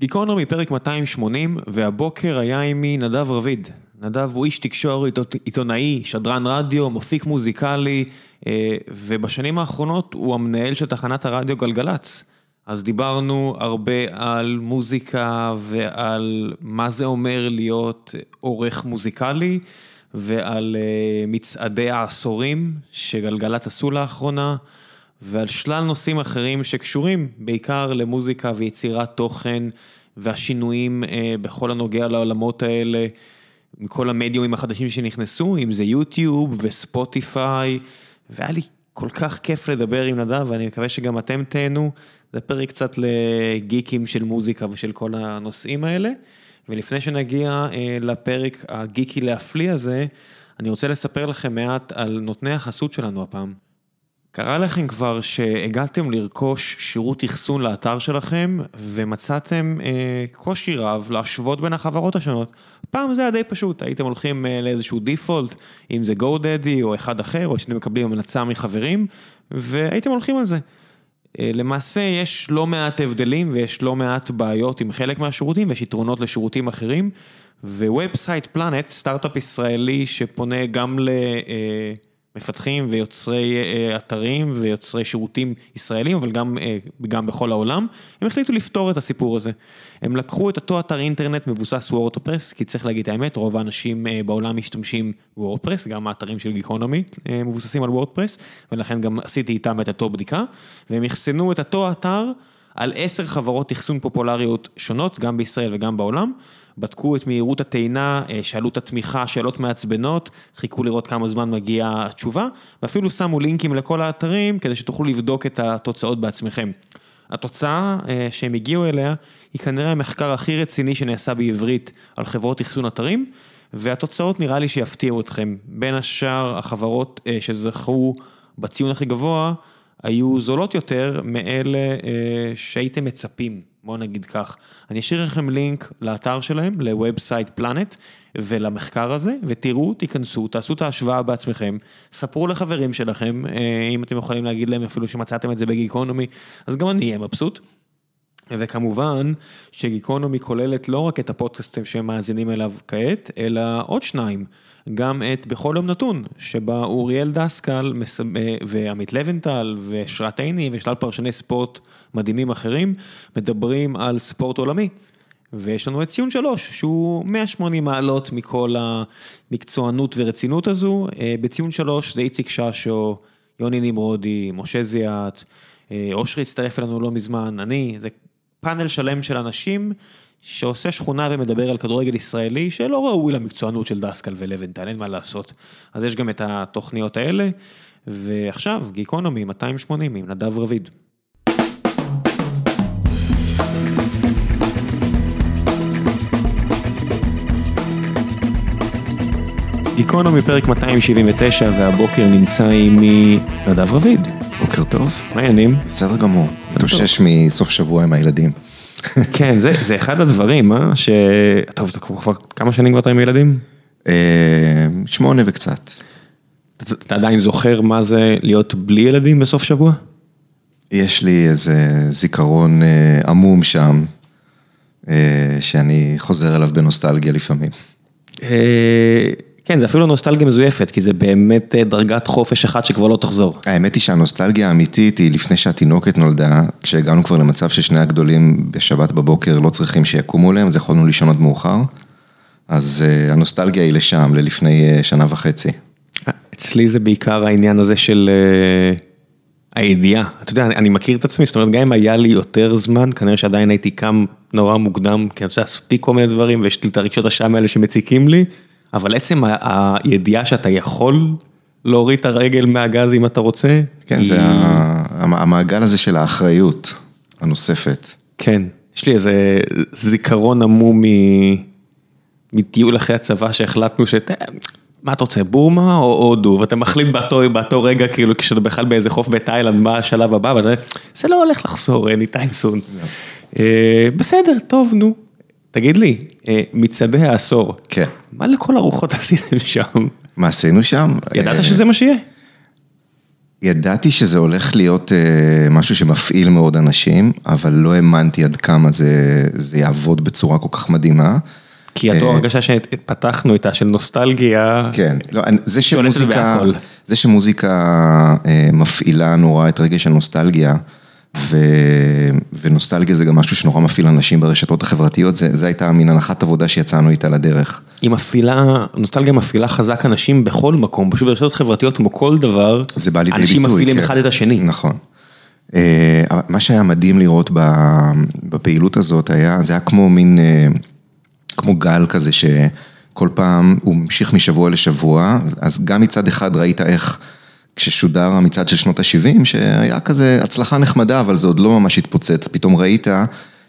גיקונומי פרק 280, והבוקר היה עימי נדב רביד. נדב הוא איש תקשורת, עיתונאי, שדרן רדיו, מפיק מוזיקלי, אה, ובשנים האחרונות הוא המנהל של תחנת הרדיו גלגלצ. אז דיברנו הרבה על מוזיקה ועל מה זה אומר להיות עורך מוזיקלי, ועל אה, מצעדי העשורים שגלגלצ עשו לאחרונה. ועל שלל נושאים אחרים שקשורים בעיקר למוזיקה ויצירת תוכן והשינויים אה, בכל הנוגע לעולמות האלה, מכל המדיומים החדשים שנכנסו, אם זה יוטיוב וספוטיפיי, והיה לי כל כך כיף לדבר עם נדב, ואני מקווה שגם אתם תהנו. זה פרק קצת לגיקים של מוזיקה ושל כל הנושאים האלה. ולפני שנגיע אה, לפרק הגיקי להפליא הזה, אני רוצה לספר לכם מעט על נותני החסות שלנו הפעם. קרה לכם כבר שהגעתם לרכוש שירות אחסון לאתר שלכם ומצאתם אה, קושי רב להשוות בין החברות השונות. פעם זה היה די פשוט, הייתם הולכים אה, לאיזשהו דיפולט, אם זה GoDaddy או אחד אחר, או שאתם מקבלים המלצה מחברים, והייתם הולכים על זה. אה, למעשה יש לא מעט הבדלים ויש לא מעט בעיות עם חלק מהשירותים ויש יתרונות לשירותים אחרים. ו Website Planet, סטארט-אפ ישראלי שפונה גם ל... אה, מפתחים ויוצרי אה, אתרים ויוצרי שירותים ישראלים, אבל גם, אה, גם בכל העולם, הם החליטו לפתור את הסיפור הזה. הם לקחו את אותו אתר אינטרנט מבוסס WordPress, כי צריך להגיד את האמת, רוב האנשים אה, בעולם משתמשים WordPress, גם האתרים של גיקונומי מבוססים על WordPress, ולכן גם עשיתי איתם את אותו בדיקה, והם אחסנו את אותו אתר על עשר חברות אחסון פופולריות שונות, גם בישראל וגם בעולם. בדקו את מהירות הטעינה, אה, שאלו את התמיכה, שאלות מעצבנות, חיכו לראות כמה זמן מגיעה התשובה, ואפילו שמו לינקים לכל האתרים כדי שתוכלו לבדוק את התוצאות בעצמכם. התוצאה אה, שהם הגיעו אליה היא כנראה המחקר הכי רציני שנעשה בעברית על חברות אחסון אתרים, והתוצאות נראה לי שיפתיעו אתכם. בין השאר החברות אה, שזכו בציון הכי גבוה, היו זולות יותר מאלה שהייתם מצפים. בואו נגיד כך, אני אשאיר לכם לינק לאתר שלהם, ל Website Planet ולמחקר הזה, ותראו, תיכנסו, תעשו את ההשוואה בעצמכם, ספרו לחברים שלכם, אה, אם אתם יכולים להגיד להם אפילו שמצאתם את זה בגיקונומי, אז גם אני אהיה מבסוט. וכמובן שגיקונומי כוללת לא רק את הפודקאסטים שאתם מאזינים אליו כעת, אלא עוד שניים. גם את בכל יום נתון, שבה אוריאל דסקל אה, ועמית לבנטל ושרת עיני ושלל פרשני ספורט מדהימים אחרים, מדברים על ספורט עולמי. ויש לנו את ציון שלוש, שהוא 180 מעלות מכל המקצוענות ורצינות הזו. אה, בציון שלוש זה איציק ששו, יוני נמרודי, משה זיאת, אה, אושרי הצטרף אלינו לא מזמן, אני, זה פאנל שלם של אנשים שעושה שכונה ומדבר על כדורגל ישראלי שלא ראוי למקצוענות של דסקל ולבנטל, אין מה לעשות. אז יש גם את התוכניות האלה, ועכשיו גיקונומי 280 עם נדב רביד. גיקונומי פרק 279 והבוקר נמצא עימי נדב רביד. בוקר טוב. מה העניינים? בסדר גמור. מתאושש מסוף שבוע עם הילדים. כן, זה, זה אחד הדברים, אה? ש... טוב, אתה כבר כמה שנים כבר אתה עם ילדים? אה, שמונה וקצת. אתה, אתה עדיין זוכר מה זה להיות בלי ילדים בסוף שבוע? יש לי איזה זיכרון אה, עמום שם, אה, שאני חוזר אליו בנוסטלגיה לפעמים. כן, זה אפילו נוסטלגיה מזויפת, כי זה באמת אה, דרגת חופש אחת שכבר לא תחזור. האמת היא שהנוסטלגיה האמיתית היא לפני שהתינוקת נולדה, כשהגענו כבר למצב ששני הגדולים בשבת בבוקר לא צריכים שיקומו להם, אז יכולנו לישון עד מאוחר. אז uh, הנוסטלגיה היא לשם, ללפני uh, שנה וחצי. אצלי זה בעיקר העניין הזה של הידיעה. אתה יודע, אני, אני מכיר את עצמי, זאת אומרת, גם אם היה לי יותר זמן, כנראה שעדיין הייתי קם נורא מוקדם, כי אני רוצה להספיק כל מיני דברים, ויש לי את הרגשות השם האלה שמציקים לי. אבל עצם הידיעה שאתה יכול להוריד את הרגל מהגז אם אתה רוצה. כן, היא... זה המעגל הזה של האחריות הנוספת. כן, יש לי איזה זיכרון עמום מטיול אחרי הצבא שהחלטנו ש... מה אתה רוצה, בורמה או הודו? ואתה מחליט באותו, באותו רגע, כאילו, כשאתה בכלל באיזה חוף בתאילנד, מה השלב הבא, ואתה אומר, זה לא הולך לחזור, anytime soon. אה, בסדר, טוב, נו. תגיד לי, אה, מצעדי העשור. כן. מה לכל הרוחות עשיתם שם? מה עשינו שם? ידעת שזה מה שיהיה? ידעתי שזה הולך להיות אה, משהו שמפעיל מאוד אנשים, אבל לא האמנתי עד כמה זה, זה יעבוד בצורה כל כך מדהימה. כי את הרגשה שפתחנו איתה של נוסטלגיה. כן, לא, זה שמוזיקה, זה שמוזיקה אה, מפעילה נורא את רגש הנוסטלגיה, ו, ונוסטלגיה זה גם משהו שנורא מפעיל אנשים ברשתות החברתיות, זה הייתה מין הנחת עבודה שיצאנו איתה לדרך. היא מפעילה, נוסטלגיה מפעילה חזק אנשים בכל מקום, פשוט ברשתות חברתיות כמו כל דבר, זה בא לידי ביטוי, אנשים מפעילים כן. אחד את השני. נכון. מה שהיה מדהים לראות בפעילות הזאת היה, זה היה כמו מין, אה, כמו גל כזה שכל פעם הוא המשיך משבוע לשבוע, אז גם מצד אחד ראית איך כששודר המצעד של שנות ה-70, שהיה כזה הצלחה נחמדה, אבל זה עוד לא ממש התפוצץ, פתאום ראית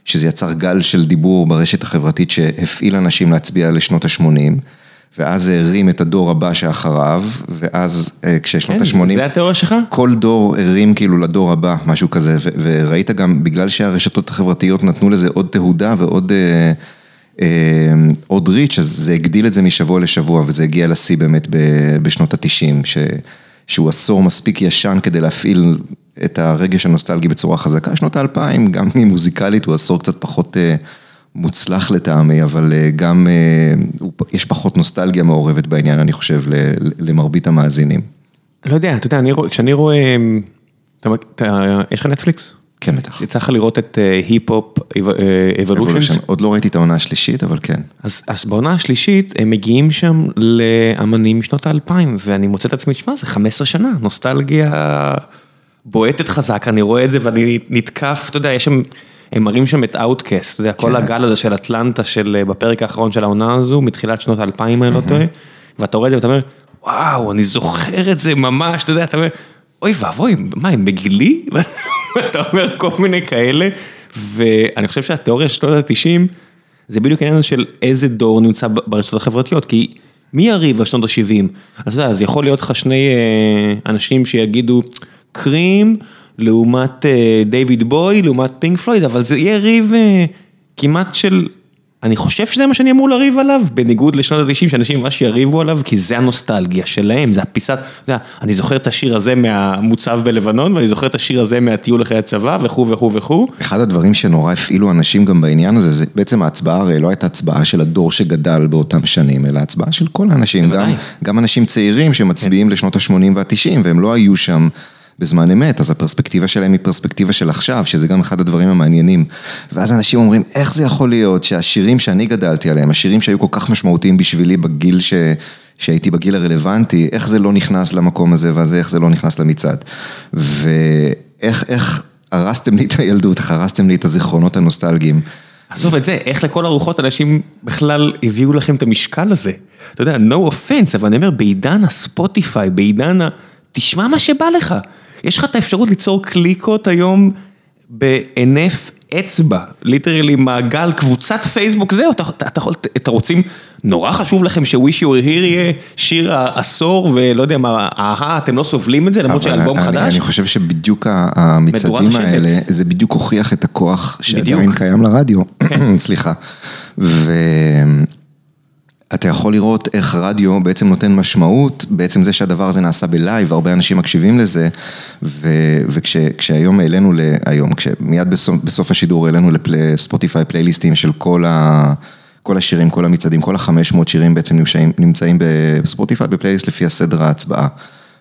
שזה יצר גל של דיבור ברשת החברתית שהפעיל אנשים להצביע לשנות ה-80. ואז זה הרים את הדור הבא שאחריו, ואז כששנות ה-80... כן, זה התיאוריה שלך? כל דור הרים כאילו לדור הבא, משהו כזה, וראית גם, בגלל שהרשתות החברתיות נתנו לזה עוד תהודה ועוד עוד ריץ', אז זה הגדיל את זה משבוע לשבוע, וזה הגיע לשיא באמת בשנות ה-90, שהוא עשור מספיק ישן כדי להפעיל את הרגש הנוסטלגי בצורה חזקה, שנות האלפיים, גם אם מוזיקלית הוא עשור קצת פחות מוצלח לטעמי, אבל גם יש פחות נוסטלגיה מעורבת בעניין, אני חושב, למרבית המאזינים. לא יודע, אתה יודע, כשאני רואה, יש לך נטפליקס? כן, בטח. יצא לך לראות את היפ-הופ אבולושנס? עוד לא ראיתי את העונה השלישית, אבל כן. אז בעונה השלישית הם מגיעים שם לאמנים משנות האלפיים, ואני מוצא את עצמי, תשמע, זה 15 שנה, נוסטלגיה בועטת חזק, אני רואה את זה ואני נתקף, אתה יודע, יש שם, הם מראים שם את OutKast, אתה יודע, כל הגל הזה של אטלנטה, של בפרק האחרון של העונה הזו, מתחילת שנות האלפיים, אני לא טועה, ואתה רואה את זה ואתה אומר, וואו, אני זוכר את זה ממש, אתה יודע, אתה אומר, אוי ואבוי, מה, הם בגילי? אתה אומר כל מיני כאלה, ואני חושב שהתיאוריה של שנות ה-90, זה בדיוק העניין של איזה דור נמצא ברשתות החברתיות, כי מי יריב על שנות ה-70? אז אתה יודע, אז יכול להיות לך שני אנשים שיגידו, קרים לעומת דיוויד בוי, לעומת פינק פלויד, אבל זה יהיה ריב כמעט של... אני חושב שזה מה שאני אמור לריב עליו, בניגוד לשנות ה-90 שאנשים ממש יריבו עליו, כי זה הנוסטלגיה שלהם, זה הפיסת, אתה יודע, אני זוכר את השיר הזה מהמוצב בלבנון, ואני זוכר את השיר הזה מהטיול אחרי הצבא, וכו' וכו' וכו'. אחד הדברים שנורא הפעילו אנשים גם בעניין הזה, זה בעצם ההצבעה הרי לא הייתה הצבעה של הדור שגדל באותם שנים, אלא הצבעה של כל האנשים, גם, גם אנשים צעירים שמצביעים כן. לשנות ה-80 וה-90, והם לא היו שם. בזמן אמת, אז הפרספקטיבה שלהם היא פרספקטיבה של עכשיו, שזה גם אחד הדברים המעניינים. ואז אנשים אומרים, איך זה יכול להיות שהשירים שאני גדלתי עליהם, השירים שהיו כל כך משמעותיים בשבילי בגיל ש... שהייתי בגיל הרלוונטי, איך זה לא נכנס למקום הזה, ואז איך זה לא נכנס למצעד. ואיך, איך הרסתם לי את הילדות, איך הרסתם לי את הזיכרונות הנוסטלגיים. עזוב את זה, איך לכל הרוחות אנשים בכלל הביאו לכם את המשקל הזה. אתה יודע, no offense, אבל אני אומר, בעידן הספוטיפיי, בעידן ה... תשמע מה שבא לך. יש לך את האפשרות ליצור קליקות היום בהינף אצבע, ליטרלי מעגל, קבוצת פייסבוק, זהו, אתה, אתה, אתה רוצים, נורא חשוב לכם שוויש יור היר יהיה שיר העשור ולא יודע מה, אהה, אתם לא סובלים את זה למרות שאלבום חדש? אני חושב שבדיוק המצעדים האלה, זה בדיוק הוכיח את הכוח שעדיין קיים לרדיו, סליחה. אתה יכול לראות איך רדיו בעצם נותן משמעות, בעצם זה שהדבר הזה נעשה בלייב, הרבה אנשים מקשיבים לזה, וכשהיום העלינו, היום, כשמיד בסוף, בסוף השידור העלינו לספוטיפיי פלייליסטים של כל, ה, כל השירים, כל המצעדים, כל החמש מאות שירים בעצם נמצאים, נמצאים בספוטיפיי בפלייליסט לפי הסדר ההצבעה.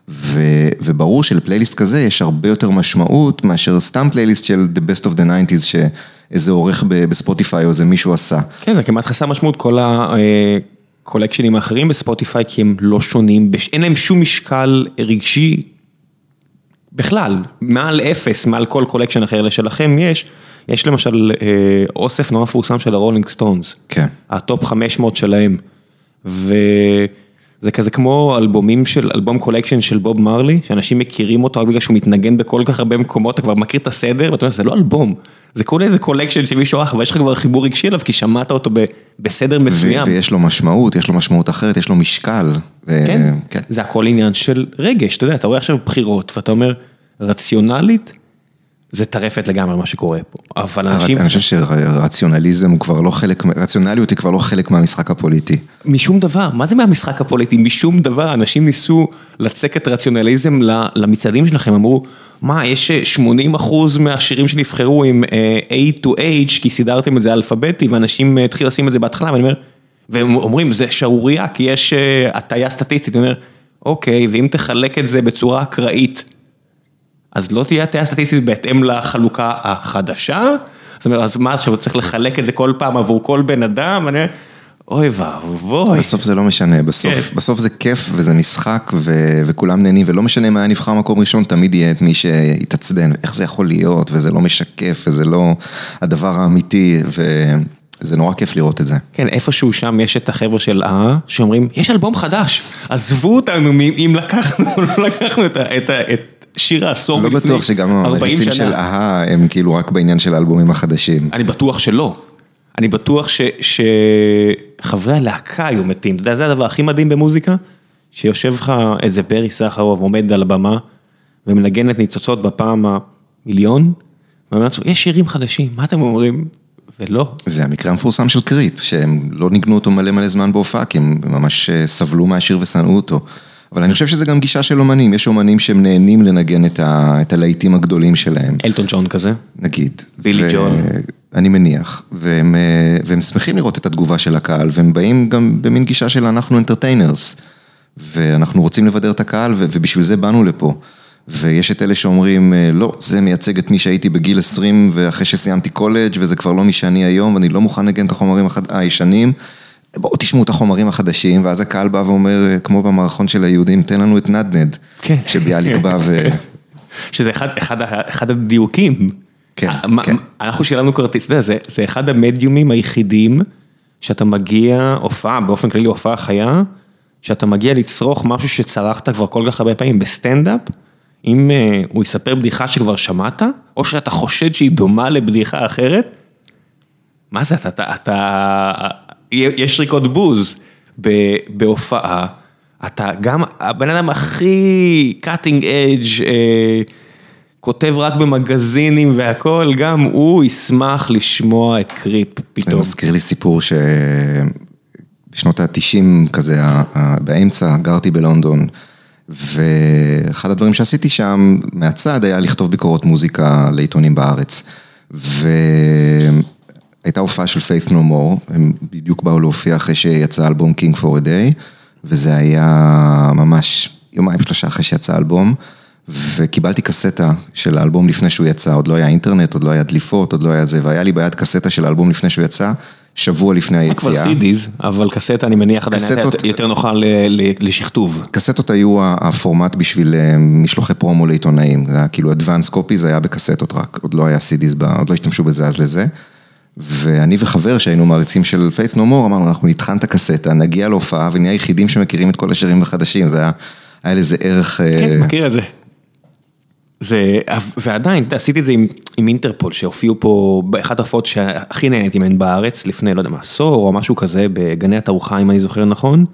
ו, וברור שלפלייליסט כזה יש הרבה יותר משמעות מאשר סתם פלייליסט של The Best of the 90's שאיזה עורך בספוטיפיי או איזה מישהו עשה. כן, זה כמעט חסר משמעות כל ה... קולקשנים האחרים בספוטיפיי, כי הם לא שונים, אין להם שום משקל רגשי בכלל, מעל אפס, מעל כל collection אחר לשלכם יש, יש למשל אוסף נורא מפורסם של הרולינג סטונס, כן. ה top 500 שלהם, וזה כזה כמו אלבומים של, אלבום collection של בוב מרלי, שאנשים מכירים אותו רק בגלל שהוא מתנגן בכל כך הרבה מקומות, אתה כבר מכיר את הסדר, ואתה אומר, זה לא אלבום. זה כל איזה collection שמישהו ערך, ויש לך כבר חיבור רגשי אליו, כי שמעת אותו בסדר מסוים. ויש לו משמעות, יש לו משמעות אחרת, יש לו משקל. כן, זה הכל עניין של רגש, אתה יודע, אתה רואה עכשיו בחירות, ואתה אומר, רציונלית, זה טרפת לגמרי מה שקורה פה, אבל אנשים... אני חושב שרציונליזם הוא כבר לא חלק, רציונליות היא כבר לא חלק מהמשחק הפוליטי. משום דבר, מה זה מהמשחק הפוליטי? משום דבר, אנשים ניסו לצקת רציונליזם למצעדים שלכם, אמרו, מה, יש 80 אחוז מהשירים שנבחרו עם A to H, כי סידרתם את זה אלפביתי, ואנשים התחילו לשים את זה בהתחלה, ואני אומר, והם אומרים, זה שערורייה, כי יש הטיה סטטיסטית, אני אומר, אוקיי, ואם תחלק את זה בצורה אקראית, אז לא תהיה הטיה סטטיסטית בהתאם לחלוקה החדשה? זאת אומרת, אז מה עכשיו צריך לחלק את זה כל פעם עבור כל בן אדם? אני... אוי ואבוי. בסוף זה לא משנה, בסוף, כן. בסוף זה כיף וזה משחק ו, וכולם נהנים ולא משנה מה היה נבחר מקום ראשון, תמיד יהיה את מי שיתעצבן, איך זה יכול להיות וזה לא משקף וזה לא הדבר האמיתי וזה נורא כיף לראות את זה. כן, איפשהו שם יש את החבר'ה של אה, שאומרים, יש אלבום חדש, עזבו אותנו אם לקחנו לא לקחנו את, את, את שיר העשור לא בטוח שגם המריצים של אהה הם כאילו רק בעניין של האלבומים החדשים. אני בטוח שלא. אני בטוח שחברי הלהקה היו מתים, אתה יודע, זה הדבר הכי מדהים במוזיקה, שיושב לך איזה ברי סחרוב עומד על הבמה ומנגן את ניצוצות בפעם המיליון, ואומר לעצמו, יש שירים חדשים, מה אתם אומרים? ולא. זה המקרה המפורסם של קריפ, שהם לא ניגנו אותו מלא מלא זמן בהופעה, כי הם ממש אה, סבלו מהשיר ושנאו אותו. אבל אני חושב שזה גם גישה של אומנים, יש אומנים שהם נהנים לנגן את הלהיטים הגדולים שלהם. אלטון ג'ון כזה? נגיד. בילי ג'ואל. אני מניח, והם, והם שמחים לראות את התגובה של הקהל, והם באים גם במין גישה של אנחנו entertainers, ואנחנו רוצים לבדר את הקהל, ובשביל זה באנו לפה. ויש את אלה שאומרים, לא, זה מייצג את מי שהייתי בגיל 20 ואחרי שסיימתי קולג' וזה כבר לא מי שאני היום, ואני לא מוכן לנגן את החומרים הישנים. בואו תשמעו את החומרים החדשים, ואז הקהל בא ואומר, כמו במערכון של היהודים, תן לנו את נדנד. כן. כשביאליק בא ו... שזה אחד, אחד, אחד הדיוקים. כן, כן. אנחנו שילמנו כרטיס, אתה יודע, זה, זה אחד המדיומים היחידים, שאתה מגיע, הופעה, באופן כללי הופעה חיה, שאתה מגיע לצרוך משהו שצרכת כבר כל כך הרבה פעמים בסטנדאפ, אם uh, הוא יספר בדיחה שכבר שמעת, או שאתה חושד שהיא דומה לבדיחה אחרת, מה זה, אתה, אתה, אתה יש שריקות בוז בהופעה, אתה גם הבן אדם הכי cutting edge, אה, כותב רק במגזינים והכל, גם הוא ישמח לשמוע את קריפ פתאום. זה מזכיר לי סיפור שבשנות ה-90 כזה, באמצע, גרתי בלונדון. ואחד הדברים שעשיתי שם מהצד היה לכתוב ביקורות מוזיקה לעיתונים בארץ. ו... הייתה הופעה של Faith No More, הם בדיוק באו להופיע אחרי שיצא אלבום King for a Day, וזה היה ממש יומיים שלושה אחרי שיצא האלבום, וקיבלתי קסטה של האלבום לפני שהוא יצא, עוד לא היה אינטרנט, עוד לא היה דליפות, עוד לא היה זה, והיה לי ביד קסטה של האלבום לפני שהוא יצא, שבוע לפני היציאה. כבר סידיז, אבל קסטה אני מניח עדיין יותר נוחה לשכתוב. קסטות היו הפורמט בשביל אה, משלוחי פרומו לעיתונאים, זה היה כאילו advanced copies היה בקסטות רק, עוד לא היה סידיז, עוד לא השתמשו בזה אז לזה. ואני וחבר שהיינו מעריצים של Faith No More, אמרנו, אנחנו נטחן את הקסטה, נגיע להופעה ונהיה היחידים שמכירים את כל השירים החדשים, זה היה, היה לזה ערך... כן, uh... מכיר את זה. זה, ועדיין, עשיתי את זה עם, עם אינטרפול, שהופיעו פה באחת ההופעות שהכי נהניתי מהן בארץ, לפני, לא יודע מה, עשור או משהו כזה, בגני התערוכה, אם אני זוכר נכון.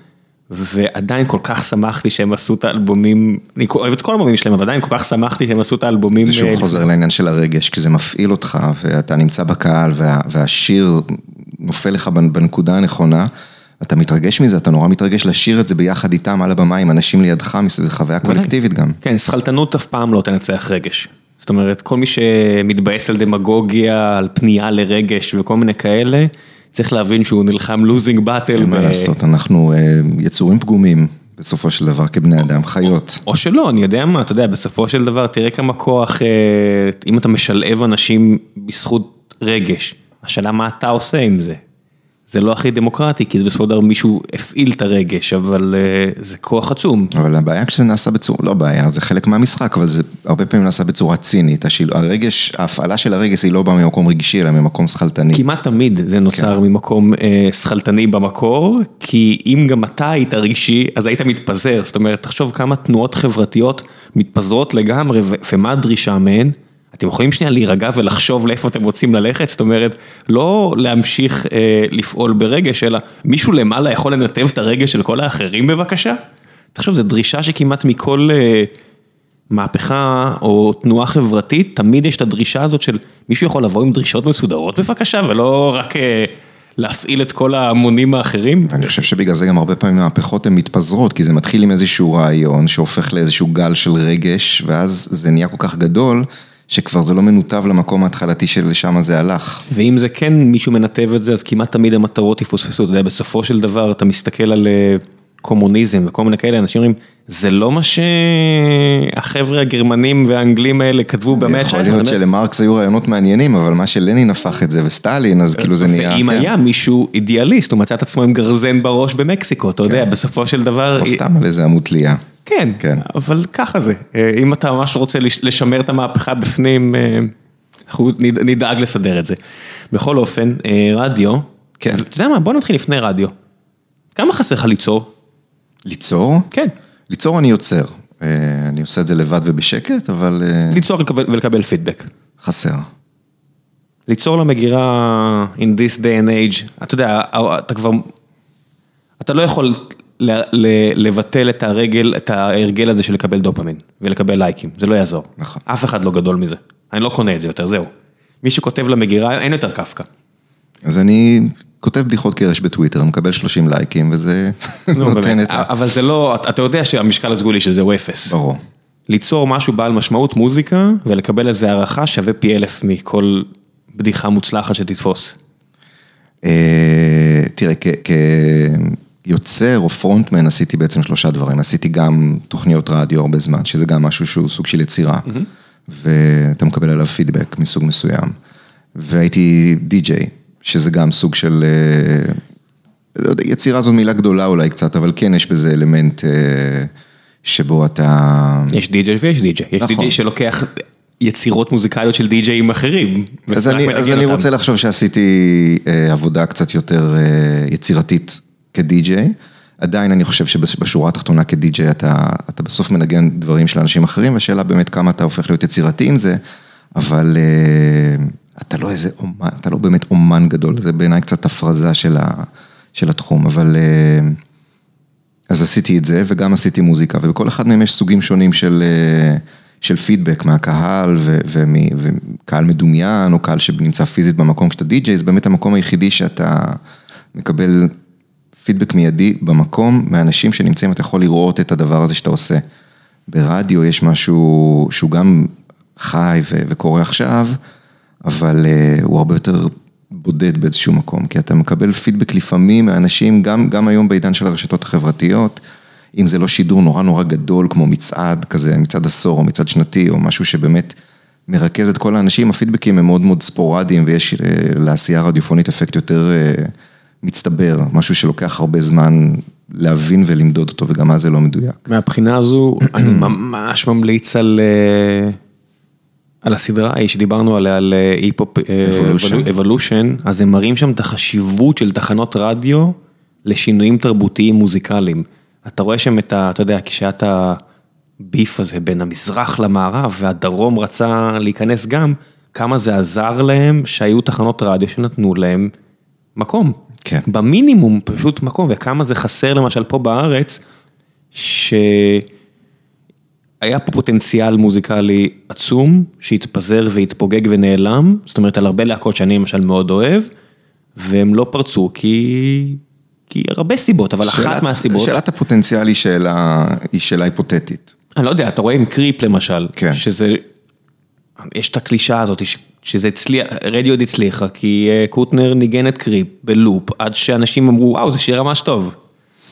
ועדיין כל כך שמחתי שהם עשו את האלבומים, אני אוהב את כל האלבומים שלהם, אבל עדיין כל כך שמחתי שהם עשו את האלבומים. זה שוב אה, חוזר לעניין של הרגש, כי זה מפעיל אותך, ואתה נמצא בקהל, וה, והשיר נופל לך בנקודה הנכונה, אתה מתרגש מזה, אתה נורא מתרגש לשיר את זה ביחד איתם על הבמה, עם אנשים לידך, זו חוויה קולקטיבית גם. כן, שכלתנות אף פעם לא תנצח רגש. זאת אומרת, כל מי שמתבאס על דמגוגיה, על פנייה לרגש וכל מיני כאלה, צריך להבין שהוא נלחם לוזינג באטל. אין מה לעשות, אנחנו אה, יצורים פגומים. בסופו של דבר כבני אדם, חיות. או שלא, אני יודע מה, אתה יודע, בסופו של דבר, תראה כמה כוח, אה, אם אתה משלב אנשים בזכות רגש, השאלה מה אתה עושה עם זה. זה לא הכי דמוקרטי, כי זה בסופו של דבר מישהו הפעיל את הרגש, אבל uh, זה כוח עצום. אבל הבעיה כשזה נעשה בצורה, לא בעיה, זה חלק מהמשחק, אבל זה הרבה פעמים נעשה בצורה צינית. השיל, הרגש, ההפעלה של הרגש היא לא באה ממקום רגשי, אלא ממקום שכלתני. כמעט תמיד זה נוצר כן. ממקום uh, שכלתני במקור, כי אם גם אתה היית רגשי, אז היית מתפזר. זאת אומרת, תחשוב כמה תנועות חברתיות מתפזרות לגמרי, ומה הדרישה מהן? אתם יכולים שנייה להירגע ולחשוב לאיפה אתם רוצים ללכת, זאת אומרת, לא להמשיך אה, לפעול ברגש, אלא מישהו למעלה יכול לנתב את הרגש של כל האחרים בבקשה? תחשוב, זו דרישה שכמעט מכל אה, מהפכה או תנועה חברתית, תמיד יש את הדרישה הזאת של מישהו יכול לבוא עם דרישות מסודרות בבקשה, ולא רק אה, להפעיל את כל ההמונים האחרים. אני חושב שבגלל זה גם הרבה פעמים המהפכות הן מתפזרות, כי זה מתחיל עם איזשהו רעיון שהופך לאיזשהו גל של רגש, ואז זה נהיה כל כך גדול, שכבר זה לא מנותב למקום ההתחלתי שלשם זה הלך. ואם זה כן מישהו מנתב את זה, אז כמעט תמיד המטרות יפוספסו, אתה יודע, בסופו של דבר אתה מסתכל על אה, קומוניזם וכל מיני כאלה, אנשים אומרים, זה לא מה שהחבר'ה הגרמנים והאנגלים האלה כתבו במאה ה-19. יכול להיות שלמרקס היו רעיונות מעניינים, אבל מה שלנין הפך את זה וסטלין, אז כאילו זה נהיה... ואם כן. היה מישהו אידיאליסט, הוא מצא את עצמו עם גרזן בראש במקסיקו, אתה יודע, בסופו של דבר... או סתם על איזה עמוד תלייה. כן, כן. אבל ככה זה. אה, אם אתה ממש רוצה לש- לשמר את המהפכה בפנים, אה, אנחנו נד- נדאג לסדר את זה. בכל אופן, אה, רדיו, כן. אתה יודע מה, בוא נתחיל לפני רדיו. כמה חסר לך ליצור? ליצור? כן. ליצור אני יוצר. אני עושה את זה לבד ובשקט, אבל ליצור ולקבל- פידבק. חסר. ליצור למגירה in this day and age, אתה יודע, אתה כבר, אתה לא יכול לבטל את הרגל, את ההרגל הזה של לקבל דופמין ולקבל לייקים, זה לא יעזור. נכון. אף אחד לא גדול מזה, אני לא קונה את זה יותר, זהו. מי שכותב למגירה, אין יותר קפקא. אז אני כותב בדיחות קרש בטוויטר, מקבל 30 לייקים, וזה נו, נותן את ה... אבל זה לא, אתה יודע שהמשקל הסגולי של זה הוא אפס. ברור. ליצור משהו בעל משמעות, מוזיקה, ולקבל איזה הערכה שווה פי אלף מכל בדיחה מוצלחת שתתפוס. אה, תראה, כיוצר או פרונטמן עשיתי בעצם שלושה דברים. עשיתי גם תוכניות רדיו הרבה זמן, שזה גם משהו שהוא סוג של יצירה, ואתה מקבל עליו פידבק מסוג מסוים. והייתי די-ג'יי, שזה גם סוג של... אה, לא יודע, יצירה זאת מילה גדולה אולי קצת, אבל כן יש בזה אלמנט אה, שבו אתה... יש די.ג'יי ויש די.ג'יי, יש נכון. די.ג'יי שלוקח יצירות מוזיקליות של די.ג'יים אחרים. אז אני, אז אני. רוצה לחשוב שעשיתי אה, עבודה קצת יותר אה, יצירתית כדי-ג'יי. עדיין אני חושב שבשורה התחתונה כדי-ג'יי אתה, אתה בסוף מנגן דברים של אנשים אחרים, והשאלה באמת כמה אתה הופך להיות יצירתי עם זה, אבל אה, אתה לא איזה אומן, אתה לא באמת אומן גדול, זה בעיניי קצת הפרזה של, ה, של התחום, אבל... אה, אז עשיתי את זה וגם עשיתי מוזיקה, ובכל אחד מהם יש סוגים שונים של, אה, של פידבק מהקהל ו, ומ, וקהל מדומיין, או קהל שנמצא פיזית במקום כשאתה די-ג'יי, זה באמת המקום היחידי שאתה מקבל פידבק מיידי במקום, מאנשים שנמצאים, אתה יכול לראות את הדבר הזה שאתה עושה. ברדיו יש משהו שהוא גם חי ו, וקורה עכשיו, אבל אה, הוא הרבה יותר בודד באיזשהו מקום, כי אתה מקבל פידבק לפעמים מאנשים, גם, גם היום בעידן של הרשתות החברתיות, אם זה לא שידור נורא נורא גדול, כמו מצעד כזה, מצעד עשור או מצעד שנתי, או משהו שבאמת מרכז את כל האנשים, הפידבקים הם מאוד מאוד ספורדיים, ויש אה, לעשייה רדיופונית אפקט יותר אה, מצטבר, משהו שלוקח הרבה זמן להבין ולמדוד אותו, וגם אז זה לא מדויק. מהבחינה הזו, אני ממש ממליץ על, אה, על הסדרה ההיא שדיברנו עליה, על אה, היפ-הופ Evolution. אבולושן, אז הם מראים שם את החשיבות של תחנות רדיו לשינויים תרבותיים מוזיקליים. אתה רואה שם את ה... אתה יודע, כשהיה את הביף הזה בין המזרח למערב, והדרום רצה להיכנס גם, כמה זה עזר להם שהיו תחנות רדיו שנתנו להם מקום. כן. במינימום פשוט מקום, וכמה זה חסר למשל פה בארץ, שהיה פה פוטנציאל מוזיקלי עצום, שהתפזר והתפוגג ונעלם, זאת אומרת על הרבה להקות שאני למשל מאוד אוהב, והם לא פרצו כי... כי הרבה סיבות, אבל אחת שאלת- מהסיבות, שאלת הפוטנציאל היא שאלה, היא שאלה היפותטית. אני לא יודע, אתה רואה עם קריפ למשל, כן. שזה, יש את הקלישה הזאת, שזה הצליח, רדיו הצליחה, כי אה, קוטנר ניגן את קריפ בלופ, עד שאנשים אמרו, וואו, זה שיר ממש טוב.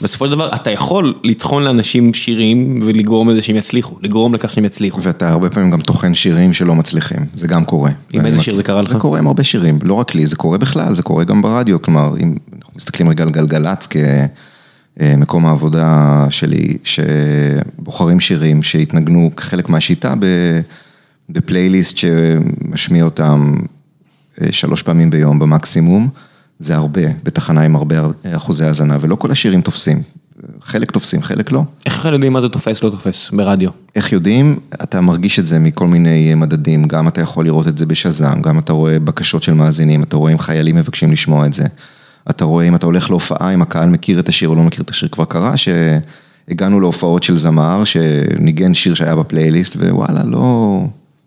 בסופו של דבר, אתה יכול לטחון לאנשים שירים ולגרום לזה שהם יצליחו, לגרום לכך שהם יצליחו. ואתה הרבה פעמים גם טוחן שירים שלא מצליחים, זה גם קורה. עם איזה שיר זה קרה לך? זה קורה עם הרבה שירים, לא רק לי, זה קורה בכלל, זה קורה גם ברדיו, כלומר, אם אנחנו מסתכלים רגע על גלגלצ כמקום העבודה שלי, שבוחרים שירים שהתנגנו כחלק מהשיטה ב- בפלייליסט שמשמיע אותם אה, שלוש פעמים ביום במקסימום, זה הרבה, בתחנה עם הרבה אחוזי האזנה, ולא כל השירים תופסים. חלק תופסים, חלק לא. איך יודעים מה זה תופס, לא תופס, ברדיו? איך יודעים? אתה מרגיש את זה מכל מיני מדדים, גם אתה יכול לראות את זה בשזם, גם אתה רואה בקשות של מאזינים, אתה רואה אם חיילים מבקשים לשמוע את זה. אתה רואה אם אתה הולך להופעה, אם הקהל מכיר את השיר או לא מכיר את השיר. כבר קרה שהגענו להופעות של זמר, שניגן שיר שהיה בפלייליסט, ווואלה, לא,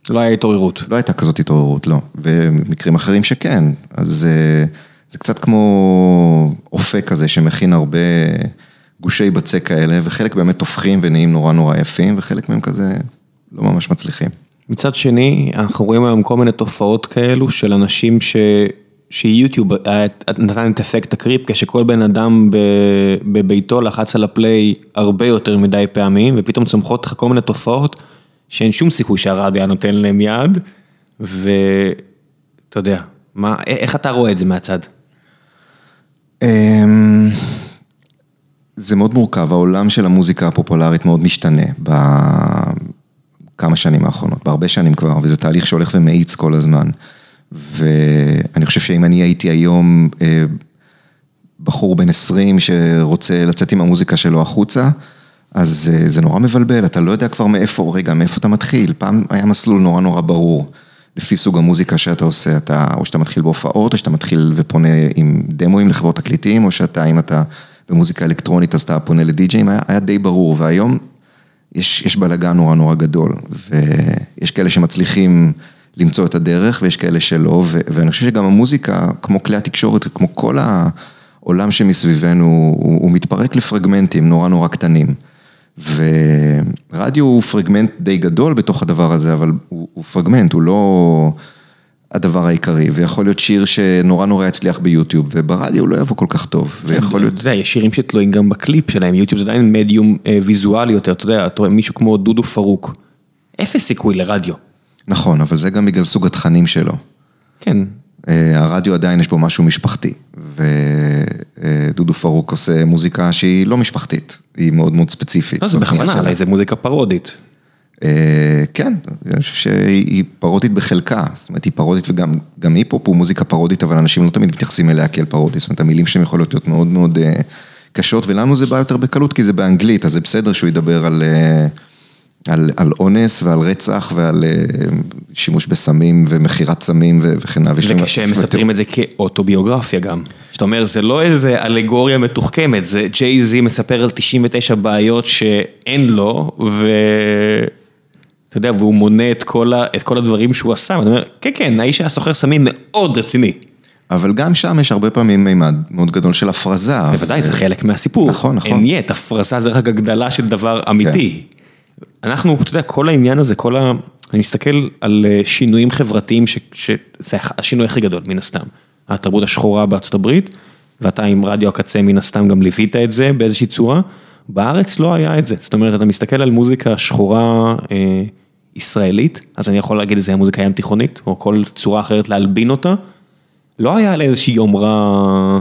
לא היה התעוררות. לא הייתה כזאת התעוררות, לא. ומקרים אחרים שכן. אז אה, זה קצת כמו אופה כזה שמכין הרבה גושי בצק כאלה, וחלק באמת הופכים ונהיים נורא נורא יפים, וחלק מהם כזה לא ממש מצליחים. מצד שני, אנחנו רואים היום כל מיני תופעות כאלו של אנשים ש... שיוטיוב נתן את אפקט הקריפ, כשכל בן אדם בביתו לחץ על הפליי הרבה יותר מדי פעמים, ופתאום צומחות לך כל מיני תופעות שאין שום סיכוי שהרדיו היה נותן להם יד, ואתה יודע, מה, איך אתה רואה את זה מהצד? אמ, זה מאוד מורכב, העולם של המוזיקה הפופולרית מאוד משתנה בכמה שנים האחרונות, בהרבה שנים כבר, וזה תהליך שהולך ומאיץ כל הזמן. ואני חושב שאם אני הייתי היום אה, בחור בן 20 שרוצה לצאת עם המוזיקה שלו החוצה, אז אה, זה נורא מבלבל, אתה לא יודע כבר מאיפה, רגע, מאיפה אתה מתחיל, פעם היה מסלול נורא נורא ברור. לפי סוג המוזיקה שאתה עושה, אתה, או שאתה מתחיל בהופעות, או שאתה מתחיל ופונה עם דמוים לחברות תקליטים, או שאתה, אם אתה במוזיקה אלקטרונית, אז אתה פונה לדי-ג'אים, היה, היה די ברור, והיום יש, יש בלאגן נורא נורא גדול, ויש כאלה שמצליחים למצוא את הדרך, ויש כאלה שלא, ו, ואני חושב שגם המוזיקה, כמו כלי התקשורת, כמו כל העולם שמסביבנו, הוא, הוא מתפרק לפרגמנטים נורא נורא קטנים. ורדיו הוא פרגמנט די גדול בתוך הדבר הזה, אבל הוא, הוא פרגמנט, הוא לא הדבר העיקרי, ויכול להיות שיר שנורא נורא יצליח ביוטיוב, וברדיו הוא לא יבוא כל כך טוב, כן, ויכול להיות... אתה יודע, יש שירים שתלויים גם בקליפ שלהם, יוטיוב זה עדיין מדיום אה, ויזואלי יותר, אתה יודע, אתה רואה מישהו כמו דודו פארוק, אפס סיכוי לרדיו. נכון, אבל זה גם בגלל סוג התכנים שלו. כן. אה, הרדיו עדיין יש בו משהו משפחתי, ודודו פארוק עושה מוזיקה שהיא לא משפחתית, היא מאוד מאוד ספציפית. לא, זה בכוונה, הרי זה מוזיקה פארודית. אה, כן, אני חושב שהיא פארודית בחלקה, זאת אומרת היא פארודית וגם היפ-הופ הוא מוזיקה פארודית, אבל אנשים לא תמיד מתייחסים אליה כאל פארודית, זאת אומרת המילים שלהם יכולות להיות מאוד מאוד אה, קשות, ולנו זה בא יותר בקלות כי זה באנגלית, אז זה בסדר שהוא ידבר על... על על אונס ועל רצח ועל אה, שימוש בסמים ומכירת סמים וכן הלאה. וכשהם מספרים את זה כאוטוביוגרפיה גם. זאת אומרת, זה לא איזה אלגוריה מתוחכמת, זה ג'יי זי מספר על 99 בעיות שאין לו, ואתה יודע, והוא מונה את כל את כל הדברים שהוא עשה, ואני אומר, כן, כן, האיש היה סוחר סמים מאוד רציני. אבל גם שם יש הרבה פעמים מימד מאוד גדול של הפרזה. בוודאי, זה חלק מהסיפור. נכון, נכון. אין יet, הפרזה זה רק הגדלה של דבר אמיתי. אנחנו, אתה יודע, כל העניין הזה, כל ה... אני מסתכל על אה, שינויים חברתיים, שזה השינוי הכי גדול, מן הסתם. התרבות השחורה בארצות הברית, ואתה עם רדיו הקצה, מן הסתם גם ליווית את זה באיזושהי צורה. בארץ לא היה את זה, זאת אומרת, אתה מסתכל על מוזיקה שחורה אה, ישראלית, אז אני יכול להגיד את זה היה מוזיקה ים תיכונית, או כל צורה אחרת להלבין אותה. לא היה לה איזושהי יומרה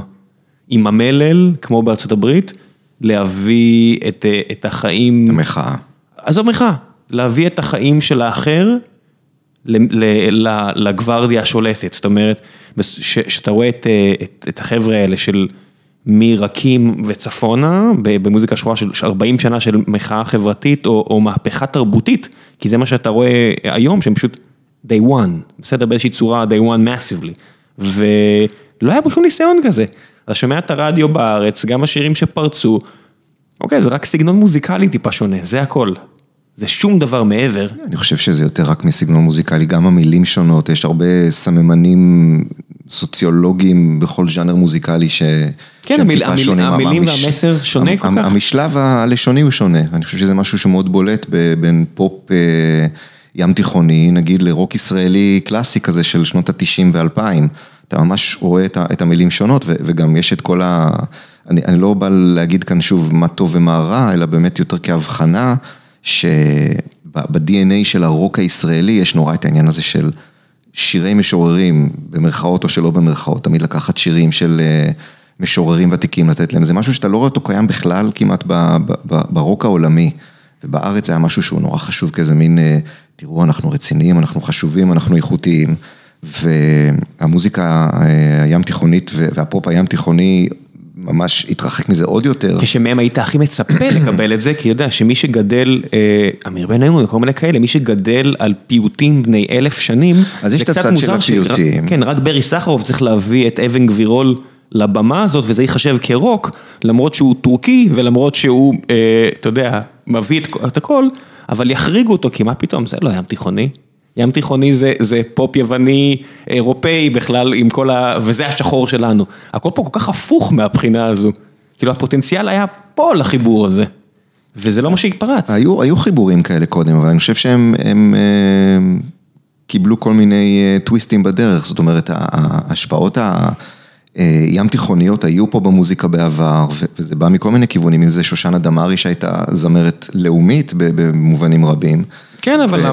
עם המלל, כמו בארצות הברית, להביא את, אה, את החיים... המחאה. עזוב מחאה, להביא את החיים של האחר לגוורדיה השולטת, זאת אומרת, שאתה רואה את את, את החבר'ה האלה של מרקים וצפונה, במוזיקה שחורה של 40 שנה של מחאה חברתית או או מהפכה תרבותית, כי זה מה שאתה רואה היום, שהם פשוט day one, בסדר, באיזושהי צורה day one massively, ולא היה פה שום ניסיון כזה. אתה שומע את הרדיו בארץ, גם השירים שפרצו, אוקיי, זה רק סגנון מוזיקלי טיפה שונה, זה הכל. זה שום דבר מעבר. אני חושב שזה יותר רק מסגנון מוזיקלי, גם המילים שונות, יש הרבה סממנים סוציולוגיים בכל ז'אנר מוזיקלי ש... כן, המיל, המיל, המילים המש... והמסר שונה המ, כל כך. המשלב הלשוני הוא שונה, אני חושב שזה משהו שמאוד בולט בין פופ אה, ים תיכוני, נגיד לרוק ישראלי קלאסי כזה של שנות ה-90 ו-2000, אתה ממש רואה את המילים שונות וגם יש את כל ה... אני, אני לא בא להגיד כאן שוב מה טוב ומה רע, אלא באמת יותר כהבחנה. שב-DNA של הרוק הישראלי יש נורא את העניין הזה של שירי משוררים, במרכאות או שלא במרכאות, תמיד לקחת שירים של אה, משוררים ותיקים, לתת להם, זה משהו שאתה לא רואה אותו קיים בכלל כמעט ברוק העולמי, ובארץ היה משהו שהוא נורא חשוב כאיזה מין, אה, תראו, אנחנו רציניים, אנחנו חשובים, אנחנו איכותיים, והמוזיקה אה, הים תיכונית והפופ הים תיכוני ממש התרחק מזה עוד יותר. כשמהם היית הכי מצפה לקבל את זה, כי יודע שמי שגדל, אה, אמיר בניון וכל מיני כאלה, מי שגדל על פיוטים בני אלף שנים, אז יש את הצד של הפיוטים. כן, רק ברי סחרוף צריך להביא את אבן גבירול לבמה הזאת, וזה ייחשב כרוק, למרות שהוא טורקי ולמרות שהוא, אה, אתה יודע, מביא את הכל, אבל יחריגו אותו, כי מה פתאום, זה לא ים תיכוני. ים תיכוני זה, זה פופ יווני, אירופאי בכלל, עם כל ה... וזה השחור שלנו. הכל פה כל כך הפוך מהבחינה הזו. כאילו הפוטנציאל היה פה לחיבור הזה. וזה לא מה שהתפרץ. היו, היו חיבורים כאלה קודם, אבל אני חושב שהם הם, הם, קיבלו כל מיני אה, טוויסטים בדרך, זאת אומרת, ההשפעות הים תיכוניות היו פה במוזיקה בעבר, וזה בא מכל מיני כיוונים, אם זה שושנה דמארי שהייתה זמרת לאומית במובנים רבים. כן, אבל,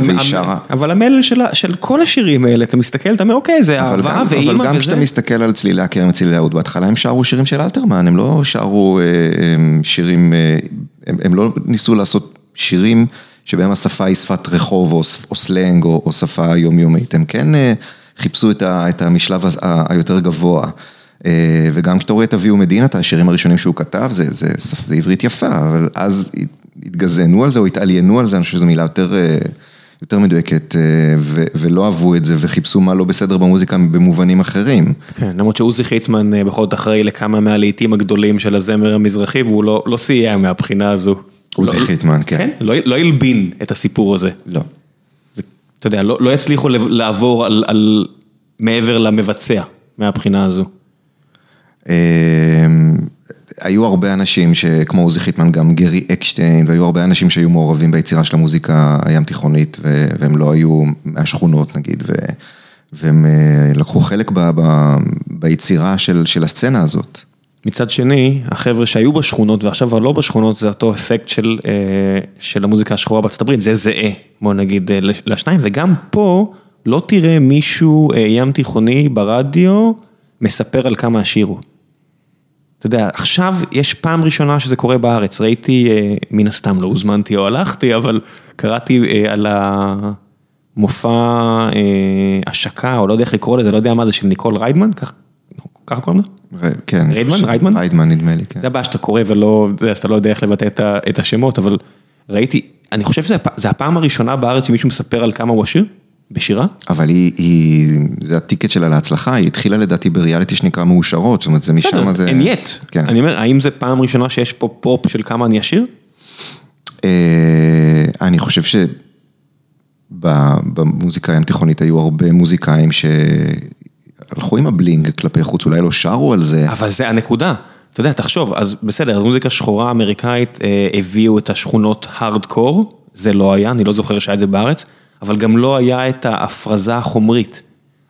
אבל המלל של, של כל השירים האלה, אתה מסתכל, אתה אומר, אוקיי, זה אהבה ואימא וזה. אבל גם כשאתה מסתכל על צלילי הכרם וצלילי האוד, בהתחלה הם שרו שירים של אלתרמן, הם לא שרו אה, שירים, אה, הם, הם לא ניסו לעשות שירים שבהם השפה היא שפת רחוב או, או סלנג או, או שפה יומיומית, הם כן אה, חיפשו את, ה, את המשלב היותר גבוה. וגם כשאתה רואה את אביהו מדינה, את השירים הראשונים שהוא כתב, זה, זה, זה עברית יפה, אבל אז התגזענו על זה או התעליינו על זה, אני חושב שזו מילה יותר, אה, יותר מדויקת, אה, ו, ולא אהבו את זה וחיפשו מה לא בסדר במוזיקה במובנים אחרים. כן, למרות שעוזי חיטמן אה, בכל זאת אחראי לכמה מהלהיטים הגדולים של הזמר המזרחי, והוא לא, לא סייע מהבחינה הזו. עוזי לא, חיטמן, כן. כן, לא, לא הלבין את הסיפור הזה. לא. זה, אתה יודע, לא, לא יצליחו לעבור על, על מעבר למבצע מהבחינה הזו. היו הרבה אנשים שכמו עוזי חיטמן, גם גרי אקשטיין, והיו הרבה אנשים שהיו מעורבים ביצירה של המוזיקה הים תיכונית, והם לא היו מהשכונות נגיד, והם אה, לקחו חלק ב, ב, ביצירה של, של הסצנה הזאת. מצד שני, החבר'ה שהיו בשכונות ועכשיו כבר לא בשכונות, זה אותו אפקט של, אה, של המוזיקה השחורה בארצות הברית, זה זהה, בוא נגיד, אה, לשניים, וגם פה לא תראה מישהו ים תיכוני ברדיו מספר על כמה השיר. אתה יודע, עכשיו יש פעם ראשונה שזה קורה בארץ, ראיתי, אה, מן הסתם לא הוזמנתי או הלכתי, אבל קראתי אה, על המופע אה, השקה, או לא יודע איך לקרוא לזה, לא יודע מה זה, של ניקול ריידמן, ככה קוראים לה? כן. ריידמן? ריידמן? ריידמן נדמה לי, כן. זה הבעיה שאתה קורא ולא, אתה לא יודע איך לבטא את השמות, אבל ראיתי, אני חושב שזה הפעם הראשונה בארץ שמישהו מספר על כמה הוא עשיר. בשירה? אבל היא, היא, זה ה ticket שלה להצלחה, היא התחילה לדעתי בריאליטי שנקרא מאושרות, זאת אומרת זה משם זה... אין יט. כן. אני אומר, האם זה פעם ראשונה שיש פה פופ של כמה אני עשיר? אה, אני חושב שבמוזיקה הים תיכונית היו הרבה מוזיקאים שהלכו עם ה bling כלפי חוץ, אולי לא שרו על זה. אבל זה הנקודה. אתה יודע, תחשוב, אז בסדר, אז מוזיקה שחורה אמריקאית אה, הביאו את השכונות הארדקור, זה לא היה, אני לא זוכר שהיה את זה בארץ. אבל גם לא היה את ההפרזה החומרית.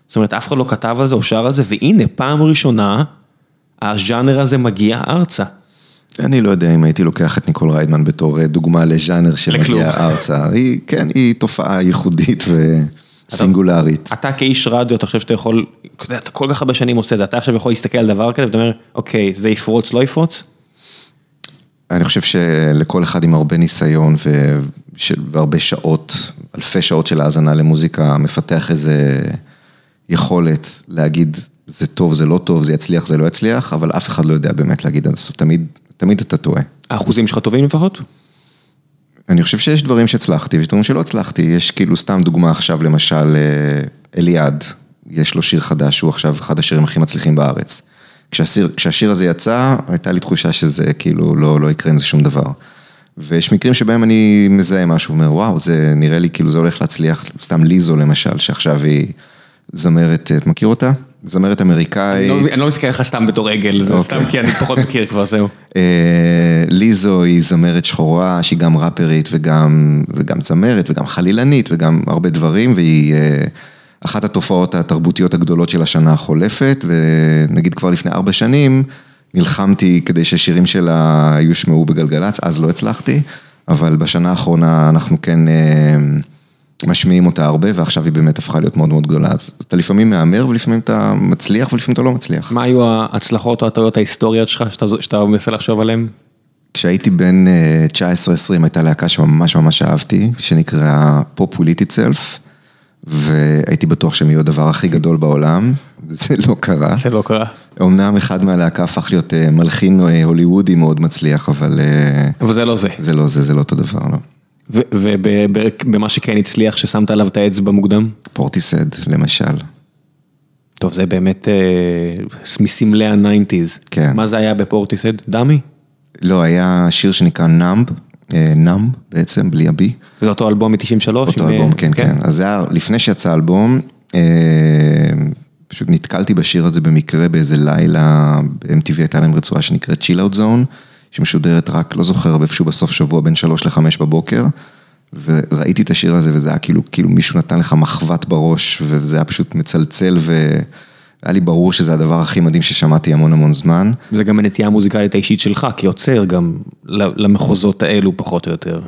זאת אומרת, אף אחד לא כתב על זה או שר על זה, והנה, פעם ראשונה, הז'אנר הזה מגיע ארצה. אני לא יודע אם הייתי לוקח את ניקול ריידמן בתור דוגמה לז'אנר שמגיע ארצה. היא, כן, היא תופעה ייחודית וסינגולרית. אתה, אתה כאיש רדיו, אתה חושב שאתה יכול, אתה כל כך הרבה שנים עושה את זה, אתה עכשיו יכול להסתכל על דבר כזה ואתה אומר, אוקיי, זה יפרוץ, לא יפרוץ? אני חושב שלכל אחד עם הרבה ניסיון ו... והרבה שעות, אלפי שעות של האזנה למוזיקה, מפתח איזה יכולת להגיד, זה טוב, זה לא טוב, זה יצליח, זה לא יצליח, אבל אף אחד לא יודע באמת להגיד עד הסוף, תמיד, תמיד אתה טועה. האחוזים שלך טובים לפחות? אני חושב שיש דברים שהצלחתי ויש דברים שלא הצלחתי, יש כאילו סתם דוגמה עכשיו למשל אה, אליעד, יש לו שיר חדש, הוא עכשיו אחד השירים הכי מצליחים בארץ. כשהשיר, כשהשיר הזה יצא, הייתה לי תחושה שזה כאילו לא, לא יקרה עם זה שום דבר. ויש מקרים שבהם אני מזהה משהו, אומר וואו, זה נראה לי כאילו זה הולך להצליח, סתם ליזו למשל, שעכשיו היא זמרת, את מכיר אותה? זמרת אמריקאית. אני לא מסתכל לך סתם בתור עגל, זה סתם כי אני פחות מכיר כבר, זהו. אה, ליזו היא זמרת שחורה, שהיא גם ראפרית וגם זמרת וגם חלילנית וגם הרבה דברים, והיא אה, אחת התופעות התרבותיות הגדולות של השנה החולפת, ונגיד כבר לפני ארבע שנים, נלחמתי כדי ששירים שלה יושמעו בגלגלצ, אז לא הצלחתי, אבל בשנה האחרונה אנחנו כן אה, משמיעים אותה הרבה, ועכשיו היא באמת הפכה להיות מאוד מאוד גדולה. אז אתה לפעמים מהמר ולפעמים אתה מצליח ולפעמים אתה לא מצליח. מה היו ההצלחות או הטעויות ההיסטוריות שלך שאתה, שאתה מנסה לחשוב עליהן? כשהייתי בן 19-20 אה, הייתה להקה שממש ממש אהבתי, שנקראה Populate Itself. והייתי בטוח שהם יהיו הדבר הכי גדול בעולם, וזה לא קרה. זה לא קרה. אמנם אחד מהלהקה הפך להיות אה, מלחין אה, הוליוודי מאוד מצליח, אבל... אה, אבל זה לא זה. זה לא זה, זה לא אותו דבר, לא. ובמה שכן הצליח, ששמת עליו את האצבע מוקדם? פורטיסד, למשל. טוב, זה באמת מסמלי ה nineties. כן. מה זה היה ב Portishead? Dummy? לא, היה שיר שנקרא Numb, נאם בעצם, בלי הבי. זה אותו אלבום מ-93? אותו אלבום, כן, כן. אז זה היה לפני שיצא האלבום, פשוט נתקלתי בשיר הזה במקרה באיזה לילה, ב-MTV הייתה להם רצועה שנקראת Chill Out Zone, שמשודרת רק, לא זוכר, איפשהו בסוף שבוע בין 3 ל-5 בבוקר. וראיתי את השיר הזה וזה היה כאילו, כאילו מישהו נתן לך מחבת בראש וזה היה פשוט מצלצל והיה לי ברור שזה הדבר הכי מדהים ששמעתי המון המון זמן. זה גם הנטייה המוזיקלית האישית שלך כיוצר גם למחוזות האלו פחות או יותר.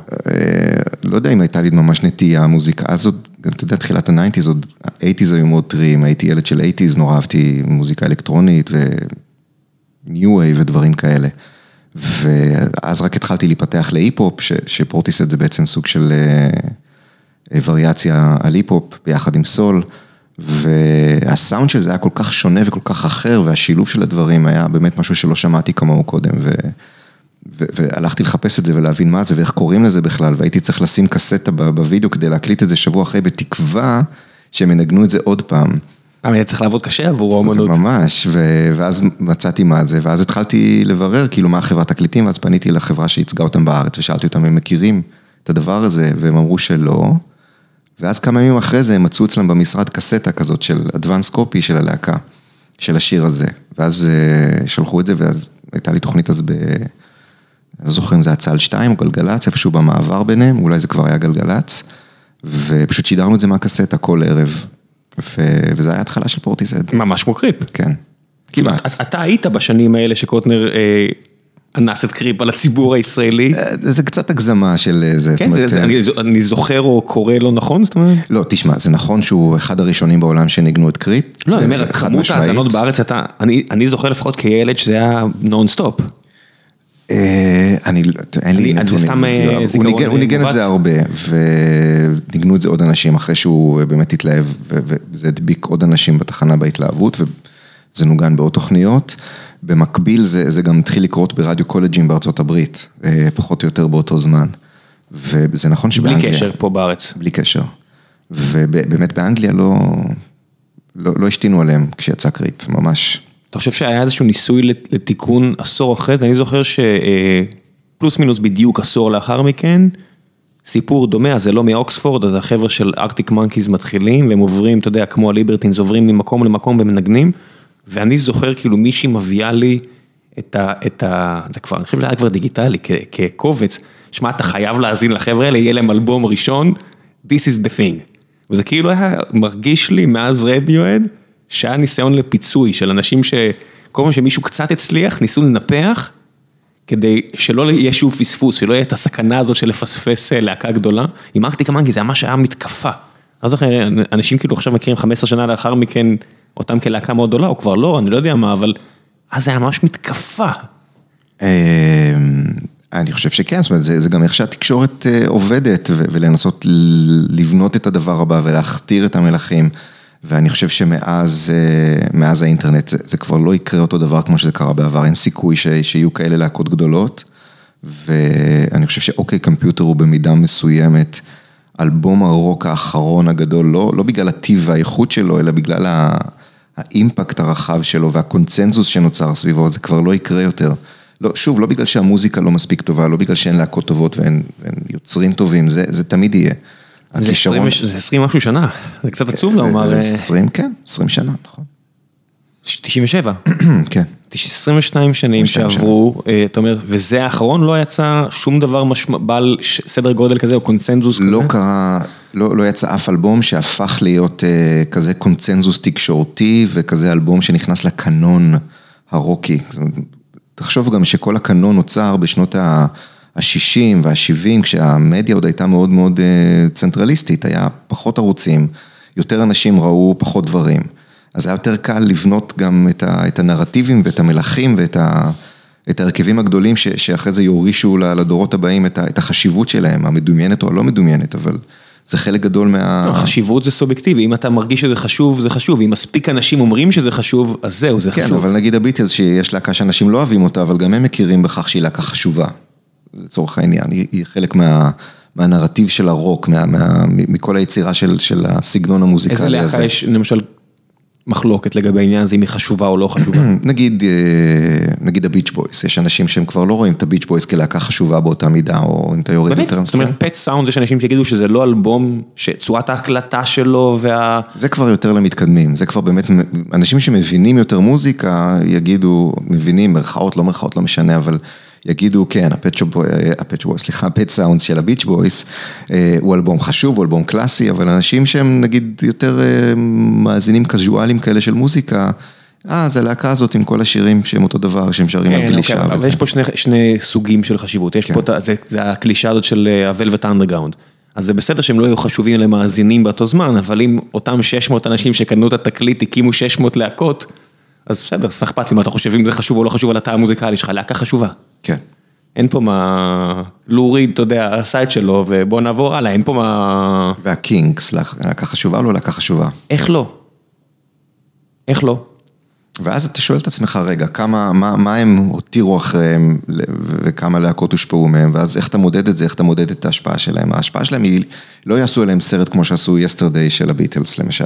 לא יודע אם הייתה לי ממש נטייה, המוזיקה הזאת, אתה יודע, תחילת ה nineties, עוד ה eighties היו מאוד טריים, הייתי ילד של eighties, נורא אהבתי מוזיקה אלקטרונית ו new wave ודברים כאלה. ואז רק התחלתי להיפתח להיפ-הופ, שפורטיסט זה בעצם סוג של וריאציה על היפ-הופ ביחד עם soul, והסאונד של זה היה כל כך שונה וכל כך אחר, והשילוב של הדברים היה באמת משהו שלא שמעתי כמוהו קודם, ו... והלכתי לחפש את זה ולהבין מה זה ואיך קוראים לזה בכלל, והייתי צריך לשים קסטה בווידאו כדי להקליט את זה שבוע אחרי, בתקווה שהם ינגנו את זה עוד פעם. היה צריך לעבוד קשה עבור האומנות. ממש, ואז מצאתי מה זה, ואז התחלתי לברר כאילו מה החברת תקליטים, ואז פניתי לחברה שייצגה אותם בארץ, ושאלתי אותם אם הם מכירים את הדבר הזה, והם אמרו שלא. ואז כמה ימים אחרי זה הם מצאו אצלם במשרד קסטה כזאת של אדוונס קופי של הלהקה, של השיר הזה. ואז שלחו את זה, ואז הייתה לי תוכנית אז ב... אני לא זוכר אם זה היה צה"ל 2 או גלגלצ, איפשהו במעבר ביניהם, אולי זה כבר היה גלגלצ, ופשוט שידרנו את זה מהקסטה כל ערב. וזה היה התחלה של פורטיזד. ממש כמו קריפ. כן, כמעט. אתה היית בשנים האלה שקוטנר אנס את Creep על הציבור הישראלי? זה קצת הגזמה של זה. כן, אני זוכר או קורא לא נכון, זאת אומרת? לא, תשמע, זה נכון שהוא אחד הראשונים בעולם שניגנו את Creep. לא, אני אומר, כמות ההאזנות בארץ, אני זוכר לפחות כילד שזה היה נונסטופ. אני, אין לי נתונים, הוא ניגן את זה הרבה וניגנו את זה עוד אנשים אחרי שהוא באמת התלהב וזה הדביק עוד אנשים בתחנה בהתלהבות וזה נוגן בעוד תוכניות, במקביל זה גם התחיל לקרות ברדיו קולג'ים בארצות הברית, פחות או יותר באותו זמן וזה נכון שבאנגליה, בלי קשר פה בארץ, בלי קשר, ובאמת באנגליה לא השתינו עליהם כשיצא קריפ, ממש. אתה חושב שהיה איזשהו ניסוי לתיקון עשור אחרי זה? אני זוכר שפלוס מינוס בדיוק עשור לאחר מכן, סיפור דומה, זה לא מאוקספורד, אז החבר'ה של ארקטיק מנקיז מתחילים, והם עוברים, אתה יודע, כמו הליברטינס, עוברים ממקום למקום ומנגנים, ואני זוכר כאילו מישהי מביאה לי את ה... זה כבר, אני חושב שזה היה כבר דיגיטלי, כקובץ, שמע, אתה חייב להאזין לחבר'ה האלה, יהיה להם אלבום ראשון, This is the thing. וזה כאילו היה מרגיש לי מאז רדיואד, שהיה ניסיון לפיצוי של אנשים שכל פעם שמישהו קצת הצליח, ניסו לנפח, כדי שלא יהיה שוב פספוס, שלא יהיה את הסכנה הזאת של לפספס להקה גדולה. עם ארקטיק מנקי זה ממש היה מתקפה. לא זוכר, אנשים כאילו עכשיו מכירים 15 שנה לאחר מכן, אותם כלהקה מאוד גדולה, או כבר לא, אני לא יודע מה, אבל אז זה היה ממש מתקפה. אני חושב שכן, זאת אומרת, זה גם איך שהתקשורת עובדת, ולנסות לבנות את הדבר הבא ולהכתיר את המלכים. ואני חושב שמאז האינטרנט זה כבר לא יקרה אותו דבר כמו שזה קרה בעבר, אין סיכוי שיהיו כאלה להקות גדולות. ואני חושב שאוקיי קמפיוטר הוא במידה מסוימת אלבום הרוק האחרון הגדול, לא, לא בגלל הטיב והאיכות שלו, אלא בגלל האימפקט הרחב שלו והקונצנזוס שנוצר סביבו, זה כבר לא יקרה יותר. לא, שוב, לא בגלל שהמוזיקה לא מספיק טובה, לא בגלל שאין להקות טובות ואין יוצרים טובים, זה, זה תמיד יהיה. זה עשרים משהו שנה, זה קצת עצוב לומר. זה עשרים, כן, עשרים שנה, נכון. 97. כן. 22 שנים שעברו, אתה אומר, וזה האחרון, לא יצא שום דבר בעל סדר גודל כזה או קונצנזוס כזה? לא קרה, לא יצא אף אלבום שהפך להיות כזה קונצנזוס תקשורתי וכזה אלבום שנכנס לקנון הרוקי. תחשוב גם שכל הקנון נוצר בשנות ה... ה-60 וה-70, כשהמדיה עוד הייתה מאוד מאוד צנטרליסטית, היה פחות ערוצים, יותר אנשים ראו פחות דברים. אז היה יותר קל לבנות גם את הנרטיבים ואת המלכים ואת ההרכבים הגדולים שאחרי זה יורישו לדורות הבאים את החשיבות שלהם, המדומיינת או הלא מדומיינת, אבל זה חלק גדול מה... חשיבות זה סובייקטיבי, אם אתה מרגיש שזה חשוב, זה חשוב, אם מספיק אנשים אומרים שזה חשוב, אז זהו, זה חשוב. כן, אבל נגיד הביטלס שיש להקה שאנשים לא אוהבים אותה, אבל גם הם מכירים בכך שהיא להקה חשובה. לצורך העניין, היא חלק מהנרטיב של הרוק, מכל היצירה של הסגנון המוזיקלי הזה. איזה להקה יש, למשל, מחלוקת לגבי העניין הזה, אם היא חשובה או לא חשובה. נגיד, אה, נגיד ה Beach Boys, יש אנשים שהם כבר לא רואים את ה Beach Boys כלהקה חשובה באותה מידה, או אם אתה יורד באמת, יותר... זאת אומרת, Pet Sounds יש אנשים שיגידו שזה לא אלבום, שצורת ההקלטה שלו וה... זה כבר יותר למתקדמים, זה כבר באמת, אנשים שמבינים יותר מוזיקה יגידו, מבינים, מרכאות, לא מרכאות, לא משנה, אבל יגידו, כן, ה Pet Shop, ה Pet Shop, סליחה, ה Pet Sounds של ה Beach Boys, אה, הוא אלבום חשוב, הוא אלבום קלאסי, אבל אנשים שהם נגיד יותר אה, מאזינים קזואלים כאלה של מוזיקה, אה, זה הלהקה הזאת עם כל השירים שהם אותו דבר, שהם שרים על כן, גלישה אוקיי, אבל. יש פה שני, שני סוגים של חשיבות, יש כן. פה. זה, זה הקלישה הזאת של אה, ה-Velvet Underground. אז זה בסדר שהם לא יהיו חשובים למאזינים באותו זמן, אבל אם אותם 600 אנשים שקנו את התקליט הקימו 600 להקות, אז בסדר, אז אכפת לי מה אתה חושב, אם זה חשוב או לא חשוב על התא המוזיקלי שלך, להקה חשובה. כן. אין פה מה... לוריד, אתה יודע, את שלו, ובוא נעבור הלאה, אין פה מה... והקינגס, להקה חשובה או לא להקה חשובה? איך לא? איך לא? ואז אתה שואל את עצמך, רגע, כמה, מה, מה הם הותירו אחריהם וכמה להקות הושפעו מהם, ואז איך אתה מודד את זה, איך אתה מודד את ההשפעה שלהם. ההשפעה שלהם היא, לא יעשו עליהם סרט כמו שעשו יסטרדי של הביטלס למשל.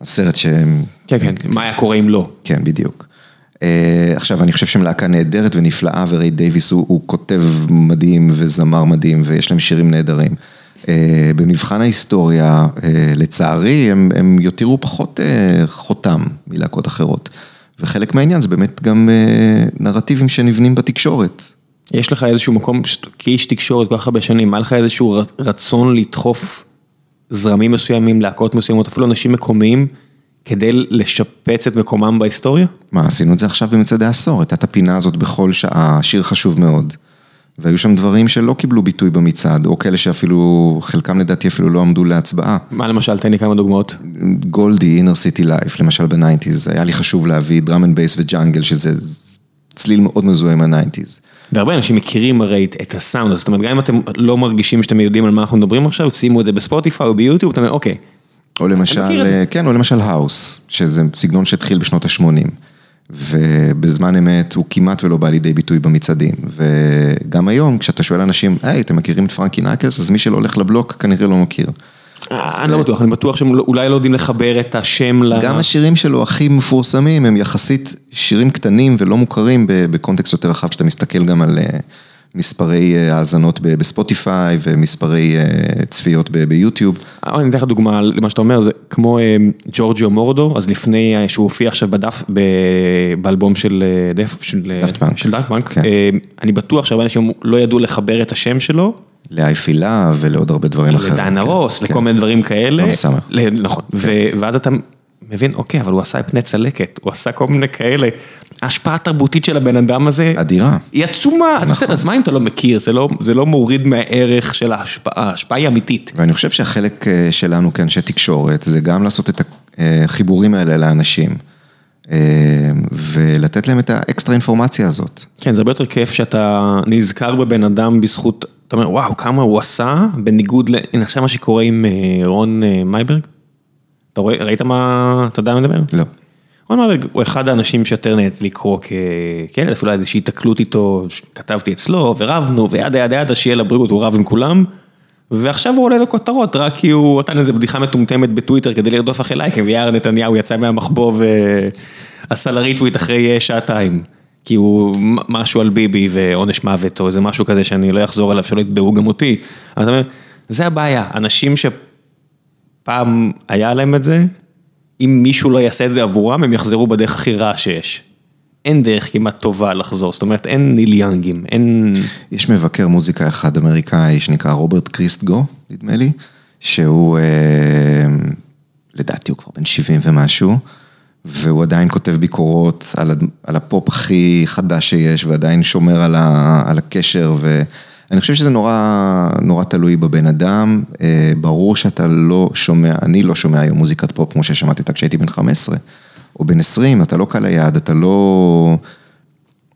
הסרט שהם, כן, כן, מה היה קורה אם לא? כן, בדיוק. אה, עכשיו, אני חושב שהם להקה נהדרת ונפלאה, וריי דייוויס הוא, הוא כותב מדהים וזמר מדהים, ויש להם שירים נהדרים. אה, במבחן ההיסטוריה, אה, לצערי, הם, הם יותירו פחות אה, חותם מלהקות אחרות. וחלק מהעניין זה באמת גם אה, נרטיבים שנבנים בתקשורת. יש לך איזשהו מקום, כאיש תקשורת כל כך הרבה שנים, היה לך איזשהו רצון לדחוף זרמים מסוימים, להקות מסוימות, אפילו אנשים מקומיים, כדי לשפץ את מקומם בהיסטוריה? מה, עשינו את זה עכשיו במצעדי העשור, הייתה את הפינה הזאת בכל שעה, שיר חשוב מאוד. והיו שם דברים שלא קיבלו ביטוי במצעד, או כאלה שאפילו, חלקם לדעתי אפילו לא עמדו להצבעה. מה למשל, תן לי כמה דוגמאות. Goldie, Inner City Life, למשל ב nineties, היה לי חשוב להביא drum and bass ו jungle, שזה צליל מאוד מזוהה עם ה nineties. והרבה אנשים מכירים הרי את- את הסאונד, זאת אומרת, גם אם אתם לא מרגישים שאתם יודעים על מה אנחנו מדברים עכשיו, שימו את זה בספוטיפיי או ביוטיוב, אתה אומר, אוקיי, או למשל, זה. כן, או למשל house, שזה סגנון שהתחיל בשנות ה-80, ובזמן אמת הוא כמעט ולא בא לידי ביטוי במצעדים, וגם היום כשאתה שואל אנשים, היי, אתם מכירים את Frankie Knuckles? אז מי שלא הולך לבלוק כנראה לא מכיר. אה, אני לא בטוח, אני בטוח שהם לא- אולי לא יודעים לחבר את השם ל... גם השירים שלו הכי מפורסמים הם יחסית שירים קטנים ולא מוכרים ב- בקונטקסט יותר רחב, שאתה מסתכל גם על אה, מספרי אה, האזנות בספוטיפיי ומספרי אה, צפיות ביוטיוב. אה, אני אתן לך דוגמה למה שאתה אומר, זה כמו ג'ורג'יו מורדו, אז לפני שהוא הופיע עכשיו בדף, באלבום של דאפט פאנק, כן. אני בטוח שהרבה אנשים לא ידעו לחבר את השם שלו, לאי פילה ולעוד הרבה דברים אחרים. לדנה כן, רוס, כן. לכל מיני דברים כאלה, נכון, ו- ואז אתה מבין, אוקיי, אבל הוא עשה פני צלקת, הוא עשה כל מיני כאלה, ההשפעה התרבותית של הבן אדם הזה, אדירה. היא עצומה, אז נכון. בסדר, אז מה אם אתה לא מכיר, זה לא- זה לא מוריד מהערך של ההשפעה, ההשפעה היא אמיתית. ואני חושב שהחלק אה, שלנו כאנשי תקשורת, זה גם לעשות את החיבורים האלה לאנשים, אה, ולתת להם את האקסטרה אינפורמציה הזאת. כן, זה הרבה יותר כיף שאתה נזכר בבן אדם בזכות, אתה אומר, וואו, כמה הוא עשה, בניגוד ל... הנה עכשיו מה שקורה עם אה, רון אה, מיברג. אתה רואה, ראית מה, אתה יודע מה אני מדבר? לא. רון מיברג הוא אחד האנשים שיותר נהניתי לקרוא כילד, אפילו היה איזושהי התקלות איתו, כתבתי אצלו, ורבנו, ו yada yada yada, שיהיה לבריאות, הוא רב עם כולם. ועכשיו הוא עולה לכותרות, רק כי הוא נתן איזה בדיחה מטומטמת בטוויטר כדי לרדוף אחרי לייקים, ויאיר נתניהו יצא מהמחבוא ועשה לה ריטוויט אחרי אה, שעתיים. כי הוא משהו על ביבי ועונש מוות, או איזה משהו כזה שאני לא אחזור עליו, שלא יתבעו גם אותי. אבל אתה אומר, זה הבעיה, אנשים שפעם היה להם את זה, אם מישהו לא יעשה את זה עבורם, הם יחזרו בדרך הכי רעה שיש. אין דרך כמעט טובה לחזור, זאת אומרת, אין ניל יאנגים, אין... יש מבקר מוזיקה אחד אמריקאי שנקרא רוברט קריסטגו, נדמה לי, שהוא, אה, לדעתי הוא כבר בן 70 ומשהו, והוא עדיין כותב ביקורות על, על הפופ הכי חדש שיש, ועדיין שומר על, ה, על הקשר, ואני חושב שזה נורא, נורא תלוי בבן אדם, אה, ברור שאתה לא שומע, אני לא שומע היום מוזיקת פופ כמו ששמעתי אותה כשהייתי בן 15, או בן 20, אתה לא קל היד, אתה לא...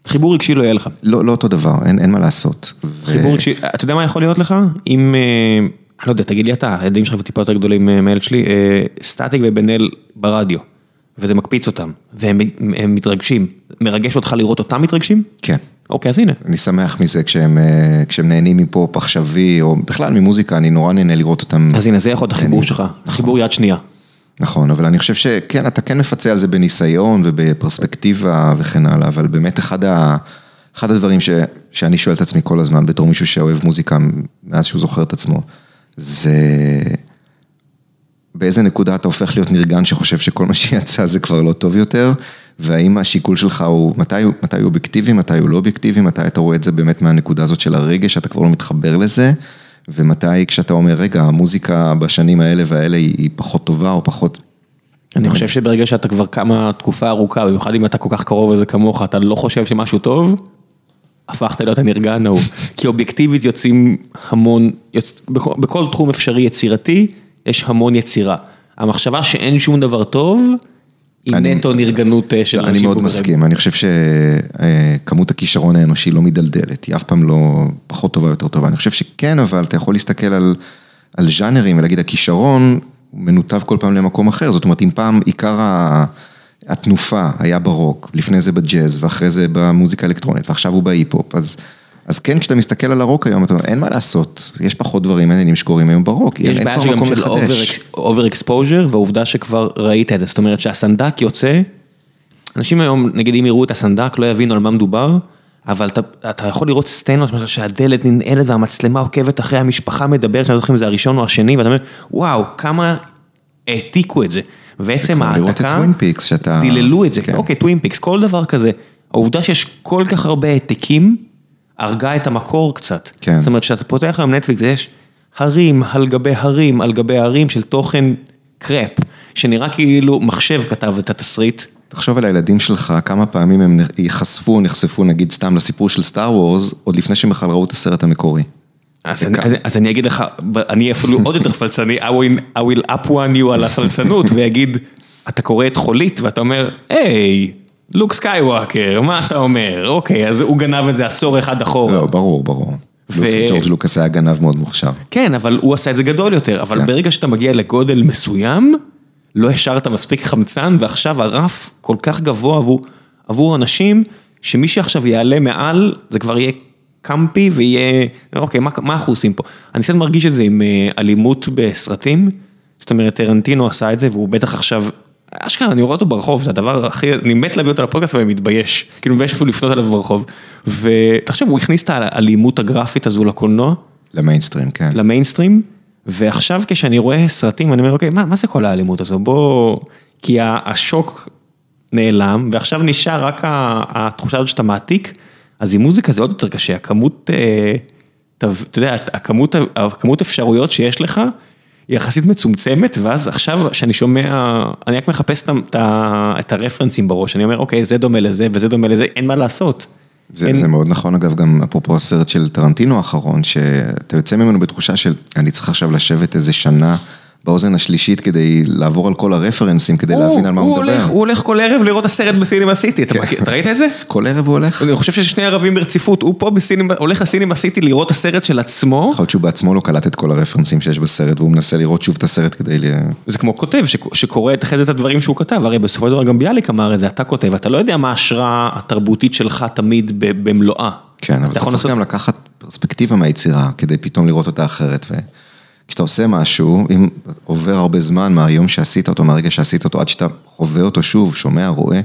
חיבור רגשי לא יהיה לך. לא, לא אותו דבר, אין, אין מה לעשות. ו- חיבור רגשי, אתה יודע מה יכול להיות לך? אם, אה, אני לא יודע, תגיד לי אתה, הילדים שלך טיפה יותר גדולים מהילד שלי, אה, סטטיק ובן אל ברדיו, וזה מקפיץ אותם, והם הם מתרגשים. מרגש אותך לראות אותם מתרגשים? כן. אוקיי, אז הנה. אני שמח מזה כשהם, אה, כשהם נהנים מפופ עכשווי, או בכלל ממוזיקה, אני נורא נהנה לראות אותם. אז הנה, זה יכול להיות החיבור שלך, חיבור יד שנייה. נכון, אבל אני חושב שכן, אתה כן מפצה על זה בניסיון ובפרספקטיבה וכן הלאה, אבל באמת אחד, ה, אחד הדברים ש, שאני שואל את עצמי כל הזמן, בתור מישהו שאוהב מוזיקה מאז שהוא זוכר את עצמו, זה באיזה נקודה אתה הופך להיות נרגן שחושב שכל מה שיצא זה כבר לא טוב יותר, והאם השיקול שלך הוא, מתי, מתי הוא אובייקטיבי, מתי הוא לא אובייקטיבי, מתי אתה רואה את זה באמת מהנקודה הזאת של הרגש, אתה כבר לא מתחבר לזה, ומתי כשאתה אומר, רגע, המוזיקה בשנים האלה והאלה היא, היא פחות טובה או פחות... אני חושב שברגע שאתה כבר כמה תקופה ארוכה, במיוחד אם אתה כל כך קרוב לזה כמוך, אתה לא חושב שמשהו טוב, הפכת להיות הנרגן ההוא. כי אובייקטיבית יוצאים המון, יוצ... בכל, בכל תחום אפשרי יצירתי, יש המון יצירה. המחשבה שאין שום דבר טוב, אני- נטו נרגנות אה, של אני אנשים מאוד בומרים. מסכים, אני חושב שכמות הכישרון האנושי לא מדלדלת, היא אף פעם לא פחות טובה או יותר טובה. אני חושב שכן, אבל אתה יכול להסתכל על, על ז'אנרים ולהגיד הכישרון מנותב כל פעם למקום אחר, זאת אומרת אם פעם עיקר התנופה היה ברוק, לפני זה בג'אז ואחרי זה במוזיקה האלקטרונית ועכשיו הוא בהיפ-הופ, אז... אז כן, כשאתה מסתכל על הרוק היום, אתה אומר, אין מה לעשות, יש פחות דברים מעניינים שקורים היום ברוק, יש אין בעיה כבר שגם מקום של לחדש. over exposure, והעובדה שכבר ראית את זה, זאת אומרת שהסנדק יוצא, אנשים היום, נגיד אם יראו את הסנדק, לא יבינו על מה מדובר, אבל אתה, אתה יכול לראות סצנות, למשל שהדלת ננעלת והמצלמה עוקבת אחרי המשפחה מדברת, שאני לא זוכר אם זה הראשון או השני, ואתה אומר, וואו, כמה העתיקו את זה. ועצם ההעתקה, דיללו את זה, כן. אוקיי, Twin Peaks, כל דבר כזה. העובדה שיש כל כך הרבה העתקים, הרגה את המקור קצת. כן. זאת אומרת, כשאתה פותח היום נטפליקס, יש הרים על גבי הרים על גבי הרים של תוכן crap, שנראה כאילו מחשב כתב את התסריט. תחשוב על הילדים שלך, כמה פעמים הם ייחשפו, נחשפו נגיד סתם לסיפור של Star Wars, עוד לפני שהם בכלל ראו את הסרט המקורי. אז אני, אז, אז אני אגיד לך, אני אפילו עוד יותר פלצני, I will, I will up one you על הפלצנות, ואגיד, אתה קורא את חולית ואתה אומר, היי, לוק סקייווקר, מה אתה אומר? אוקיי, אז הוא גנב את זה עשור אחד אחורה. לא, ברור, ברור. ו- ג'ורג' לוקאס היה גנב מאוד מוכשר. כן, אבל הוא עשה את זה גדול יותר, אבל כן. ברגע שאתה מגיע לגודל מסוים, לא השארת מספיק חמצן, ועכשיו הרף כל כך גבוה עבור, עבור אנשים, שמי שעכשיו יעלה מעל, זה כבר יהיה קמפי ויהיה, אוקיי, מה, מה אנחנו עושים פה? אני קצת מרגיש את זה עם אה, אלימות בסרטים, זאת אומרת, טרנטינו עשה את זה, והוא בטח עכשיו, אשכרה, אני רואה אותו ברחוב, זה הדבר הכי, אני מת להביא אותו לפודקאסט ואני מתבייש, כאילו מתבייש אפילו לפנות אליו ברחוב, ותחשוב, הוא הכניס את האלימות הגרפית הזו לקולנוע, למיינסטרים, כן. למיינסטרים, ועכשיו כשאני רואה סרטים, אני אומר, אוקיי, מה, מה זה כל האלימות הזו? בוא... כי השוק נעלם, ועכשיו נשאר רק התחושה הזאת שאתה מעתיק, אז עם מוזיקה זה עוד יותר קשה, הכמות, אה, אתה יודע, הכמות, הכמות אפשרויות שיש לך, יחסית מצומצמת, ואז עכשיו שאני שומע, אני רק מחפש את את את הרפרנסים בראש, אני אומר, אוקיי, זה דומה לזה וזה דומה לזה, אין מה לעשות. זה, אין- זה מאוד נכון, אגב, גם אפרופו הסרט של טרנטינו האחרון, שאתה יוצא ממנו בתחושה של, אני צריך עכשיו לשבת איזה שנה באוזן השלישית כדי לעבור על כל הרפרנסים, כדי להבין על מה הוא מדבר. הולך, הוא הולך כל ערב לראות הסרט בסינמה סיטי, אתה כן. מכיר- אתה ראית את זה? כל ערב הוא הולך? אני חושב שיש שני ערבים ברציפות, הוא פה בסינמה, הולך לסינמה סיטי לראות הסרט של עצמו, יכול להיות שהוא בעצמו לא קלט את כל הרפרנסים שיש בסרט, והוא מנסה לראות שוב את הסרט כדי ל... זה כמו כותב שקו- שקורא את זה את הדברים שהוא כתב, הרי בסופו של דבר גם ביאליק אמר את זה, אתה כותב, אתה לא יודע מה ההשראה התרבותית שלך תמיד במלואה. כן, אבל אתה יכול צריך לעשות- גם לקחת פרספקטיבה מהיצירה, כדי פתאום לראות אותה אחרת. וכשאתה עושה משהו, אם עובר הרבה זמן מהיום שעשית אותו, מהרגע שעשית אותו, עד שאתה חווה אותו שוב, שומע, רואה,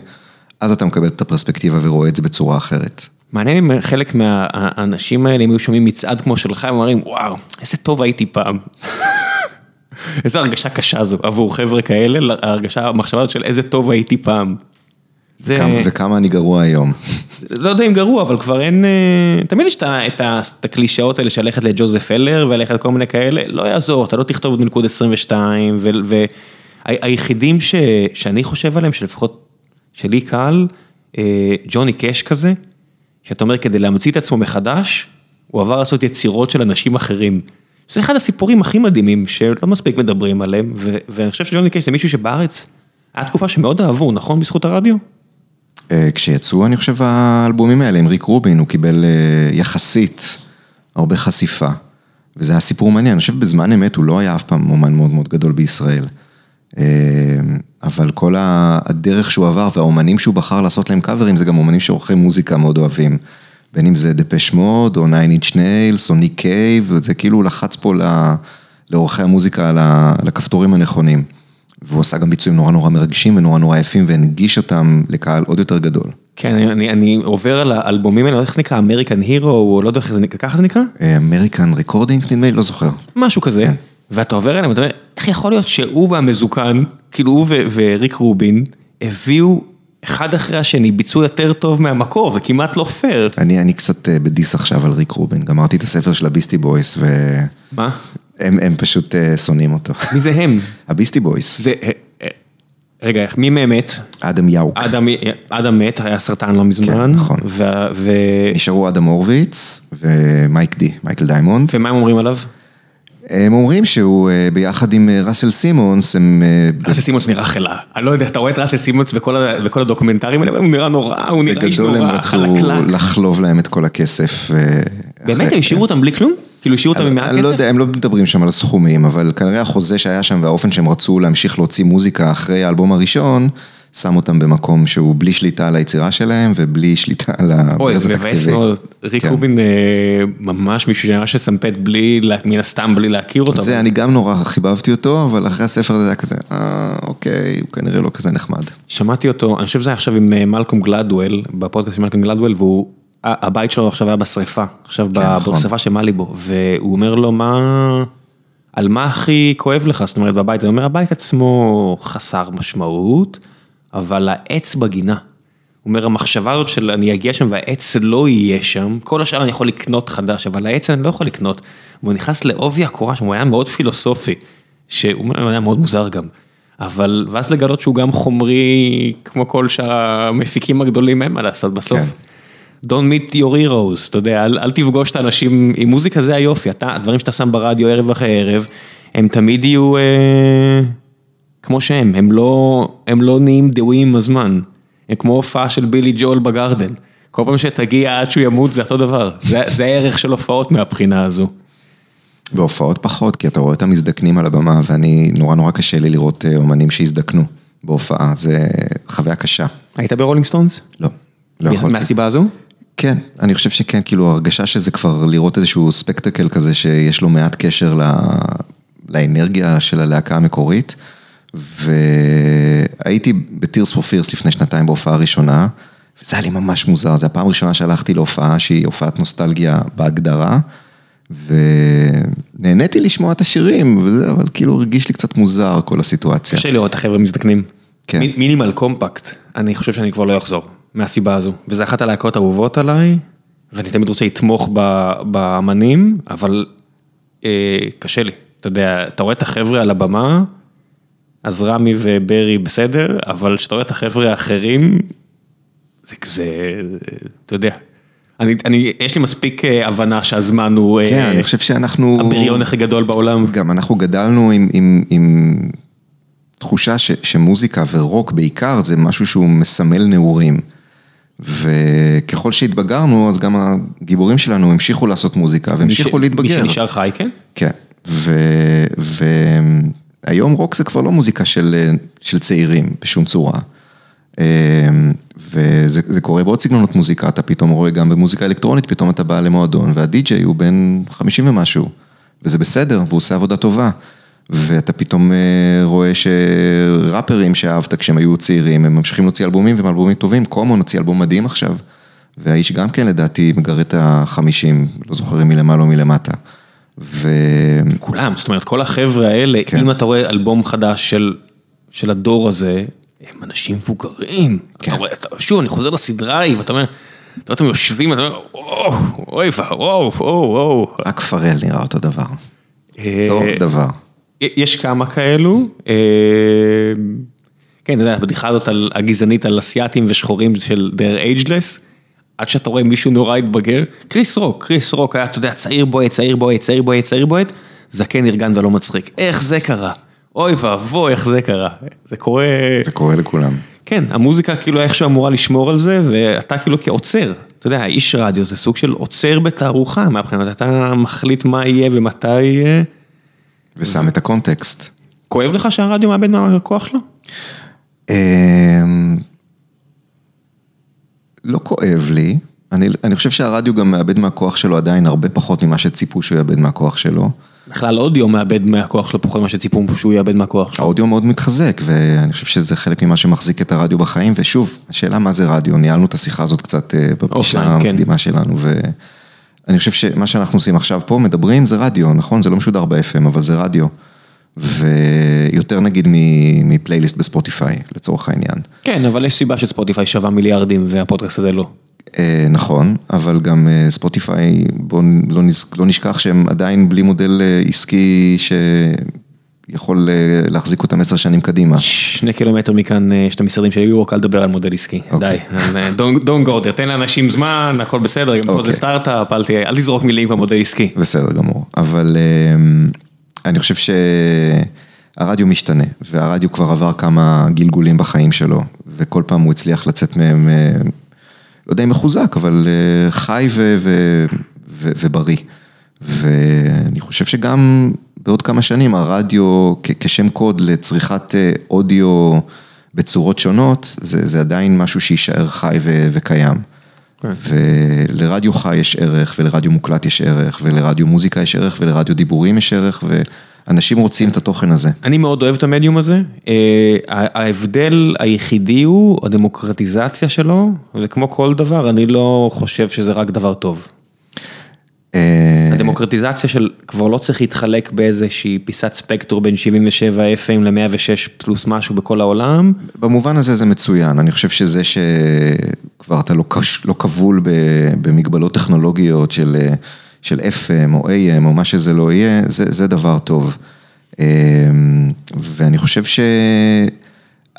אז אתה מקבל את הפרספקטיבה ורואה את זה בצורה אחרת. מעניין אם חלק מהאנשים האלה, אם היו שומעים מצעד כמו שלך, הם אומרים, וואו, איזה טוב הייתי פעם. איזה הרגשה קשה זו עבור חבר'ה כאלה, ההרגשה, המחשבה הזאת של איזה טוב הייתי פעם. זה... כמה, וכמה אני גרוע היום. לא יודע אם גרוע, אבל כבר אין... אה, תמיד יש את הקלישאות האלה של ללכת לג'וזף אלר וללכת לכל מיני כאלה, לא יעזור, אתה לא תכתוב מלכוד 22, והיחידים שאני חושב עליהם, שלפחות שלי קהל, אה, ג'וני קאש כזה, שאתה אומר כדי להמציא את עצמו מחדש, הוא עבר לעשות יצירות של אנשים אחרים. זה אחד הסיפורים הכי מדהימים שלא מספיק מדברים עליהם, ואני חושב שג'וני קאש זה מישהו שבארץ, היה תקופה שמאוד אהבו, נכון? בזכות הרדיו? אה, כשיצאו, אני חושב, האלבומים האלה עם ריק רובין, הוא קיבל אה, יחסית הרבה חשיפה. וזה היה סיפור מעניין, אני חושב בזמן אמת הוא לא היה אף פעם אומן מאוד מאוד גדול בישראל. אה, אבל כל הדרך שהוא עבר והאומנים שהוא בחר לעשות להם קאברים, זה גם אומנים שעורכי מוזיקה מאוד אוהבים. בין אם זה Depeche Mode, או Nine Inch Nails, או ניק קייב, וזה כאילו לחץ פה לעורכי המוזיקה הכפתורים הנכונים. והוא עשה גם ביצועים נורא נורא מרגשים ונורא נורא יפים, והנגיש אותם לקהל עוד יותר גדול. כן, אני, אני עובר על האלבומים האלה, איך זה נקרא, American Hero, או לא יודע איך זה נקרא, ככה זה נקרא? American Recordings נדמה לי, לא זוכר. משהו כזה, כן. ואתה עובר אליהם, ואתה אומר, איך יכול להיות שהוא והמזוקן, כאילו הוא וריק רובין, הביאו אחד אחרי השני ביצוע יותר טוב מהמקור, זה כמעט לא פייר. אני, אני קצת אה, ב diss עכשיו על ריק רובין, גמרתי את הספר של ה Beastie Boys, והם מה? הם פשוט אה, שונאים אותו. מי זה הם? ה Beastie Boys, זה, אה, רגע, מי מהם מת? אדם יאוק. אדם, אדם מת, היה סרטן לא מזמן. כן, נכון. ו, ו, נשארו אדם הורוביץ ומייק די, מייקל דיימונד. ומה הם אומרים עליו? הם אומרים שהוא אה, ביחד עם אה, ראסל סימונס, הם... אה, ראסל סימונס נראה חלאה. אני לא יודע, אתה רואה את ראסל סימונס בכל הדוקומנטרים האלה, הוא נראה נורא, הוא נראה איש בגדול הם נורא רצו חלקלק. לחלוב להם את כל הכסף. באמת, הם השאירו אותם בלי כלום? כאילו השאירו אותם עם מעט אני לא כסף? יודע, הם לא מדברים שם על הסכומים, אבל כנראה החוזה שהיה שם והאופן שהם רצו להמשיך להוציא מוזיקה אחרי האלבום הראשון, שם אותם במקום שהוא בלי שליטה על היצירה שלהם ובלי שליטה על אוי, הברז זה מבאס התקציבי. מאוד. ריק כן. רובין אה, ממש מישהו שנראה שסמפט בלי, מן הסתם בלי להכיר אותו. זה, אני גם נורא חיבבתי אותו, אבל אחרי הספר הזה היה כזה, אה, אוקיי, הוא כנראה לא כזה נחמד. שמעתי אותו, אני חושב שזה היה עכשיו עם אה, מלקום גלדוול, בפודקאסט של מלקום גלדוול, והוא, הבית שלו עכשיו היה בשריפה, עכשיו כן, נכון. בשריפה של מאליבו, והוא אומר לו, מה, על מה הכי כואב לך, זאת אומרת בבית, הוא אומר, הבית עצמו חסר משמעות, אבל העץ בגינה. הוא אומר, המחשבה הזאת של אני אגיע שם והעץ לא יהיה שם, כל השאר אני יכול לקנות חדש, אבל העץ אני לא יכול לקנות. והוא נכנס לעובי הקורה שם, הוא היה מאוד פילוסופי, שהוא היה מאוד מוזר גם. אבל, ואז לגלות שהוא גם חומרי, כמו כל שאר המפיקים הגדולים, אין מה לעשות בסוף. כן. Don't meet your heroes, אתה יודע, אל, אל תפגוש את האנשים, עם מוזיקה זה היופי, אתה, הדברים שאתה שם ברדיו ערב אחרי ערב, הם תמיד יהיו אה, כמו שהם, הם לא, הם לא נהיים דהויים עם הזמן, הם כמו הופעה של בילי ג'ואל בגרדן, כל פעם שתגיע עד שהוא ימות זה אותו דבר, זה, זה הערך של הופעות מהבחינה הזו. בהופעות פחות, כי אתה רואה אותם מזדקנים על הבמה, ואני, נורא נורא קשה לי לראות אה, אומנים שהזדקנו בהופעה, זה חוויה קשה. היית ב Rolling Stones? לא, לא יכולתי. מהסיבה הזו? כן, אני חושב שכן, כאילו הרגשה שזה כבר לראות איזשהו ספקטקל כזה שיש לו מעט קשר ל... לאנרגיה של הלהקה המקורית. והייתי בטירס פור פירס לפני שנתיים בהופעה ראשונה, וזה היה לי ממש מוזר, זו הפעם הראשונה שהלכתי להופעה שהיא הופעת נוסטלגיה בהגדרה, ונהניתי לשמוע את השירים, וזה, אבל כאילו הרגיש לי קצת מוזר כל הסיטואציה. קשה לראות את החבר'ה מזדקנים. כן. מי- מינימל קומפקט, אני חושב שאני כבר לא אחזור, מהסיבה הזו. וזה אחת הלהקות האהובות עליי, ואני תמיד רוצה לתמוך ב- באמנים, אבל אה, קשה לי. אתה יודע, אתה רואה את החבר'ה על הבמה, אז רמי וברי בסדר, אבל כשאתה רואה את החבר'ה האחרים, זה כזה, אתה יודע. אני, אני, יש לי מספיק אה, הבנה שהזמן הוא אה, כן, אני חושב שאנחנו... הבריון הכי גדול בעולם. גם אנחנו גדלנו עם, עם, עם תחושה ש, שמוזיקה ורוק בעיקר זה משהו שהוא מסמל נעורים. וככל שהתבגרנו, אז גם הגיבורים שלנו המשיכו לעשות מוזיקה והמשיכו ש- להתבגר. מי שנשאר חי, כן? כן, והיום רוק זה כבר לא מוזיקה של, של צעירים בשום צורה. וזה זה קורה בעוד סגנונות מוזיקה, אתה פתאום רואה גם במוזיקה אלקטרונית, פתאום אתה בא למועדון והדי-ג'יי הוא בן 50 ומשהו, וזה בסדר, והוא עושה עבודה טובה. ואתה פתאום אה, רואה שראפרים שאהבת כשהם היו צעירים, הם ממשיכים להוציא אלבומים והם אלבומים טובים, קומון הוציא אלבום מדהים עכשיו. והאיש גם כן לדעתי מגרד את החמישים, לא זוכר מלמעלה או מלמטה. ו... כולם, זאת אומרת, כל החבר'ה האלה, כן. אם אתה רואה אלבום חדש של, של הדור הזה, הם אנשים מבוגרים. כן. אתה רואה, אתה, שוב, אני חוזר לסדרה ההיא, ואתה אומר, אתה רואה, אתם יושבים, אתה אומר, וואו, אוי וואו, וואו, וואו. רק פרל נראה אותו דבר. אה, אותו דבר. יש כמה כאלו. אה, כן, אתה יודע, הבדיחה הזאת על- הגזענית על אסיאתים ושחורים של their ageless, עד שאתה רואה מישהו נורא התבגר, קריס רוק, קריס רוק היה, אתה יודע, צעיר בועט, צעיר בועט, צעיר בועט, צעיר בועט, זקן ארגן ולא מצחיק. איך זה קרה? אוי ואבוי, איך זה קרה. זה קורה... זה קורה לכולם. כן, המוזיקה כאילו איכשהו אמורה לשמור על זה, ואתה כאילו כעוצר. אתה יודע, איש רדיו זה סוג של עוצר בתערוכה, מהבחינת אתה מחליט מה יהיה ומתי יהיה. ושם את הקונטקסט. כואב לך שהרדיו מאבד מהכוח שלו? לא כואב לי, אני, אני חושב שהרדיו גם מאבד מהכוח שלו עדיין הרבה פחות ממה שציפו שהוא יאבד מהכוח שלו. בכלל אודיו מאבד מהכוח שלו פחות ממה שציפו שהוא יאבד מהכוח שלו. האודיו מאוד מתחזק, ואני חושב שזה חלק ממה שמחזיק את הרדיו בחיים, ושוב, השאלה מה זה רדיו, ניהלנו את השיחה הזאת קצת אה, בפגישה כן. המקדימה שלנו, ואני חושב שמה שאנחנו עושים עכשיו פה, מדברים, זה רדיו, נכון? זה לא משודר ב-FM, אבל זה רדיו. ויותר נגיד מפלייליסט בספוטיפיי, לצורך העניין. כן, אבל יש סיבה שספוטיפיי שווה מיליארדים והפודקאסט הזה לא. אה, נכון, אבל גם אה, ספוטיפיי, בואו לא, לא נשכח שהם עדיין בלי מודל אה, עסקי שיכול להחזיק אותם עשר שנים קדימה. שני קילומטר מכאן יש את המשרדים של WeWork, אל תדבר על מודל עסקי, די. אוקיי. אה, don't go there, תן לאנשים זמן, הכל בסדר, גם פה זה אוקיי. סטארט-אפ, אל אל תזרוק מילים כמו מודל עסקי. בסדר גמור, אבל אני חושב שהרדיו משתנה, והרדיו כבר עבר כמה גלגולים בחיים שלו, וכל פעם הוא הצליח לצאת מהם, אה, לא יודע אם מחוזק, אבל אה, חי ו- ו- ו- ובריא. ואני חושב שגם בעוד כמה שנים הרדיו כ- כשם קוד לצריכת אה, אודיו בצורות שונות, זה, זה עדיין משהו שיישאר חי ו- וקיים. ולרדיו חי יש ערך, ולרדיו מוקלט יש ערך, ולרדיו מוזיקה יש ערך, ולרדיו דיבורים יש ערך, ואנשים רוצים את התוכן הזה. אני מאוד אוהב את המדיום הזה, אה, ההבדל היחידי הוא הדמוקרטיזציה שלו, וכמו כל דבר, אני לא חושב שזה רק דבר טוב. אה, הדמוקרטיזציה של כבר לא צריך להתחלק באיזושהי פיסת ספקטור בין 77 FM ל-106 פלוס משהו בכל העולם. במובן הזה זה מצוין, אני חושב שזה שכבר אתה לא, לא כבול במגבלות טכנולוגיות של, של FM או AM או מה שזה לא יהיה, זה, זה דבר טוב. אה, ואני חושב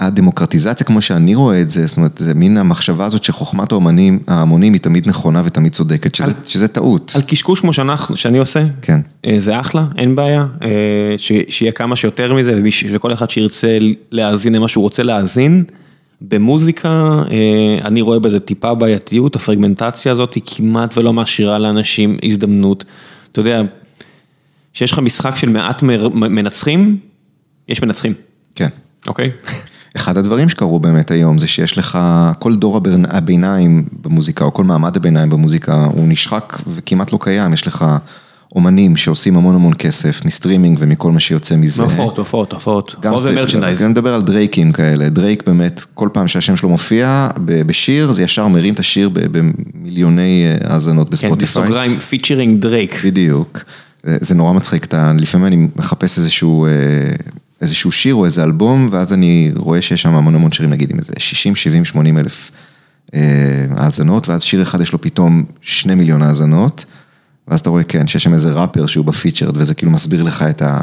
שהדמוקרטיזציה כמו שאני רואה את זה, זאת אומרת, זה מין המחשבה הזאת שחוכמת האומנים, ההמונים היא תמיד נכונה ותמיד צודקת, שזה, שזה טעות. על קשקוש כמו שאנחנו, שאני עושה, כן. אה, זה אחלה, אין בעיה, אה, ש- שיהיה כמה שיותר מזה, וכל אחד שירצה להאזין למה שהוא רוצה להאזין. במוזיקה, אה, אני רואה בזה טיפה בעייתיות, הפרגמנטציה הזאת היא כמעט ולא משאירה לאנשים הזדמנות. אתה יודע, שיש לך משחק של מעט מנצחים, יש מנצחים, כן. אוקיי? אחד הדברים שקרו באמת היום זה שיש לך, כל דור הביניים במוזיקה, או כל מעמד הביניים במוזיקה, הוא נשחק וכמעט לא קיים, יש לך אומנים שעושים המון המון כסף מסטרימינג ומכל מה שיוצא מזה. הופעות, הופעות, הופעות, גם הופעות ו merchandise. אני מדבר על דרייקים כאלה, דרייק באמת, כל פעם שהשם שלו מופיע בשיר, זה ישר מרים את השיר במיליוני אה, האזנות כן, בספוטיפיי. בסוגריים, featuring דרייק. בדיוק, זה נורא מצחיק, לפעמים אני מחפש איזשהו, אה, איזשהו שיר או איזה אלבום, ואז אני רואה שיש שם המון המון שירים, נגיד עם איזה 60, 70, 80 אלף אה, האזנות, ואז שיר אחד יש לו פתאום שני מיליון האזנות, ואז אתה רואה, כן, שיש שם איזה ראפר שהוא בפיצ'רד, וזה כאילו מסביר לך את ה...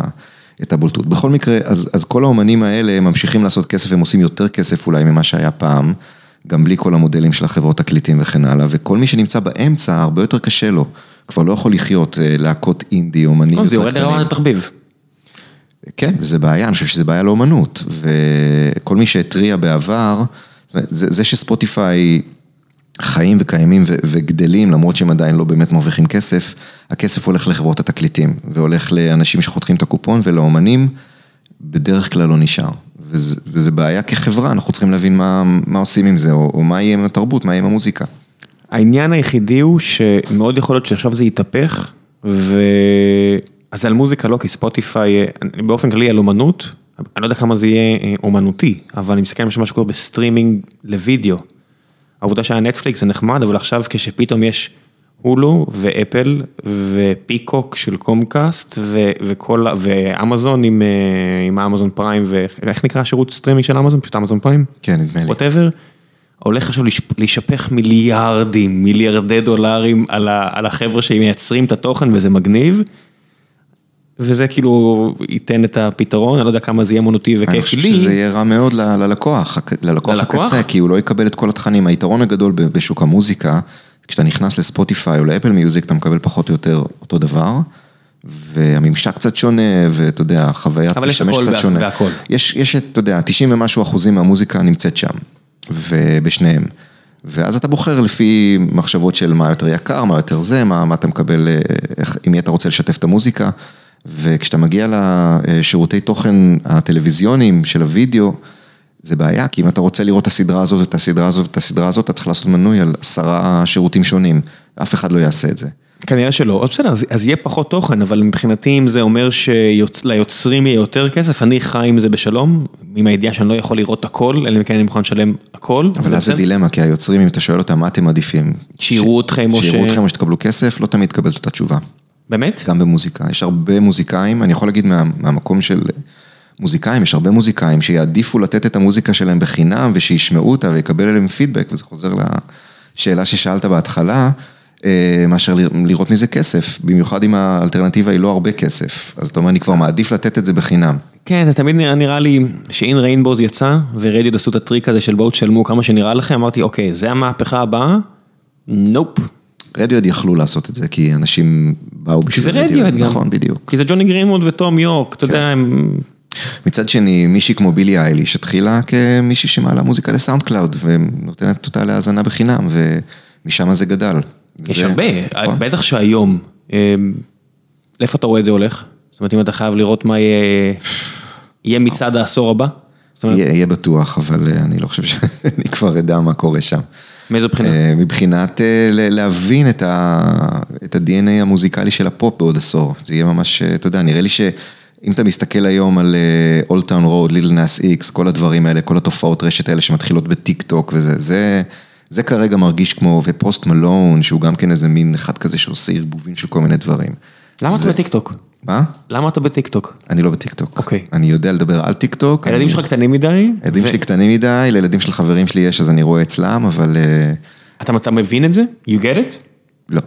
את הבולטות. בכל מקרה, אז, אז כל האומנים האלה ממשיכים לעשות כסף, הם עושים יותר כסף אולי ממה שהיה פעם, גם בלי כל המודלים של החברות תקליטים וכן הלאה, וכל מי שנמצא באמצע, הרבה יותר קשה לו. כבר לא יכול לחיות אה, להקות אינדי, אומנים לא, זה יותר יורד קטנים. לרמת התחביב. כן, וזה בעיה, אני חושב שזה בעיה לאומנות, וכל מי שהתריע בעבר, זה, זה שספוטיפיי חיים וקיימים ו- וגדלים, למרות שהם עדיין לא באמת מרוויחים כסף, הכסף הולך לחברות התקליטים, והולך לאנשים שחותכים את הקופון, ולאומנים בדרך כלל לא נשאר. וזה, וזה בעיה כחברה, אנחנו צריכים להבין מה, מה עושים עם זה, או, או מה יהיה עם התרבות, מה יהיה עם המוזיקה. העניין היחידי הוא שמאוד יכול להיות שעכשיו זה יתהפך, ו... אז על מוזיקה לא, כי ספוטיפיי, באופן כללי על אומנות, אני לא יודע כמה זה יהיה אה, אומנותי, אבל אני מסתכל על מה שקורה בסטרימינג לוידאו. העובדה שהיה נטפליקס זה נחמד, אבל עכשיו כשפתאום יש הולו ואפל ופיקוק של קומקאסט ו- וכל, ואמזון עם, אה, עם האמזון פריים, ואיך נקרא השירות סטרימינג של אמזון? פשוט אמזון פריים? כן, נדמה לי. Whatever, הולך עכשיו להישפ- להישפך מיליארדים, מיליארדי דולרים על ה- על החבר'ה שמייצרים את התוכן וזה מגניב. וזה כאילו ייתן את הפתרון, אני לא יודע כמה זה יהיה אני וכיף חושב לי. שזה יהיה רע מאוד ללקוח, ללקוח? הקצה, כי הוא לא יקבל את כל התכנים. היתרון הגדול בשוק המוזיקה, כשאתה נכנס לספוטיפיי או לאפל מיוזיק, אתה מקבל פחות או יותר אותו דבר, והממשק קצת שונה, ואתה יודע, חוויית אבל יש משתמש הכל קצת שונה. והכל. יש, יש את, אתה יודע, 90 ומשהו אחוזים מהמוזיקה נמצאת שם, ובשניהם. ואז אתה בוחר לפי מחשבות של מה יותר יקר, מה יותר זה, מה, מה אתה מקבל, אה, איך, עם מי אתה רוצה לשתף את המוזיקה. וכשאתה מגיע לשירותי תוכן הטלוויזיוניים של הוידאו, זה בעיה, כי אם אתה רוצה לראות את הסדרה הזאת, את הסדרה הזאת, את הסדרה הזאת, אתה צריך לעשות מנוי על עשרה שירותים שונים, אף אחד לא יעשה את זה. כנראה שלא, אז בסדר, אז, אז יהיה פחות תוכן, אבל מבחינתי אם זה אומר שליוצרים יהיה יותר כסף, אני חי עם זה בשלום, עם הידיעה שאני לא יכול לראות הכל, אלא אם כן אני מוכן לשלם הכל. אבל אז זה דילמה, כי היוצרים, אם אתה שואל אותם מה אתם מעדיפים, שיראו אתכם או ש... שיראו אתכם או שתקבלו כסף, לא תמיד תקבל את אותה תשובה. באמת? גם במוזיקה, יש הרבה מוזיקאים, אני יכול להגיד מה, מהמקום של מוזיקאים, יש הרבה מוזיקאים שיעדיפו לתת את המוזיקה שלהם בחינם ושישמעו אותה ויקבל עליהם פידבק, וזה חוזר לשאלה ששאלת בהתחלה. אה, מאשר לראות מזה כסף, במיוחד אם האלטרנטיבה היא לא הרבה כסף, אז אתה אומר, אני כבר מעדיף לתת את זה בחינם. כן, זה תמיד נראה, נראה לי שאין ריינבוז יצא, ורדיוד עשו את הטריק הזה של בואו תשלמו כמה שנראה לכם, אמרתי, אוקיי, זה המהפכה הבאה? Nope. רדיוהד יכלו לעשות את זה, כי אנשים באו בשביל רדיוהד. כי זה רדיוהד גם. נכון, בדיוק. כי זה ג'וני גרינווד וטום יורק, אתה יודע, כן. הם... מצד שני, מישהי כמו בילי אייליש התחילה כמישהי שמעלה מוזיקה לסאונד קלאוד, ונותנת אותה להאזנה בחינם, ומשם זה גדל. יש הרבה, נכון. בטח שהיום, אמ, לאיפה אתה רואה את זה הולך? זאת אומרת, אם אתה חייב לראות מה יהיה מצעד העשור הבא? יהיה בטוח, אבל אה, אני לא חושב שאני כבר אדע מה קורה שם. מאיזו בחינה? אה, מבחינת אה, להבין את ה-DNA המוזיקלי של הפופ בעוד עשור. זה יהיה ממש, אתה יודע, נראה לי שאם אתה מסתכל היום על Old Town Road, Lil Nas X, כל הדברים האלה, כל התופעות רשת האלה שמתחילות בטיק טוק וזה, זה... זה כרגע מרגיש כמו, ופוסט מלון, שהוא גם כן איזה מין אחד כזה שעושה ערבובים של כל מיני דברים. למה אתה בטיקטוק? מה? למה אתה בטיקטוק? אני לא בטיקטוק. אוקיי. אני יודע לדבר על טיקטוק. הילדים שלך קטנים מדי? הילדים שלי קטנים מדי, לילדים של חברים שלי יש, אז אני רואה אצלם, אבל... אה, אתה מבין את זה? You get it? לא.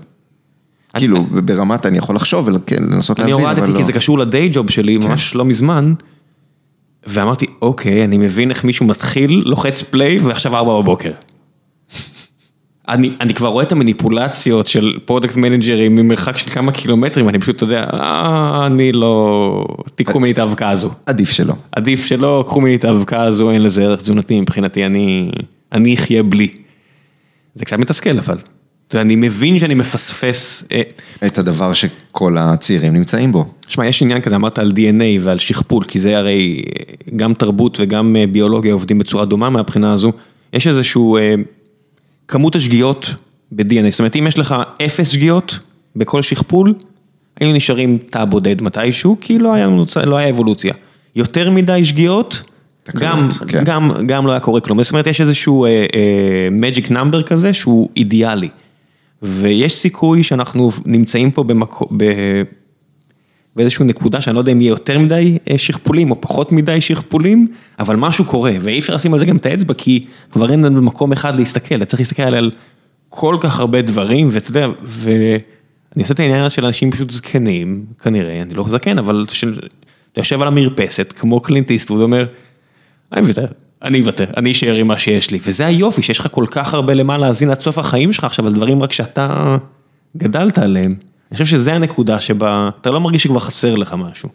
כאילו, ברמת אני יכול לחשוב ולנסות להבין, אבל לא. אני הורדתי כי זה קשור ל day job שלי, כן. ממש לא מזמן. ואמרתי, אוקיי, אני מבין איך מישהו מתחיל, לוחץ play, ועכשיו ארבע בבוקר. אני אני כבר רואה את המניפולציות של product מנג'רים ממרחק של כמה קילומטרים, אני פשוט, אתה יודע, אה, אני לא... תיקחו ממני את האבקה הזו. עדיף שלא. עדיף שלא, קחו ממני את האבקה הזו, אין לזה ערך תזונתי מבחינתי, אני אני אחיה בלי. זה קצת מתסכל אבל. אני מבין שאני מפספס... אה, את הדבר שכל הצעירים נמצאים בו. שמע, יש עניין כזה, אמרת על DNA ועל שכפול, כי זה הרי גם תרבות וגם אה, ביולוגיה עובדים בצורה דומה מהבחינה הזו. יש איזשהו... כמות השגיאות ב-DNA, זאת אומרת אם יש לך אפס שגיאות בכל שכפול, היינו נשארים תא בודד מתישהו, כי לא היה, לא היה אבולוציה. יותר מדי שגיאות, גם, כן. גם, גם לא היה קורה כלום. זאת אומרת, יש איזשהו מג'יק uh, נאמבר כזה שהוא אידיאלי. ויש סיכוי שאנחנו נמצאים פה במקו, ב, באיזושהי נקודה שאני לא יודע אם יהיה יותר מדי אה, שכפולים או פחות מדי שכפולים, אבל משהו קורה, ואי אפשר לשים על זה גם את האצבע, כי כבר אין לנו מקום אחד להסתכל, אתה צריך להסתכל על כל כך הרבה דברים, ואתה יודע, ואני עושה את העניין של אנשים פשוט זקנים, כנראה, אני לא זקן, אבל אתה יושב על המרפסת, כמו קלינטיסט, והוא אומר, אני מוותר, אני אוותר, אני אשאר עם מה שיש לי, וזה היופי, שיש לך כל כך הרבה למה להאזין עד סוף החיים שלך עכשיו, על דברים רק שאתה גדלת עליהם. אני חושב שזה הנקודה שבה, אתה לא מרגיש שכבר חסר לך משהו.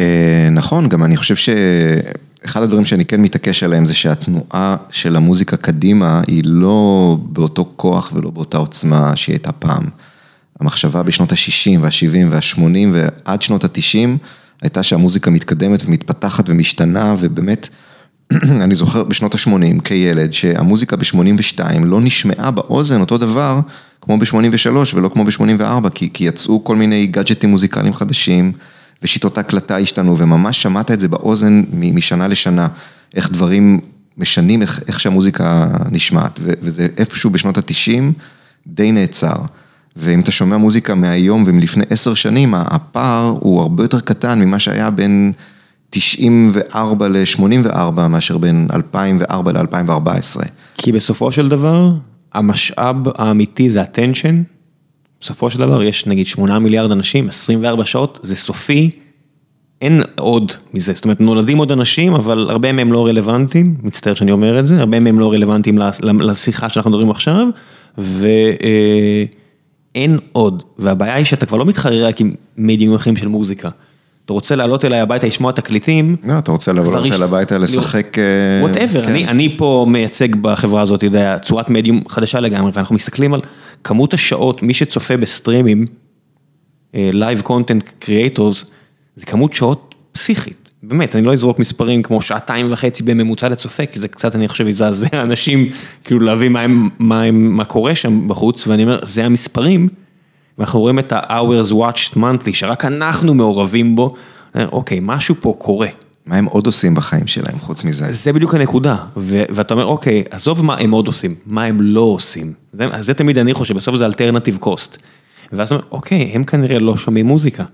אה, נכון, גם אני חושב שאחד הדברים שאני כן מתעקש עליהם זה שהתנועה של המוזיקה קדימה היא לא באותו כוח ולא באותה עוצמה שהיא הייתה פעם. המחשבה בשנות ה-60 וה-70 וה-80 ועד שנות ה-90 הייתה שהמוזיקה מתקדמת ומתפתחת ומשתנה ובאמת, אני זוכר בשנות ה-80 כילד שהמוזיקה ב-82 לא נשמעה באוזן אותו דבר כמו ב-83 ולא כמו ב-84, כי, כי יצאו כל מיני גאדג'טים מוזיקליים חדשים, ושיטות ההקלטה השתנו, וממש שמעת את זה באוזן משנה לשנה, איך דברים משנים, איך, איך שהמוזיקה נשמעת, וזה איפשהו בשנות ה-90 די נעצר. ואם אתה שומע מוזיקה מהיום ומלפני עשר שנים, הפער הוא הרבה יותר קטן ממה שהיה בין 94 ל-84 מאשר בין 2004 ל-2014. כי בסופו של דבר, המשאב האמיתי זה attention, בסופו של דבר יש נגיד 8 מיליארד אנשים, 24 שעות, זה סופי, אין עוד מזה, זאת אומרת נולדים עוד אנשים, אבל הרבה מהם לא רלוונטיים, מצטער שאני אומר את זה, הרבה מהם לא רלוונטיים לשיחה שאנחנו מדברים עכשיו, ואין אה, עוד, והבעיה היא שאתה כבר לא מתחרה רק עם מדיום אחרים של מוזיקה. אתה רוצה לעלות אליי הביתה, לשמוע תקליטים. לא, אתה רוצה לעלות אליי הביתה, לשחק... Whatever, כן. אני פה מייצג בחברה הזאת, יודע, צורת מדיום חדשה לגמרי, ואנחנו מסתכלים על כמות השעות, מי שצופה בסטרימים, Live Content Creators, זה כמות שעות פסיכית. באמת, אני לא אזרוק מספרים כמו שעתיים וחצי בממוצע לצופה, כי זה קצת, אני חושב, יזעזע אנשים, כאילו להבין מה, הם, מה, הם, מה קורה שם בחוץ, ואני אומר, זה המספרים. ואנחנו רואים את ה-hours watched monthly, שרק אנחנו מעורבים בו, אוקיי, משהו פה קורה. מה הם עוד עושים בחיים שלהם חוץ מזה? זה בדיוק הנקודה, ו- ואתה אומר, אוקיי, עזוב מה הם עוד עושים, מה הם לא עושים. זה, זה תמיד אני חושב, בסוף זה אלטרנטיב קוסט. ואז אתה אומר, אוקיי, הם כנראה לא שומעים מוזיקה.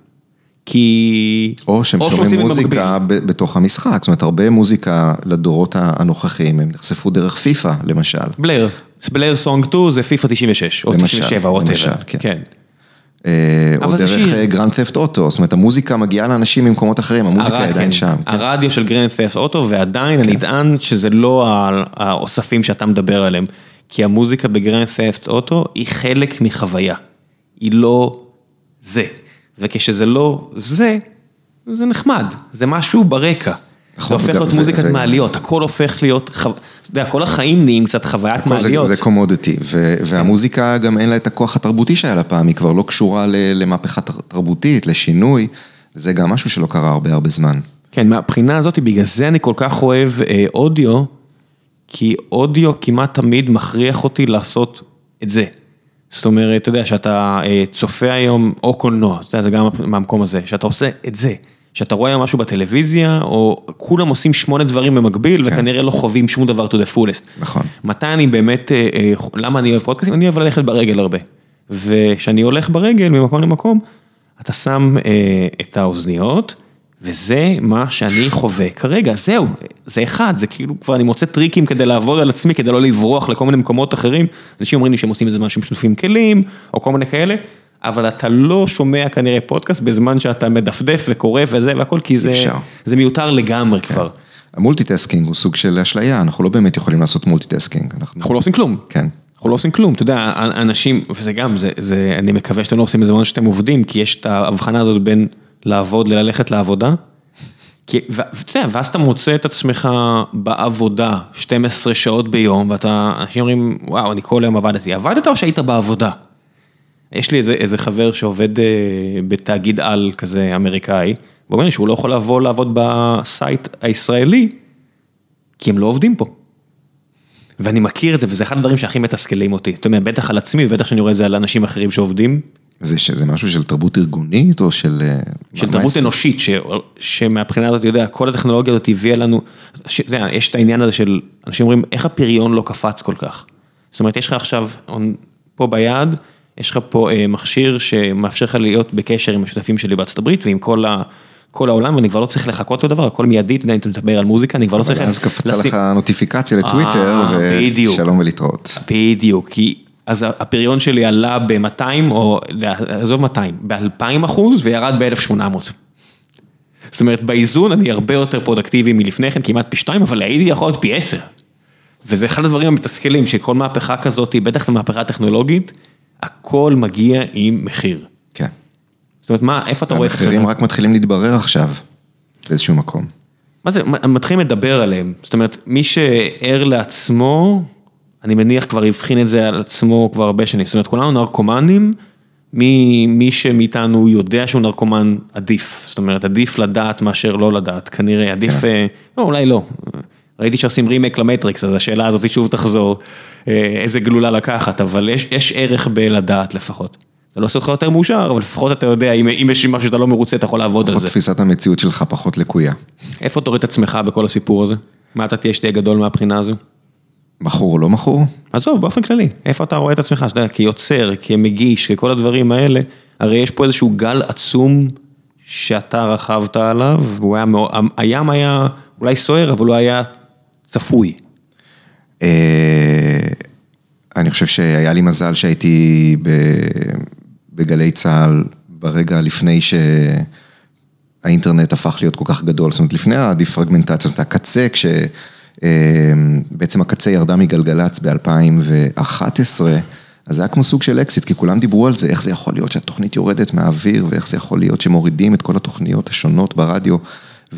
כי... או שהם שעושים שומעים במקביל. מוזיקה ב- בתוך המשחק, זאת אומרת, הרבה מוזיקה לדורות הנוכחיים, הם נחשפו דרך פיפא, למשל. בלר, בלר Song 2 זה פיפא 96, או למשל, 97, או whatever. כן. כן. אה, או דרך. Grand Theft Auto, זאת אומרת, המוזיקה מגיעה לאנשים ממקומות אחרים, המוזיקה עדיין כן. שם. כן. הרדיו של Grand Theft Auto, ועדיין אני אטען שזה לא האוספים שאתה מדבר עליהם. כי המוזיקה ב Grand Theft Auto היא חלק מחוויה. היא לא זה. וכשזה לא זה, זה נחמד. זה משהו ברקע. זה נכון, הופך וגם- להיות מוזיקת מעליות, הכל הופך להיות, אתה יודע, כל החיים נהיים קצת חוויית זה- מעליות. זה קומודיטי, והמוזיקה גם אין לה את הכוח התרבותי שהיה לה פעם, היא כבר לא קשורה למהפכה תר- תרבותית, לשינוי, זה גם משהו שלא קרה הרבה הרבה זמן. כן, מהבחינה הזאת, בגלל זה אני כל כך אוהב אה, אודיו, כי אודיו כמעט תמיד מכריח אותי לעשות את זה. זאת אומרת, אתה יודע, שאתה אה, צופה היום, או קולנוע, אתה יודע, זה גם מהמקום הזה, שאתה עושה את זה. שאתה רואה משהו בטלוויזיה, או כולם עושים שמונה דברים במקביל, וכנראה לא חווים שום דבר to the fullest. נכון. מתי אני באמת, אה, אה, למה אני אוהב פודקאסטים? אני אוהב ללכת ברגל הרבה. וכשאני הולך ברגל ממקום למקום, אתה שם אה, את האוזניות, וזה מה שאני חווה כרגע, זהו, זה אחד, זה כאילו כבר אני מוצא טריקים כדי לעבוד על עצמי, כדי לא לברוח לכל מיני מקומות אחרים. אנשים אומרים לי שהם עושים את זה משהו שותפים כלים, או כל מיני כאלה, אבל אתה לא שומע כנראה פודקאסט בזמן שאתה מדפדף וקורא וזה והכל, כי זה. זה מיותר לגמרי כבר. המולטיטסקינג הוא סוג של אשליה, אנחנו לא באמת יכולים לעשות מולטיטסקינג. אנחנו... אנחנו לא עושים כלום. כן. אנחנו לא עושים כלום, אתה יודע, אנשים, וזה גם, זה, זה, אני מקווה שאתם לא עושים את זה בזמן שאתם עובדים, כי יש את ההבחנה הזאת בין לעבוד לללכת לעבודה. כי, ו- ואתה יודע, ואז אתה מוצא את עצמך בעבודה 12 שעות ביום, ואתה, אנשים אומרים, וואו, אני כל היום עבדתי. עבדת או שהיית בעבודה? יש לי איזה, איזה חבר שעובד אה, בתאגיד על כזה אמריקאי, ואומר לי שהוא לא יכול לבוא לעבוד בסייט הישראלי, כי הם לא עובדים פה. ואני מכיר את זה, וזה אחד הדברים שהכי מתסכלים אותי. אתה יודע, בטח על עצמי, ובטח שאני רואה את זה על אנשים אחרים שעובדים, זה, ש- זה משהו של תרבות ארגונית או של... אה, של תרבות מה- אנושית, ש, שמהבחינה הזאת, אתה יודע, כל הטכנולוגיה הזאת הביאה לנו, ש, יודע, יש את העניין הזה של, אנשים אומרים, איך הפריון לא קפץ כל כך? זאת אומרת, יש לך עכשיו, פה ביד, יש לך פה אה, מכשיר שמאפשר לך להיות בקשר עם השותפים שלי בארצות הברית ועם כל ה... כל העולם, ואני כבר לא צריך לחכות לדבר, הכל מיידי, אתה יודע, אם אתה מדבר על מוזיקה, אני כבר לא צריך... אז קפצה לשים- לך נוטיפיקציה לטוויטר, אה. ושלום ולהתראות. בדיוק, כי אז הפריון שלי עלה ב-200, או עזוב 200, ב-2,000 אחוז וירד ב-1,800. זאת אומרת, באיזון אני הרבה יותר פרודקטיבי מלפני כן, כמעט פי 2, אבל הייתי יכול להיות פי 10. וזה אחד הדברים המתסכלים, שכל מהפכה כזאת, בטח במהפכה הטכנולוגית, הכל מגיע עם מחיר. כן. זאת אומרת, מה, איפה אתה רואה את המחירים עצמך? רק מתחילים להתברר עכשיו, באיזשהו מקום. מה זה, מתחילים לדבר עליהם, זאת אומרת, מי שער לעצמו, אני מניח כבר הבחין את זה על עצמו כבר הרבה שנים, זאת אומרת, כולנו נרקומנים, מי, מי שמאיתנו יודע שהוא נרקומן עדיף, זאת אומרת, עדיף לדעת מאשר לא לדעת, כנראה, עדיף, כן. אה, לא, אולי לא, ראיתי שעושים רימייק למטריקס, אז השאלה הזאת שוב תחזור, אה, איזה גלולה לקחת, אבל יש, יש ערך בלדעת לפחות. זה לא עושה אותך יותר מאושר, אבל לפחות אתה יודע, אם, אם יש משהו שאתה לא מרוצה, אתה יכול לעבוד על לפחות זה. תפיסת המציאות שלך פחות לקויה. איפה רואה את עצמך בכל הסיפור הזה? מה אתה תהיה שתהיה גדול מהבחינה הזו? מכור או לא מכור? עזוב, באופן כללי, איפה אתה רואה את עצמך, שאתה יודע, כיוצר, כמגיש, ככל הדברים האלה, הרי יש פה איזשהו גל עצום שאתה רכבת עליו, והוא היה, הים היה אולי סוער, אבל הוא היה צפוי. אה, אני חושב שהיה לי מזל שהייתי בגלי צה"ל ברגע לפני שהאינטרנט הפך להיות כל כך גדול, זאת אומרת לפני ה fragmentation, זאת אומרת הקצה, כשבעצם הקצה ירדה מגלגלצ ב-2011, אז זה היה כמו סוג של אקזיט, כי כולם דיברו על זה, איך זה יכול להיות שהתוכנית יורדת מהאוויר, ואיך זה יכול להיות שמורידים את כל התוכניות השונות ברדיו.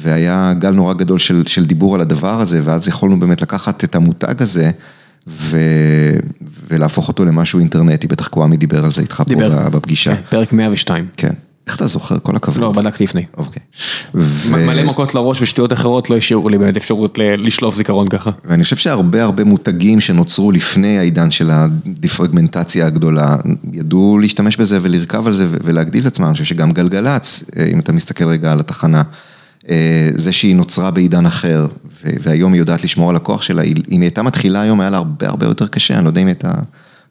והיה גל נורא גדול של, של דיבור על הדבר הזה, ואז יכולנו באמת לקחת את המותג הזה, ו, ולהפוך אותו למשהו אינטרנטי, בטח קוואמי דיבר על זה איתך דיבר. פה בפגישה. כן, פרק 102. כן. איך אתה זוכר? כל הכבוד. לא, בדקתי לפני. אוקיי. מלא מכות לראש ושטויות אחרות לא השאירו לי באמת אפשרות לשלוף זיכרון ככה. ואני חושב שהרבה הרבה מותגים שנוצרו לפני העידן של הדיפרגמנטציה הגדולה, ידעו להשתמש בזה ולרכב על זה ולהגדיל את עצמם, אני חושב שגם גלגלצ, אם אתה מסתכל רגע על התחנה, זה שהיא נוצרה בעידן אחר, והיום היא יודעת לשמור על הכוח שלה, אם היא הייתה מתחילה היום, היה לה הרבה הרבה יותר קשה, אני לא יודע אם הייתה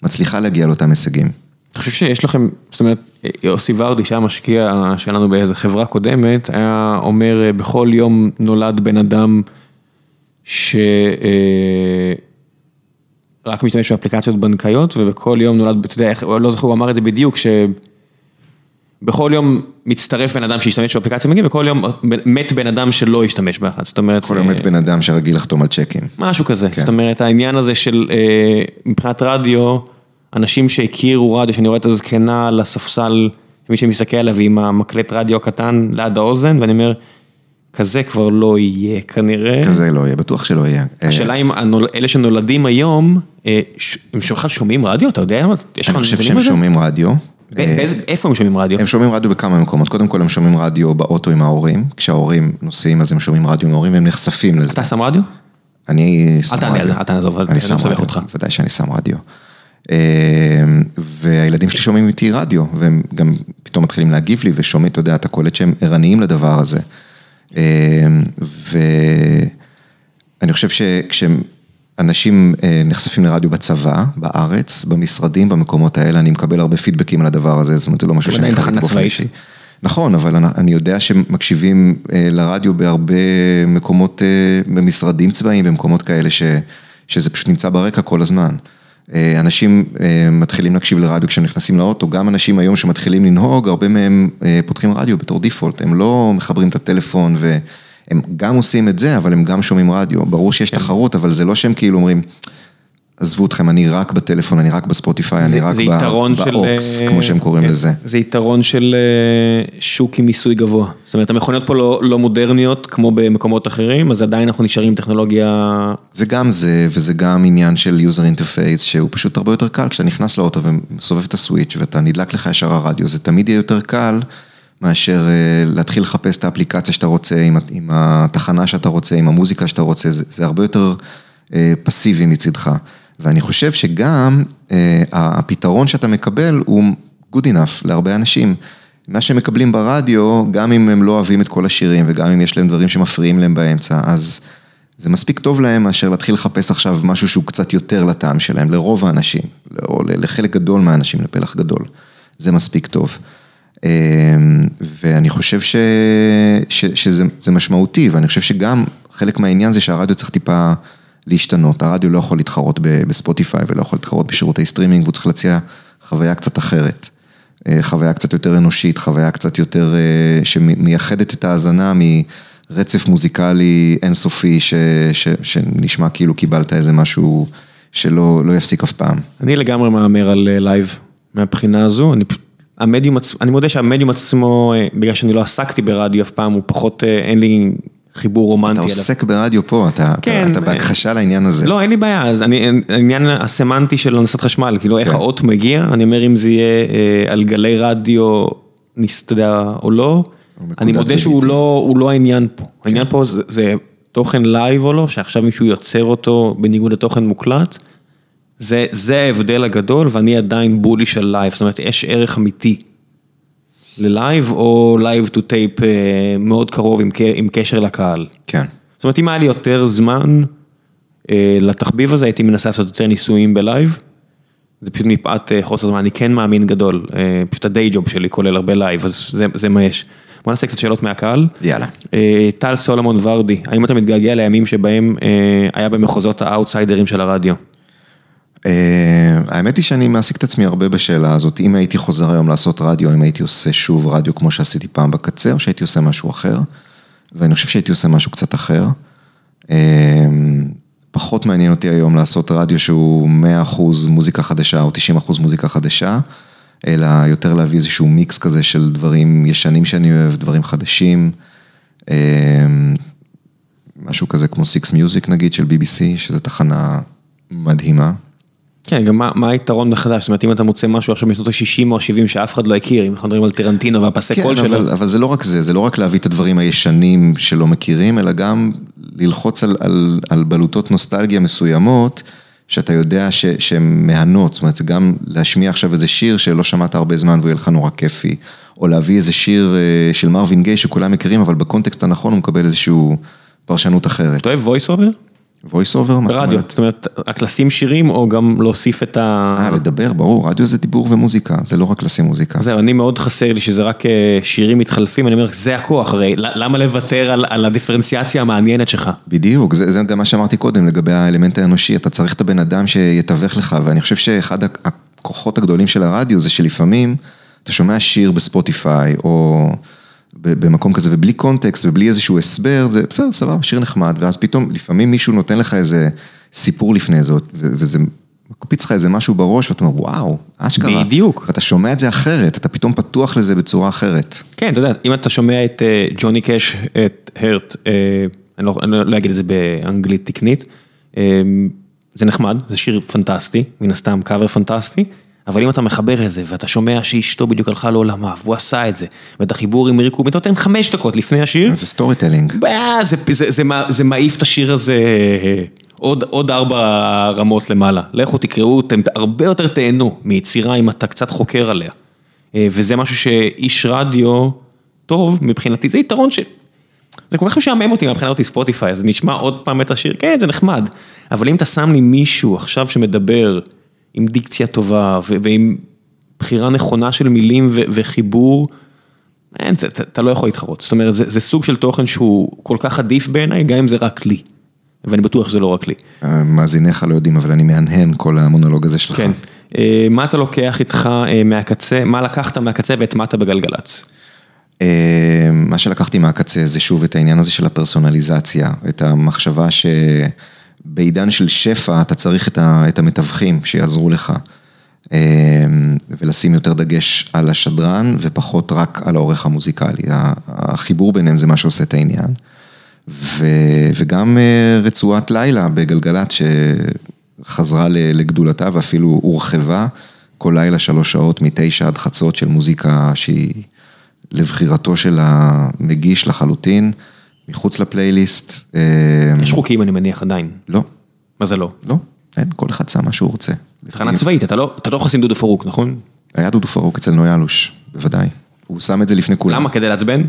מצליחה להגיע לאותם הישגים. אתה חושב שיש לכם, זאת אומרת, יוסי ורדי שהיה משקיע שלנו באיזה חברה קודמת, היה אומר בכל יום נולד בן אדם שרק משתמש באפליקציות בנקאיות ובכל יום נולד, אתה יודע, לא זוכר, הוא אמר את זה בדיוק, שבכל יום מצטרף בן אדם שישתמש באפליקציה מגיעים וכל יום מת בן אדם שלא ישתמש באחד, זאת אומרת... כל יום מת בן אדם שרגיל לחתום על צ'קים. משהו כזה, זאת אומרת העניין הזה של מבחינת רדיו, אנשים שהכירו רדיו, שאני רואה את הזקנה על הספסל, מי שמסתכל עליו עם המקלט רדיו הקטן ליד האוזן, ואני אומר, כזה כבר לא יהיה כנראה. כזה לא יהיה, בטוח שלא יהיה. השאלה אם אלה שנולדים היום, הם בכלל שומעים רדיו, אתה יודע? אני חושב שהם שומעים רדיו. איפה הם שומעים רדיו? הם שומעים רדיו בכמה מקומות, קודם כל הם שומעים רדיו באוטו עם ההורים, כשההורים נוסעים אז הם שומעים רדיו עם ההורים והם נחשפים לזה. אתה שם רדיו? אני שם רדיו. אל תעזוב, אני מסבך אותך. ודאי שאני שם רדיו. והילדים שלי שומעים איתי רדיו, והם גם פתאום מתחילים להגיב לי ושומעים, אתה יודע, אתה קולט שהם ערניים לדבר הזה. ואני חושב שכשאנשים נחשפים לרדיו בצבא, בארץ, במשרדים, במקומות האלה, אני מקבל הרבה פידבקים על הדבר הזה, זאת אומרת, זה לא משהו שאני חייב באופן אישי. נכון, אבל אני יודע שמקשיבים לרדיו בהרבה מקומות, במשרדים צבאיים, במקומות כאלה שזה פשוט נמצא ברקע כל הזמן. אנשים מתחילים להקשיב לרדיו כשהם נכנסים לאוטו, גם אנשים היום שמתחילים לנהוג, הרבה מהם פותחים רדיו בתור דיפולט, הם לא מחברים את הטלפון והם גם עושים את זה, אבל הם גם שומעים רדיו, ברור שיש תחרות, אבל זה לא שהם כאילו אומרים, עזבו אתכם, אני רק בטלפון, אני רק בספוטיפיי, אני רק באוקס, כמו שהם קוראים לזה. זה יתרון של שוק עם מיסוי גבוה, זאת אומרת, המכוניות פה לא מודרניות כמו במקומות אחרים, אז עדיין אנחנו נשארים עם טכנולוגיה... זה גם זה, וזה גם עניין של user interface, שהוא פשוט הרבה יותר קל, כשאתה נכנס לאוטו ומסובב את הסוויץ' ואתה נדלק לך ישר הרדיו, זה תמיד יהיה יותר קל מאשר להתחיל לחפש את האפליקציה שאתה רוצה, עם התחנה שאתה רוצה, עם המוזיקה שאתה רוצה, זה הרבה יותר פסיבי מצדך. ואני חושב שגם הפתרון שאתה מקבל הוא good enough להרבה אנשים. מה שהם מקבלים ברדיו, גם אם הם לא אוהבים את כל השירים וגם אם יש להם דברים שמפריעים להם באמצע, אז זה מספיק טוב להם מאשר להתחיל לחפש עכשיו משהו שהוא קצת יותר לטעם שלהם, לרוב האנשים, או לחלק גדול מהאנשים, לפלח גדול. זה מספיק טוב. ואני חושב שזה משמעותי, ואני חושב שגם חלק מהעניין זה שהרדיו צריך טיפה... להשתנות, הרדיו לא יכול להתחרות בספוטיפיי ולא יכול להתחרות בשירותי סטרימינג והוא צריך להציע חוויה קצת אחרת, חוויה קצת יותר אנושית, חוויה קצת יותר שמייחדת את ההאזנה מרצף מוזיקלי אינסופי שנשמע כאילו קיבלת איזה משהו שלא יפסיק אף פעם. אני לגמרי מהמר על live מהבחינה הזו, אני פשוט, המדיום, אני מודה שהמדיום עצמו, בגלל שאני לא עסקתי ברדיו אף פעם, הוא פחות, אין לי... חיבור רומנטי. אתה עוסק ברדיו פה, אתה בהכחשה לעניין הזה. לא, אין לי בעיה, אז העניין הסמנטי של הנדסת חשמל, כאילו איך האות מגיע, אני אומר אם זה יהיה על גלי רדיו, אתה יודע, או לא, אני מודה שהוא לא העניין פה. העניין פה זה תוכן live או לא, שעכשיו מישהו יוצר אותו בניגוד לתוכן מוקלט, זה ההבדל הגדול ואני עדיין bullish על live, זאת אומרת יש ערך אמיתי. ל live או live to tape מאוד קרוב עם קשר לקהל. כן. זאת אומרת אם היה לי יותר זמן לתחביב הזה הייתי מנסה לעשות יותר ניסויים ב live. זה פשוט מפאת חוסר זמן, אני כן מאמין גדול, פשוט ה day job שלי כולל הרבה live, אז זה מה יש. בוא נעשה קצת שאלות מהקהל. יאללה. טל סולומון ורדי, האם אתה מתגעגע לימים שבהם היה במחוזות האאוטסיידרים של הרדיו? האמת היא שאני מעסיק את עצמי הרבה בשאלה הזאת, אם הייתי חוזר היום לעשות רדיו, אם הייתי עושה שוב רדיו כמו שעשיתי פעם בקצה, או שהייתי עושה משהו אחר, ואני חושב שהייתי עושה משהו קצת אחר. פחות מעניין אותי היום לעשות רדיו שהוא 100% מוזיקה חדשה או 90% מוזיקה חדשה, אלא יותר להביא איזשהו מיקס כזה של דברים ישנים שאני אוהב, דברים חדשים. משהו כזה כמו Six Music נגיד של BBC, שזו תחנה מדהימה. כן, גם מה, מה היתרון מחדש? זאת אומרת, אם אתה מוצא משהו עכשיו משנות ה-60 או ה-70 שאף אחד לא הכיר, אם אנחנו מדברים על טרנטינו והפסי כן, קול שלו. אבל, אבל זה לא רק זה, זה לא רק להביא את הדברים הישנים שלא מכירים, אלא גם ללחוץ על, על, על בלוטות נוסטלגיה מסוימות, שאתה יודע ש, שהן מהנות, זאת אומרת, גם להשמיע עכשיו איזה שיר שלא שמעת הרבה זמן והוא יהיה לך נורא כיפי, או להביא איזה שיר אה, של מרווין גיי שכולם מכירים, אבל בקונטקסט הנכון הוא מקבל איזושהי פרשנות אחרת. אתה אוהב voice over? Voice over, מה זאת רדיו, אומרת? זאת אומרת, רק לשים שירים או גם להוסיף את ה... אה, לדבר, ברור, רדיו זה דיבור ומוזיקה, זה לא רק לשים מוזיקה. זהו, אני מאוד חסר לי שזה רק אה, שירים מתחלפים, אני אומר, זה הכוח, הרי למה לוותר על, על הדיפרנציאציה המעניינת שלך? בדיוק, זה, זה גם מה שאמרתי קודם לגבי האלמנט האנושי, אתה צריך את הבן אדם שיתווך לך, ואני חושב שאחד הכוחות הגדולים של הרדיו זה שלפעמים אתה שומע שיר בספוטיפיי, או במקום כזה, ובלי קונטקסט ובלי איזשהו הסבר, זה בסדר, סבבה, שיר נחמד, ואז פתאום לפעמים מישהו נותן לך איזה סיפור לפני זאת, וזה מקפיץ לך איזה משהו בראש, ואתה אומר, וואו, אשכרה. בדיוק. ואתה שומע את זה אחרת, אתה פתאום פתוח לזה בצורה אחרת. כן, אתה יודע, אם אתה שומע את אה, ג'וני קאש, את Hurt, אה, אני לא, אני לא אגיד את זה באנגלית תקנית, אה, זה נחמד, זה שיר פנטסטי, מן הסתם קאבר פנטסטי, אבל אם אתה מחבר את זה ואתה שומע שאשתו בדיוק הלכה לעולמה והוא עשה את זה, ואת החיבור עם ריק רובין, אתה נותן חמש דקות לפני השיר, זה storytelling. bah, זה, מעיף את השיר הזה אה, עוד, עוד ארבע רמות למעלה. לכו תקראו, אתם הרבה יותר תהנו מיצירה אם אתה קצת חוקר עליה. אה, וזה משהו שאיש רדיו טוב, מבחינתי זה יתרון ש... זה כל כך משעמם אותי מבחינת אותי ספוטיפיי, אז נשמע עוד פעם את השיר, כן זה נחמד, אבל אם אתה שם לי מישהו עכשיו שמדבר עם דיקציה טובה ועם בחירה נכונה של מילים וחיבור, אין, אתה, אתה לא יכול להתחרות, זאת אומרת זה, זה סוג של תוכן שהוא כל כך עדיף בעיניי, גם אם זה רק לי, ואני בטוח שזה לא רק לי. מאזיניך לא יודעים, אבל אני מהנהן כל המונולוג הזה שלך. כן, אה, מה אתה לוקח איתך אה, מהקצה, מה לקחת מהקצה והטמעת בגלגלצ? אה, מה שלקחתי מהקצה זה שוב את העניין הזה של הפרסונליזציה, את המחשבה שבעידן של שפע אתה צריך את את המתווכים שיעזרו לך. אה, ולשים יותר דגש על השדרן ופחות רק על העורך המוזיקלי. החיבור ביניהם זה מה שעושה את העניין. ו- וגם אה, רצועת לילה בגלגלצ שחזרה לגדולתה ואפילו הורחבה כל לילה שלוש שעות מתשע עד חצות של מוזיקה שהיא לבחירתו של המגיש לחלוטין, מחוץ לפלייליסט. אה, יש חוקים אני מניח עדיין, לא, מה זה לא? לא, אין, כל אחד שם מה שהוא רוצה. תחנה צבאית, אתה לא, אתה לא חסין דודו פרוק, נכון? היה דודו פרוק אצל נוי אלוש, בוודאי. הוא שם את זה לפני כולם. למה, כדי לעצבן?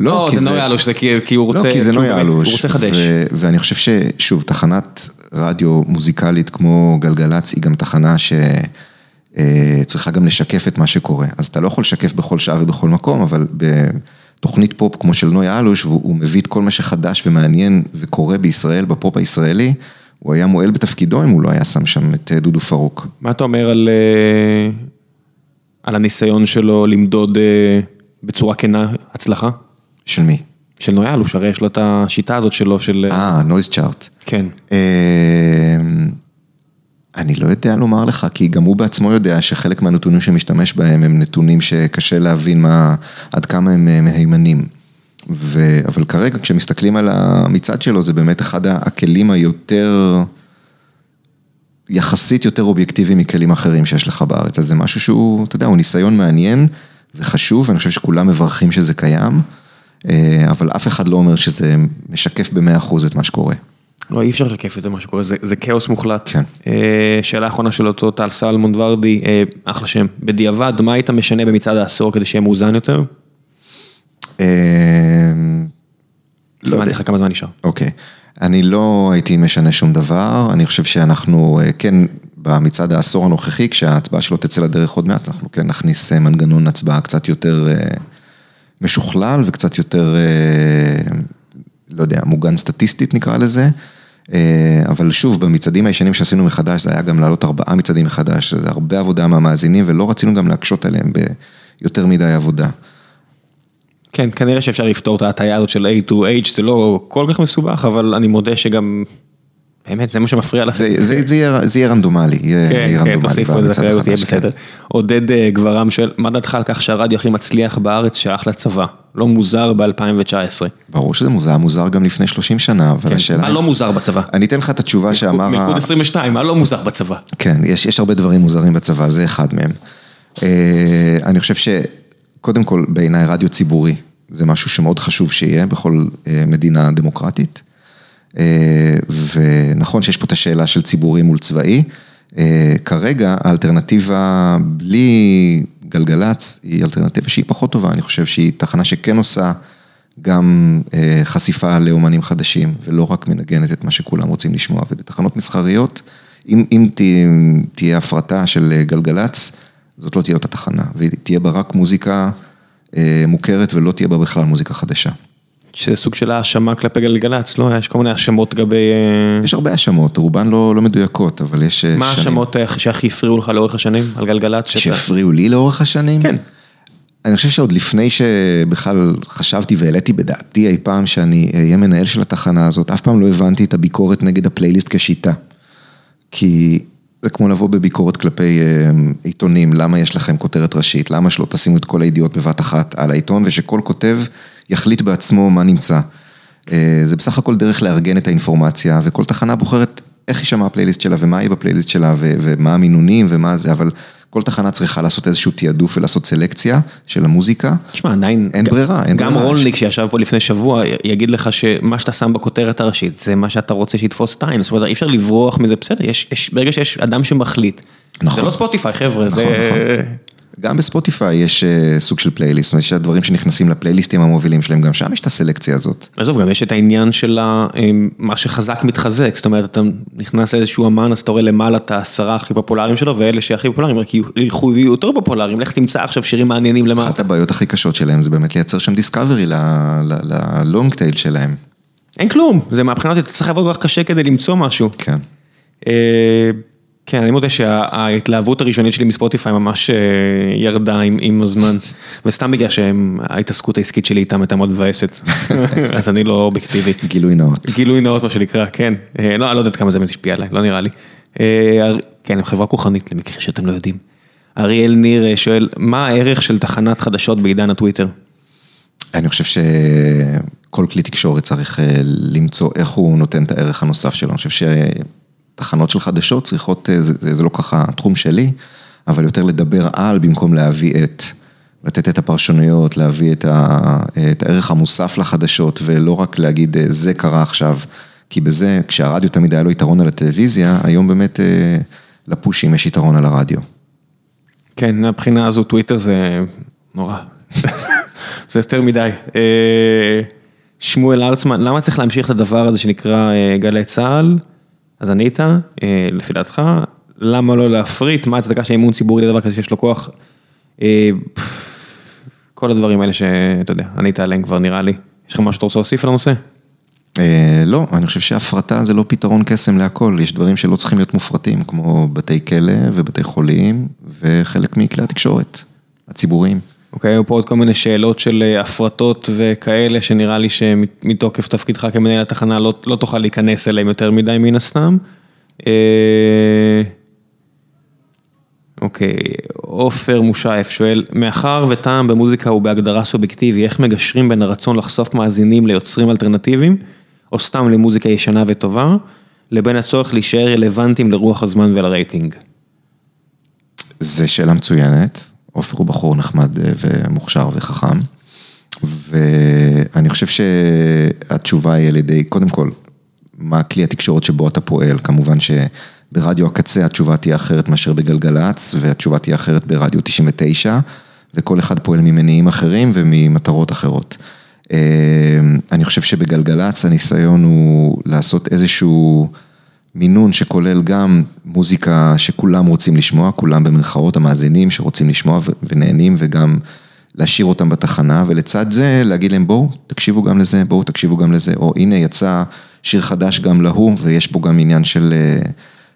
לא, כי זה זה- נוי אלוש, זה כי הוא רוצה, לא, כי זה נוי אלוש. הוא רוצה לחדש. ו- ואני חושב ששוב, תחנת רדיו מוזיקלית כמו גלגלצ היא גם תחנה שצריכה גם לשקף את מה שקורה. אז אתה לא יכול לשקף בכל שעה ובכל מקום, אבל בתוכנית פופ כמו של נוי אלוש, והוא הוא מביא את כל מה שחדש ומעניין וקורה בישראל, בפופ הישראלי, הוא היה מועל בתפקידו אם הוא לא היה שם שם את אה, דודו פרוק. מה אתה אומר על, אה, על הניסיון שלו למדוד אה, בצורה כנה הצלחה? של מי? של נוי אלוש, הרי יש לו את השיטה הזאת שלו של... אה, נויז צ'ארט. כן. אני לא יודע לומר לך, כי גם הוא בעצמו יודע שחלק מהנתונים שמשתמש בהם הם נתונים שקשה להבין מה, עד כמה הם אה, מהימנים. ו, אבל כרגע כשמסתכלים על המצעד שלו, זה באמת אחד הכלים היותר, יחסית יותר אובייקטיביים מכלים אחרים שיש לך בארץ. אז זה משהו שהוא, אתה יודע, הוא ניסיון מעניין וחשוב, ואני חושב שכולם מברכים שזה קיים, אה, אבל אף אחד לא אומר שזה משקף במאה אחוז את מה שקורה. לא, אי אפשר לשקף את זה מה שקורה, זה, זה כאוס מוחלט. כן. אה, שאלה אחרונה של אותו טל סלמון ורדי, אה, אחלה שם. בדיעבד, מה היית משנה במצעד העשור כדי שיהיה מאוזן יותר? אה, לא יודע. לך כמה זמן נשאר. אוקיי, אני לא הייתי משנה שום דבר, אני חושב שאנחנו כן, במצעד העשור הנוכחי, כשההצבעה שלו תצא לדרך עוד מעט, אנחנו כן נכניס מנגנון הצבעה קצת יותר משוכלל וקצת יותר, לא יודע, מוגן סטטיסטית נקרא לזה. אה, אבל שוב, במצעדים הישנים שעשינו מחדש, זה היה גם לעלות ארבעה מצעדים מחדש, זה הרבה עבודה מהמאזינים, ולא רצינו גם להקשות עליהם ביותר מדי עבודה. כן, כנראה שאפשר לפתור את ההטייה הזאת של A to H, זה לא כל כך מסובך, אבל אני מודה שגם האמת, זה מה שמפריע לך. זה, יהיה, רנדומלי, יהיה, כן, כן, רנדומלי. תוסיפו את זה, יהיה החדש, כן. בסדר. עודד אה, גברם של, מה דעתך על כך שהרדיו הכי מצליח בארץ שייך לצבא? לא מוזר ב-2019. ברור שזה מוזר, מוזר גם לפני 30 שנה, אבל השאלה... מה לא מוזר בצבא? אני אתן לך את התשובה שאמר... מלכוד 22, מה לא מוזר בצבא? כן, יש, יש הרבה דברים מוזרים בצבא, זה אחד מהם. אה, אני חושב שקודם כל, בעיניי רדיו ציבורי זה משהו שמאוד חשוב שיהיה בכל אה, מדינה דמוקרטית. אה, ונכון שיש פה את השאלה של ציבורי מול צבאי. אה, כרגע האלטרנטיבה בלי גלגלצ היא אלטרנטיבה שהיא פחות טובה, אני חושב שהיא תחנה שכן עושה גם אה, חשיפה לאומנים חדשים, ולא רק מנגנת את מה שכולם רוצים לשמוע. ובתחנות מסחריות, אם, אם תהיה, תהיה הפרטה של גלגלצ, זאת לא תהיה אותה תחנה, ותהיה בה רק מוזיקה מוכרת ולא תהיה בה בכלל מוזיקה חדשה. שזה סוג של האשמה כלפי גלגלצ, לא? יש כל מיני האשמות לגבי... אה, יש הרבה האשמות, רובן לא, לא מדויקות, אבל יש אה, מה שנים ההאשמות אה, שהכי הפריעו לך לאורך השנים על גלגלצ? שהפריעו לי לאורך השנים. כן. אני חושב שעוד לפני שבכלל חשבתי והעליתי בדעתי אי פעם שאני אהיה מנהל של התחנה הזאת, אף פעם לא הבנתי את הביקורת נגד הפלייליסט כשיטה. כי זה כמו לבוא בביקורת כלפי עיתונים, למה יש לכם כותרת ראשית, למה שלא תשימו את כל הידיעות בבת אחת על העיתון, ושכל כותב יחליט בעצמו מה נמצא. אה, זה בסך הכל דרך לארגן את האינפורמציה, וכל תחנה בוחרת איך יישמע הפלייליסט שלה, ומה יהיה בפלייליסט שלה, ו- ומה המינונים, ומה זה, אבל כל תחנה צריכה לעשות איזשהו תעדוף ולעשות סלקציה של המוזיקה. תשמע, עדיין... אין גם- ברירה, אין גם ברירה. רולניק שישב פה לפני שבוע, יגיד לך שמה שאתה שם בכותרת הראשית, זה מה שאתה רוצה שיתפוס טיים. זאת אומרת, אי אפשר לברוח מזה, בסדר, יש, יש, ברגע שיש אדם שמחליט. נכון. זה לא ספוטיפיי, חבר'ה, נכון, זה... נכון. גם בספוטיפיי יש אה, סוג של פלייליסט, זאת אומרת, יש דברים שנכנסים לפלייליסטים המובילים שלהם, גם שם יש את הסלקציה הזאת. עזוב, גם יש את העניין של ה- מה שחזק מתחזק, זאת אומרת, אתה נכנס לאיזשהו אמן, אז אתה רואה למעלה את העשרה הכי פופולריים שלו, ואלה שהכי פופולריים, רק ילכו ויהיו יותר פופולריים, לך תמצא עכשיו שירים מעניינים למטה. אחת הבעיות הכי קשות שלהם זה באמת לייצר שם דיסקאברי ללונג טייל שלהם. אין כלום, זה מהבחינה הזאת, אתה צריך לעבוד כל כך קשה כדי למצוא משהו. כן. כן, אני מודה שההתלהבות הראשונית שלי מספוטיפיי ממש אה, ירדה עם, עם הזמן, וסתם בגלל שההתעסקות העסקית שלי איתם הייתה מאוד מבאסת, אז אני לא אובייקטיבי. גילוי נאות. גילוי נאות מה שנקרא, כן. אה, לא, אני לא יודעת כמה זה באמת השפיע עליי, לא נראה לי. אה, כן, הם חברה כוחנית למקרה שאתם לא יודעים. אריאל ניר שואל, מה הערך של תחנת חדשות בעידן הטוויטר? אני חושב שכל כלי תקשורת צריך למצוא איך הוא נותן את הערך הנוסף שלו. אני חושב שתחנות של חדשות צריכות, אה, זה, זה לא ככה התחום שלי, אבל יותר לדבר על במקום להביא את, לתת את הפרשנויות, להביא את, ה, את הערך המוסף לחדשות, ולא רק להגיד אה, זה קרה עכשיו, כי בזה, כשהרדיו תמיד היה לו יתרון על הטלוויזיה, היום באמת אה, לפושים יש יתרון על הרדיו. כן, מהבחינה הזו טוויטר זה נורא. זה יותר מדי. שמואל ארצמן, למה צריך להמשיך את הדבר הזה שנקרא גלי צה"ל? אז ענית, אה, לפי דעתך, למה לא להפריט? מה ההצדקה של אמון ציבורי לדבר כזה שיש לו כוח? אה, כל הדברים האלה שאתה יודע, ענית עליהם כבר נראה לי. יש לך משהו שאתה רוצה להוסיף על הנושא? אה, לא, אני חושב שהפרטה זה לא פתרון קסם להכל, יש דברים שלא צריכים להיות מופרטים, כמו בתי כלא ובתי חולים, וחלק מכלי התקשורת הציבוריים. אוקיי, היו פה עוד כל מיני שאלות של אה, הפרטות וכאלה, שנראה לי שמתוקף תפקידך כמנהל התחנה לא, לא תוכל להיכנס אליהם יותר מדי מן הסתם. אה, אוקיי, עופר מושייף שואל, מאחר וטעם במוזיקה הוא בהגדרה סובייקטיבי, איך מגשרים בין הרצון לחשוף מאזינים ליוצרים אלטרנטיביים, או סתם למוזיקה ישנה וטובה, לבין הצורך להישאר רלוונטיים לרוח הזמן ולרייטינג? זו שאלה מצוינת, עופר הוא בחור נחמד אה, ומוכשר וחכם, ואני חושב שהתשובה היא על ידי, קודם כל, מה כלי התקשורת שבו אתה פועל, כמובן שברדיו הקצה התשובה תהיה אחרת מאשר בגלגלצ, והתשובה תהיה אחרת ברדיו 99, וכל אחד פועל ממניעים אחרים וממטרות אחרות. אה, אני חושב שבגלגלצ הניסיון הוא לעשות איזשהו מינון שכולל גם מוזיקה שכולם רוצים לשמוע, כולם במרכאות המאזינים שרוצים לשמוע ונהנים וגם להשאיר אותם בתחנה, ולצד זה להגיד להם בואו תקשיבו גם לזה, בואו תקשיבו גם לזה, או הנה יצא שיר חדש גם להוא, ויש פה גם עניין של אה,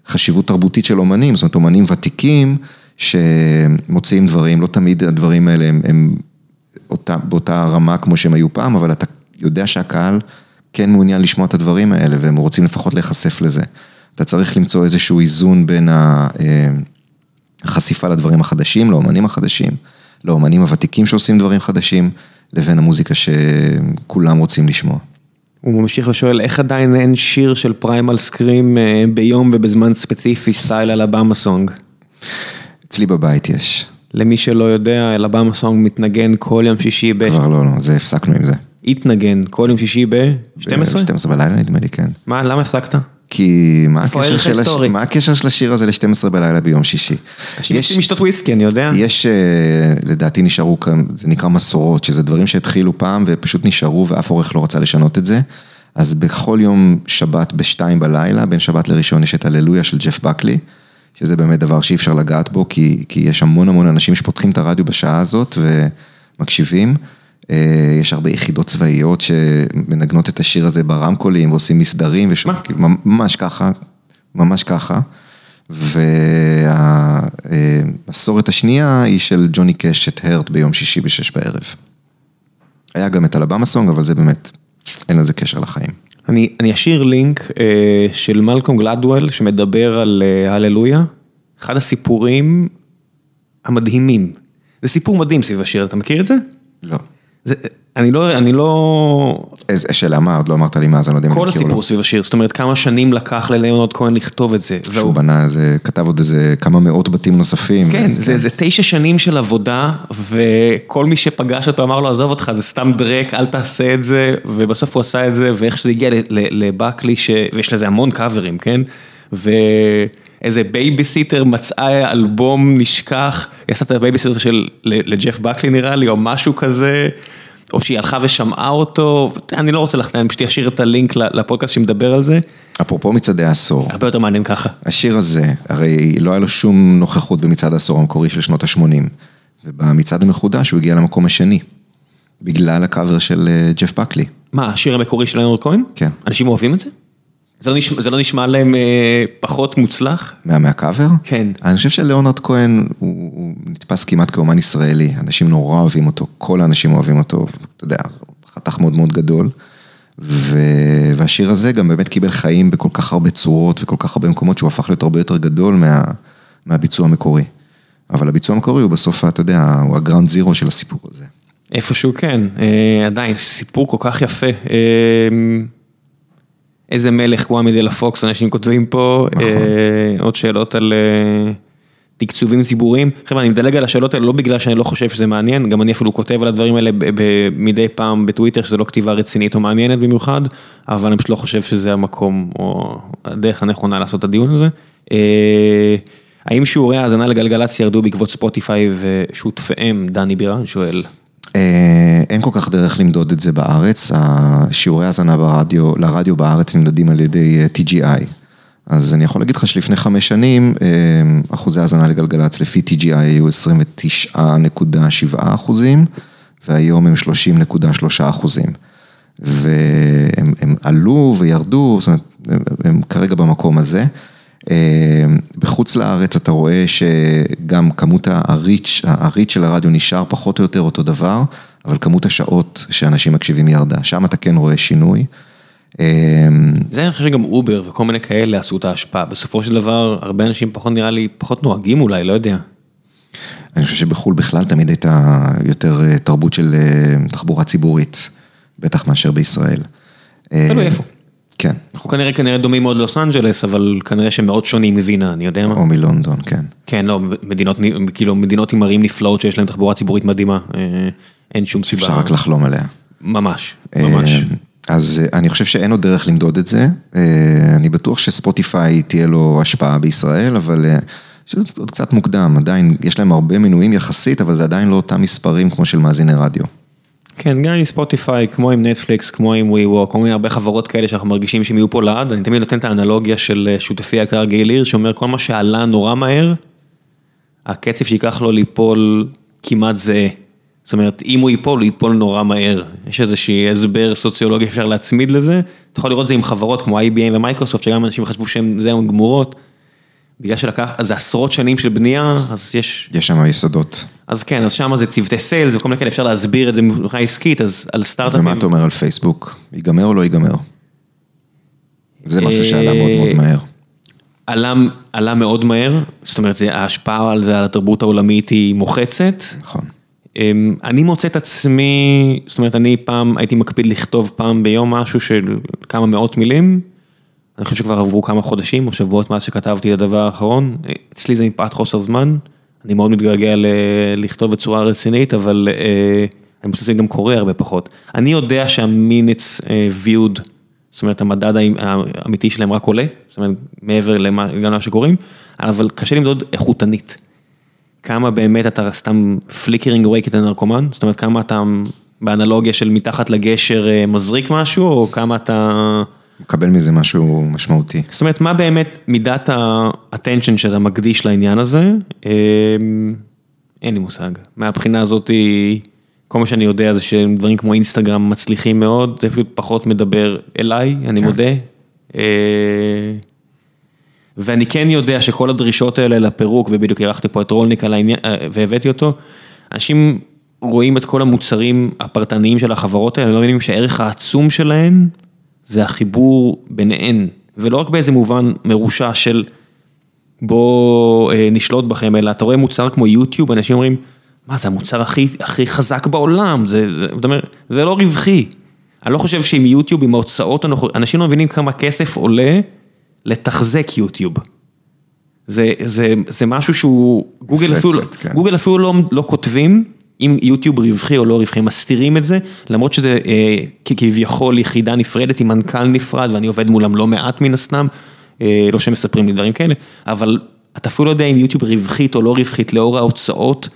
חשיבות תרבותית של אומנים, זאת אומרת אומנים ותיקים שמוציאים דברים, לא תמיד הדברים האלה הם, הם אותה, באותה רמה כמו שהם היו פעם, אבל אתה יודע שהקהל כן מעוניין לשמוע את הדברים האלה, והם רוצים לפחות להיחשף לזה. אתה צריך למצוא איזשהו איזון בין. אה, החשיפה לדברים החדשים, לאומנים החדשים, לאומנים הוותיקים שעושים דברים חדשים, לבין המוזיקה שכולם רוצים לשמוע. הוא ממשיך ושואל, איך עדיין אין שיר של Primal Scream אה, ביום ובזמן ספציפי, סטייל אלבמה סונג? אצלי בבית יש. למי שלא יודע, אלבמה סונג מתנגן כל יום שישי ב... כבר לא, לא, זה הפסקנו עם זה. התנגן כל יום שישי ב-12? ב-12 בלילה נדמה לי, כן. מה, למה הפסקת? כי מה הקשר, של הש... מה הקשר של השיר הזה ל-12 בלילה ביום שישי? רוצים לשתות וויסקי, אני יודע. יש, אה, לדעתי נשארו כאן, זה נקרא מסורות, שזה דברים שהתחילו פעם ופשוט נשארו ואף עורך לא רצה לשנות את זה. אז בכל יום שבת בשתיים בלילה, בין שבת לראשון יש את הללויה של ג'ף בקלי, שזה באמת דבר שאי אפשר לגעת בו, כי, כי יש המון המון אנשים שפותחים את הרדיו בשעה הזאת ומקשיבים. אה, יש הרבה יחידות צבאיות שמנגנות את השיר הזה ברמקולים ועושים מסדרים, וש... מה? ממש ככה, ממש ככה. והמסורת השנייה היא של ג'וני קאש את הרט ביום שישי בשש בערב. היה גם את אלבמה סונג, אבל זה באמת, אין לזה קשר לחיים. אני, אני אשאיר לינק אה, של מלקום גלדוול שמדבר על אה, הללויה, אחד הסיפורים המדהימים. זה סיפור מדהים סביב השיר, אתה מכיר את זה? לא. זה אני לא, אני לא... איזה שאלה מה, עוד לא אמרת לי מה, אז אני לא יודע אם כל אני מכיר לא. הסיפור סביב השיר, זאת אומרת כמה שנים לקח לליאונרד כהן לכתוב את זה. שהוא והוא- בנה, זה כתב עוד איזה כמה מאות בתים נוספים. כן, זה, זה תשע שנים של עבודה, וכל מי שפגש אותו אמר לו, עזוב אותך, זה סתם דרק, אל תעשה את זה, ובסוף הוא עשה את זה, ואיך שזה הגיע לבקלי, ש... ויש לזה המון קאברים, כן? ואיזה בייביסיטר מצאה אלבום נשכח, היא עשתה את הבייביסיטר של לג'ף בקלי נראה לי, או משהו כזה, או שהיא הלכה ושמעה אותו, אני לא רוצה לחטא, אני פשוט אשאיר את הלינק לפודקאסט שמדבר על זה, אפרופו מצעדי העשור, הרבה יותר מעניין ככה. השיר הזה, הרי לא היה לו שום נוכחות במצעד העשור המקורי של שנות ה-80, ובמצעד המחודש הוא הגיע למקום השני, בגלל הקאבר של אה, ג'ף בקלי. מה, השיר המקורי של ליאונרד כהן? כן. אנשים אוהבים את זה? זה לא נשמע, זה לא נשמע להם אה, פחות מוצלח? מה, מהקאבר? כן. אני חושב שלאונרד כהן הוא, הוא נתפס כמעט כאומן ישראלי, אנשים נורא אוהבים אותו, כל האנשים אוהבים אותו, אתה יודע, חתך מאוד מאוד גדול. ו... והשיר הזה גם באמת קיבל חיים בכל כך הרבה צורות וכל כך הרבה מקומות שהוא הפך להיות הרבה יותר גדול מה... מהביצוע המקורי. אבל הביצוע המקורי הוא בסוף, אתה יודע, הוא הגראנד זירו של הסיפור הזה. איפשהו כן, אה, עדיין, סיפור כל כך יפה. אה, איזה מלך וואמי דה לה פוקס, אנשים כותבים פה, נכון. אה, עוד שאלות על אה, תקצובים ציבוריים. חבר'ה, אני מדלג על השאלות האלה לא בגלל שאני לא חושב שזה מעניין, גם אני אפילו כותב על הדברים האלה מדי פעם בטוויטר, שזה לא כתיבה רצינית או מעניינת במיוחד, אבל אני פשוט לא חושב שזה המקום או הדרך הנכונה לעשות את הדיון הזה. אה, האם שיעורי ההאזנה לגלגלצ ירדו בעקבות ספוטיפיי ושותפיהם, דני בירן שואל. אה, אין כל כך דרך למדוד את זה בארץ, השיעורי האזנה לרדיו בארץ נמדדים על ידי אה, TGI. אז אני יכול להגיד לך שלפני חמש שנים, אה, אחוזי האזנה לגלגלצ לפי TGI היו 29.7 אחוזים, והיום הם 30.3 אחוזים. והם הם עלו וירדו, זאת אומרת, הם, הם כרגע במקום הזה. אה, בחוץ לארץ אתה רואה שגם כמות הריץ', הריץ' של הרדיו נשאר פחות או יותר אותו דבר, אבל כמות השעות שאנשים מקשיבים ירדה, שם אתה כן רואה שינוי. אה, זה אני חושב שגם אובר וכל מיני כאלה עשו את ההשפעה, בסופו של דבר הרבה אנשים פחות נראה לי, פחות נוהגים אולי, לא יודע. אני חושב שבחו"ל בכלל תמיד הייתה יותר אה, תרבות של תחבורה ציבורית, בטח מאשר בישראל. תלוי איפה. כן, אנחנו כנראה כנראה דומים מאוד ללוס אנג'לס, אבל כנראה שמאוד שונים מווינה, אני יודע מה. או מלונדון, כן. כן, לא, מדינות, כאילו מדינות עם ערים נפלאות שיש להן תחבורה ציבורית מדהימה, אה, אין שום סיבה. אפשר רק לחלום עליה. ממש, ממש. אה, אז אה, אני חושב שאין עוד דרך למדוד את זה. אני בטוח שספוטיפיי תהיה לו השפעה בישראל, אבל שזה עוד קצת מוקדם, עדיין יש להם הרבה מנויים יחסית, אבל זה עדיין לא אותם מספרים כמו של מאזיני רדיו. כן, גם עם ספוטיפיי, כמו עם נטפליקס, כמו עם ווי כמו עם הרבה חברות כאלה שאנחנו מרגישים שהם יהיו פה לעד, אני תמיד נותן את האנלוגיה של אה, שותפי היקר גיל הירש, שאומר כל מה שעלה נורא מהר, הקצב שייקח לו ליפול כמעט זהה. זאת אומרת, אם הוא ייפול, הוא ייפול נורא מהר. יש איזושהי הסבר סוציולוגי אפשר להצמיד לזה. אתה יכול לראות את זה עם חברות כמו IBM ומייקרוסופט, שגם אנשים חשבו שהן זהו גמורות. בגלל שלקח, אז זה עשרות שנים של בנייה, אז יש, יש שם יסודות. אז כן, אז שם זה צוותי sales וכל מיני כאלה, אפשר להסביר את זה מבחינה עסקית, אז על סטארט-אפים. ומה אתה אומר על פייסבוק? ייגמר או לא ייגמר? זה משהו שעלה מאוד מאוד מהר. עלה, עלה מאוד מהר, זאת אומרת, זה- ההשפעה על זה, על התרבות העולמית היא מוחצת. נכון. אמ, אני מוצא את עצמי, זאת אומרת, אני פעם הייתי מקפיד לכתוב פעם ביום משהו של כמה מאות מילים. אני חושב שכבר עברו כמה חודשים או שבועות מאז שכתבתי את הדבר האחרון. אצלי זה מפאת חוסר זמן. אני מאוד מתגעגע לכתוב בצורה רצינית, אבל אה, אני חושב שזה גם קורה הרבה פחות. אני יודע שהמינץ viewed, זאת אומרת, המדד האמ- האמיתי שלהם רק עולה, זאת אומרת, מעבר למה שקוראים, אבל קשה למדוד איכותנית. כמה באמת אתה סתם flickering away כאיזה נרקומן, זאת אומרת כמה אתה באנלוגיה של מתחת לגשר אה, מזריק משהו, או כמה אתה... מקבל מזה משהו משמעותי. זאת אומרת, מה באמת מידת ה-attention שאתה מקדיש לעניין הזה? אה, אין לי מושג. מהבחינה הזאת, כל מה שאני יודע זה שדברים כמו אינסטגרם מצליחים מאוד, זה פשוט פחות מדבר אליי, אני כן. מודה. אה, ואני כן יודע שכל הדרישות האלה לפירוק, ובדיוק אירחתי פה את רולניק על העניין, אה, והבאתי אותו, אנשים רואים את כל המוצרים הפרטניים של החברות האלה, לא מבינים שהערך העצום שלהן זה החיבור ביניהן, ולא רק באיזה מובן מרושע של בוא אה, נשלוט בכם, אלא אתה רואה מוצר כמו יוטיוב, אנשים אומרים, מה זה המוצר הכי, הכי חזק בעולם, זה, זה, אומר, זה לא רווחי. אני לא חושב שעם יוטיוב, עם ההוצאות אנשים לא מבינים כמה כסף עולה לתחזק יוטיוב. זה, זה, זה משהו שהוא, גוגל אפילו, כן. גוגל אפילו לא, לא כותבים אם יוטיוב רווחי או לא רווחי, הם מסתירים את זה, למרות שזה אה, כביכול יחידה נפרדת עם מנכ"ל נפרד, ואני עובד מולם לא מעט מן הסתם, אה, לא שמספרים לי דברים כאלה, אבל אתה אפילו לא יודע אם יוטיוב רווחית או לא רווחית לאור ההוצאות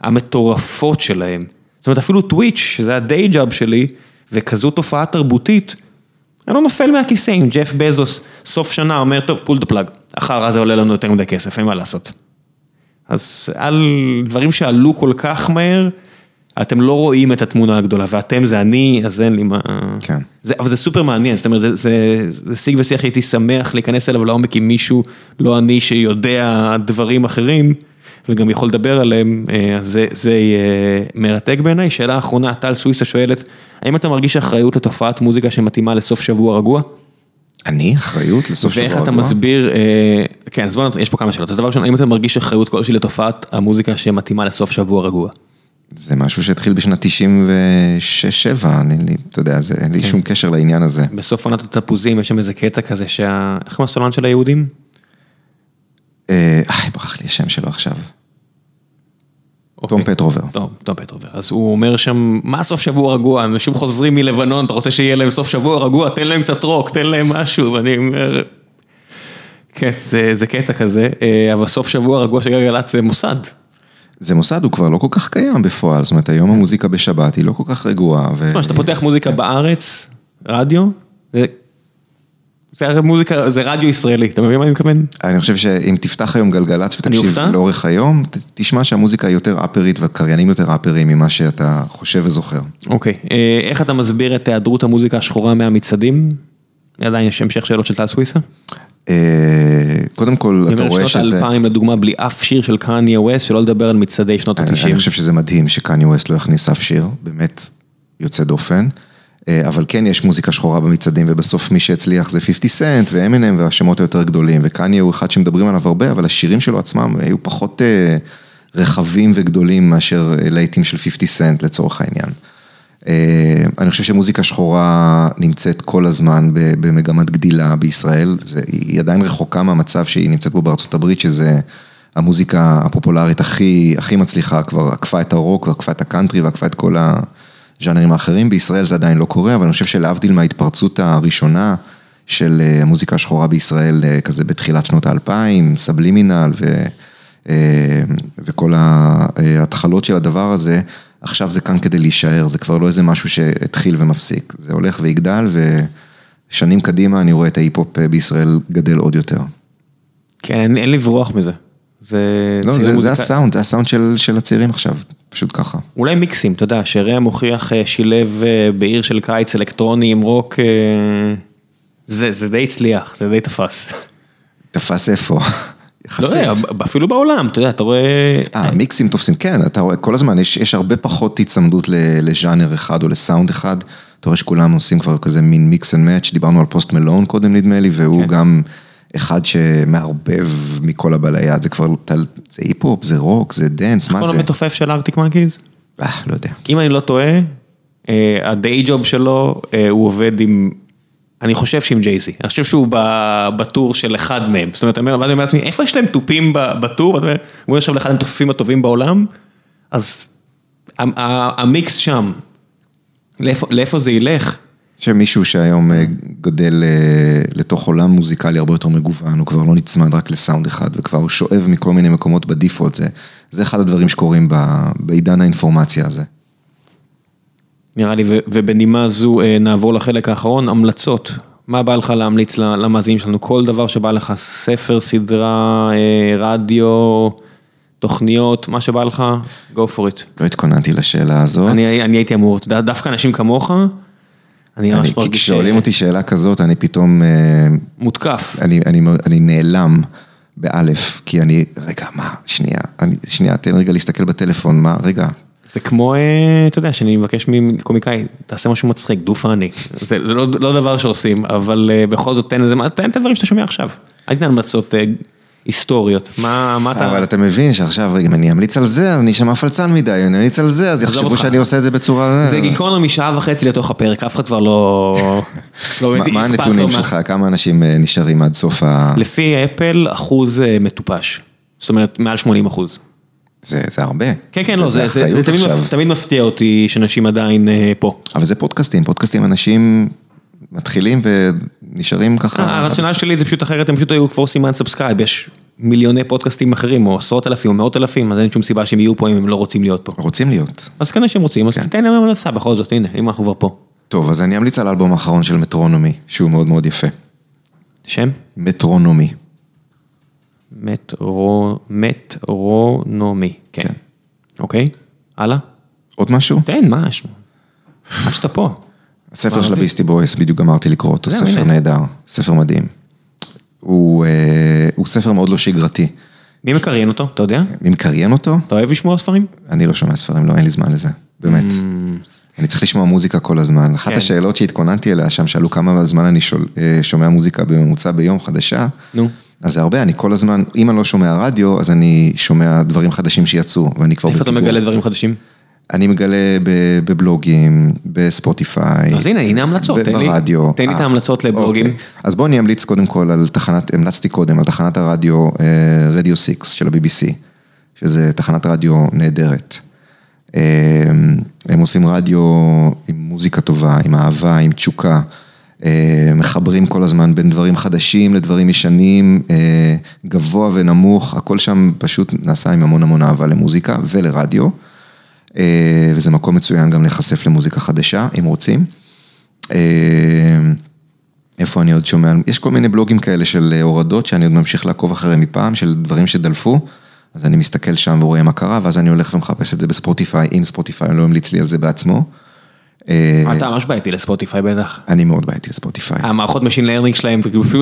המטורפות שלהם. זאת אומרת, אפילו טוויץ', שזה ה day job שלי, וכזו תופעה תרבותית, אני לא נופל מהכיסא אם ג'ף בזוס, סוף שנה אומר, טוב, pull the plug, אחי זה עולה לנו יותר מדי כסף, אין מה לעשות. אז על דברים שעלו כל כך מהר, אתם לא רואים את התמונה הגדולה, ואתם זה אני, אז אין לי מה... כן. זה, אבל זה סופר מעניין, זאת אומרת, זה, זה, זה שיג ושיח הייתי שמח להיכנס אליו לעומק עם מישהו, לא אני שיודע דברים אחרים, וגם יכול לדבר עליהם, אה, אז זה, זה יהיה מרתק בעיניי. שאלה אחרונה, טל סוויסה שואלת, האם אתה מרגיש אחריות לתופעת מוזיקה שמתאימה לסוף שבוע רגוע? אני? אחריות לסוף שבוע ואיך? אתה מסביר, אה, כן, אז בוא נתחיל, יש פה כמה שאלות. אז דבר ראשון, האם אתה מרגיש אחריות כלשהי לתופעת המוזיקה שמתאימה לסוף שבוע רגוע? זה משהו שהתחיל בשנת 96-7, אני, אתה יודע, זה, אין לי שום קשר לעניין הזה. בסוף עונת התפוזים יש שם איזה קטע כזה שה... איך הסולן של היהודים? אה, איי, ברח לי השם שלו עכשיו. תום אוקיי. פטרובר. תום, תום פטרובר. אז הוא אומר שם, מה סוף שבוע רגוע? אנשים חוזרים מלבנון, אתה רוצה שיהיה להם סוף שבוע רגוע? תן להם קצת רוק, תן להם משהו. ואני אומר, כן, זה, זה קטע כזה, אה, אבל סוף שבוע רגוע של גלגלצ זה מוסד. זה מוסד, הוא כבר לא כל כך קיים בפועל, זאת אומרת, היום המוזיקה בשבת היא לא כל כך רגועה. ו... כשאתה פותח מוזיקה בארץ, רדיו, מוזיקה, זה רדיו ישראלי, אתה מבין מה אני מתכוון? אני חושב שאם תפתח היום גלגלצ ותקשיב? לאורך היום, תשמע שהמוזיקה היא יותר אפרית והקריינים יותר אפרים ממה שאתה חושב וזוכר. אוקיי, אה, איך אתה מסביר את היעדרות המוזיקה השחורה מהמצעדים? עדיין יש המשך שאלות של טל סוויסה? אה, קודם כל, אתה רואה שנות שזה... האלפיים לדוגמה בלי אף שיר של קניה ווסט, שלא לדבר על מצעדי שנות אני התשעים. אני חושב שזה מדהים שקניה ווסט לא הכניס אף שיר, באמת יוצא דופן. אה, אבל כן יש מוזיקה שחורה במצעדים, ובסוף מי שהצליח זה 50 סנט ואמינם והשמות היותר גדולים, וקניה הוא אחד שמדברים עליו הרבה, אבל השירים שלו עצמם היו פחות אה, רחבים וגדולים מאשר אה, להיטים של 50 סנט לצורך העניין. אני חושב שמוזיקה שחורה נמצאת כל הזמן במגמת גדילה בישראל, היא עדיין רחוקה מהמצב שהיא נמצאת בו בארצות הברית, שזה המוזיקה הפופולרית הכי, הכי מצליחה, כבר עקפה את הרוק ועקפה את הקאנטרי ועקפה את כל הז'אנרים האחרים, בישראל זה עדיין לא קורה, אבל אני חושב שלהבדיל מההתפרצות הראשונה של אה, המוזיקה השחורה בישראל, אה, כזה בתחילת שנות האלפיים, סבלימינל ו... אה, וכל ההתחלות של הדבר הזה, עכשיו זה כאן כדי להישאר, זה כבר לא איזה משהו שהתחיל ומפסיק, זה הולך ויגדל ושנים קדימה אני רואה את ההיפ-הופ בישראל גדל עוד יותר. כן, אין- אין לברוח מזה. זה... לא, זה, זה מוזיקה- הסאונד, זה הסאונד של, של הצעירים עכשיו, פשוט ככה. אולי מיקסים, אתה יודע, שראם מוכיח אה, שילב אה, בעיר של קיץ אלקטרוני עם רוק, אה, זה זה די הצליח, זה די תפס. תפס איפה. לא יודע, אפילו בעולם, אתה יודע, אתה רואה... אה, מיקסים תופסים, כן, אתה רואה, כל הזמן יש, יש הרבה פחות היצמדות לז'אנר אחד או לסאונד אחד. אתה רואה שכולם עושים כבר כזה מין mix and match, דיברנו על פוסט מאלון קודם נדמה לי, והוא כן. גם אחד שמערבב מכל הבא ליד, זה כבר, זה היפ-הופ, זה רוק, זה דנס, מה זה? קוראים המתופף של ארקטיק מאנקיז? אה, לא יודע. אם אני לא טועה, ה day job שלו, אה, הוא עובד עם... אני חושב שעם ג'יי זי, אני חושב שהוא בטור של אחד מהם, זאת אומרת, אני אומר לעצמי, איפה יש להם תופים בטור, הוא יושב אחד המתופפים הטובים בעולם, אז המיקס שם, לאיפה זה ילך? שמישהו שהיום אה, גודל אה, לתוך עולם מוזיקלי הרבה יותר מגוון, הוא כבר לא נצמד רק לסאונד אחד, וכבר הוא שואב מכל מיני מקומות בדיפולט, זה, זה אחד הדברים שקורים בעידן האינפורמציה הזה. נראה לי, ובנימה זו אה, נעבור לחלק האחרון, המלצות. מה בא לך להמליץ למאזינים שלנו? כל דבר שבא לך, ספר, סדרה, רדיו, תוכניות, מה שבא לך, go for it. לא התכוננתי לשאלה הזאת. אני, אני הייתי אמור, דווקא אנשים כמוך, אני ממש מרגיש... כששואלים אותי שאלה כזאת, אני פתאום... מותקף. אני, אני, אני נעלם. באלף, כי אני, רגע, מה, שנייה, אני, שנייה, תן רגע להסתכל בטלפון, מה, רגע. זה כמו, אתה יודע, שאני מבקש מקומיקאי, תעשה משהו מצחיק, דו פאני, זה לא, לא דבר שעושים, אבל בכל זאת תן את הדברים שאתה שומע עכשיו, אל תתן המלצות היסטוריות, מה מה אתה... אבל אתה מבין שעכשיו, אם אני אמליץ על זה, אז אני אשמע פלצן מדי, אני אמליץ על זה, אז יחשבו שאני עושה את זה בצורה... זה גיקונומי משעה וחצי לתוך הפרק, אף אחד כבר לא... לא מה הנתונים שלך, כמה אנשים אה, נשארים עד סוף ה... לפי אפל, אחוז אה, מטופש, זאת אומרת, מעל 80 אחוז. זה הרבה. כן, כן, לא, זה תמיד מפתיע אותי שאנשים עדיין אה, פה. אבל זה פודקאסטים, פודקאסטים אנשים מתחילים ונשארים ככה. הרציונל שלי זה פשוט אחרת, הם פשוט היו כבר עושים unsubscribe, יש מיליוני פודקאסטים אחרים, או עשרות אלפים, או מאות אלפים, אז אין שום סיבה שהם יהיו פה אם הם לא רוצים להיות פה. רוצים להיות. אז כנראה שהם רוצים, אז כן. תן להם המלצה בכל זאת, הנה, אם אנחנו כבר פה. טוב, אז אני אמליץ על האלבום האחרון של מטרונומי, שהוא מאוד מאוד יפה. שם? מטרונומי. מטרו... מטרונומי, כן. כן. אוקיי, הלאה? עוד משהו? תן, מה יש? עד שאתה פה. הספר של הביסטי בויס, בדיוק גמרתי לקרוא אותו, ספר נהדר, ספר מדהים. הוא ספר מאוד לא שגרתי. מי מקריין אותו, אתה יודע? מי מקריין אותו? אתה אוהב לשמוע ספרים? אני לא שומע ספרים, לא, אין לי זמן לזה, באמת. Mm. אני צריך לשמוע מוזיקה כל הזמן. אחת כן. השאלות שהתכוננתי אליה שם, שאלו כמה זמן אני אה, שומע מוזיקה בממוצע ביום חדשה. נו. אז זה הרבה, אני כל הזמן, אם אני לא שומע רדיו, אז אני שומע דברים חדשים שיצאו, ואני כבר... איפה אתה מגלה דברים חדשים? אני מגלה בבלוגים, בספוטיפיי. אז הנה, הנה המלצות, ברדיו. תן לי את ההמלצות לבלוגים. אוקיי. אז בוא אני אמליץ קודם כל על תחנת, המלצתי קודם על תחנת הרדיו, רדיו 6 של ה-BBC, שזה תחנת רדיו נהדרת. הם עושים רדיו עם מוזיקה טובה, עם אהבה, עם תשוקה. מחברים כל הזמן בין דברים חדשים לדברים ישנים, גבוה ונמוך, הכל שם פשוט נעשה עם המון המון אהבה למוזיקה ולרדיו. אה, וזה מקום מצוין גם להיחשף למוזיקה חדשה, אם רוצים. אה, איפה אני עוד שומע, יש כל מיני בלוגים כאלה של הורדות שאני עוד ממשיך לעקוב אחריהם מפעם, של דברים שדלפו, אז אני מסתכל שם ורואה מה קרה, ואז אני הולך ומחפש את זה בספוטיפיי, אם ספוטיפיי לא המליץ לי על זה בעצמו. אה, אתה ממש בעייתי לספוטיפיי בטח. אני מאוד בעייתי לספוטיפיי. המערכות machine learning שלהם,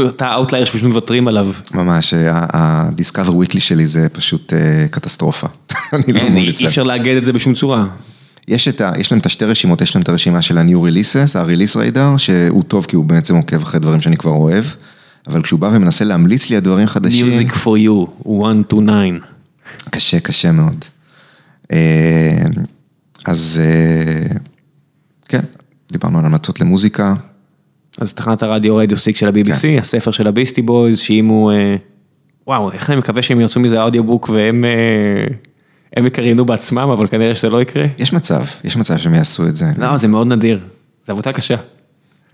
אתה ה outlier שפשוט מוותרים עליו. ממש, ה Discover Weekly שלי זה פשוט קטסטרופה. לא אי אפשר לאגד את זה בשום צורה. יש את ה... יש להם את השתי רשימות, יש להם את הרשימה של ה-New Releases, ה-Release Radar, שהוא טוב כי הוא בעצם עוקב אחרי דברים שאני כבר אוהב, אבל כשהוא בא ומנסה להמליץ לי על דברים חדשים... Music for you, 1 to 9. קשה, קשה מאוד. אז כן, דיברנו על המלצות למוזיקה. אז תחנת הרדיו רדיו סיק של ה-BBC, כן. הספר של הביסטי בויז, שאם הוא... וואו, איך אני מקווה שהם ירצו מזה אודיובוק והם... הם יקריינו בעצמם, אבל כנראה שזה לא יקרה. יש מצב, יש מצב שהם יעשו את זה. לא, זה מאוד נדיר, זה עבודה קשה.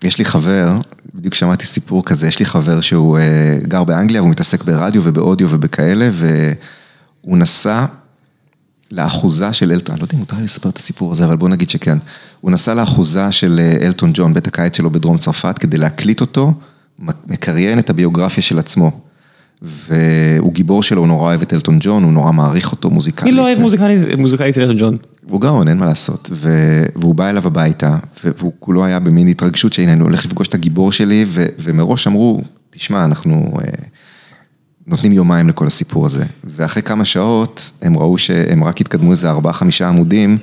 יש לי חבר, בדיוק שמעתי סיפור כזה, יש לי חבר שהוא גר באנגליה, הוא מתעסק ברדיו ובאודיו ובכאלה, והוא נסע לאחוזה של אלטון, אני לא יודע אם מותר לי לספר את הסיפור הזה, אבל בוא נגיד שכן. הוא נסע לאחוזה של אלטון ג'ון, בית הקיץ שלו בדרום צרפת, כדי להקליט אותו, מקריין את הביוגרפיה של עצמו. והוא גיבור שלו, הוא נורא אוהב את אלטון ג'ון, הוא נורא מעריך אותו מוזיקלית. מי לא אוהב מוזיקלית את אלטון ג'ון? והוא גאון, אין מה לעשות. והוא בא אליו הביתה, והוא כולו היה במין התרגשות שהנה, אני הולך לפגוש את הגיבור שלי, ומראש אמרו, תשמע, אנחנו נותנים יומיים לכל הסיפור הזה. ואחרי כמה שעות, הם ראו שהם רק התקדמו איזה ארבעה, חמישה עמודים,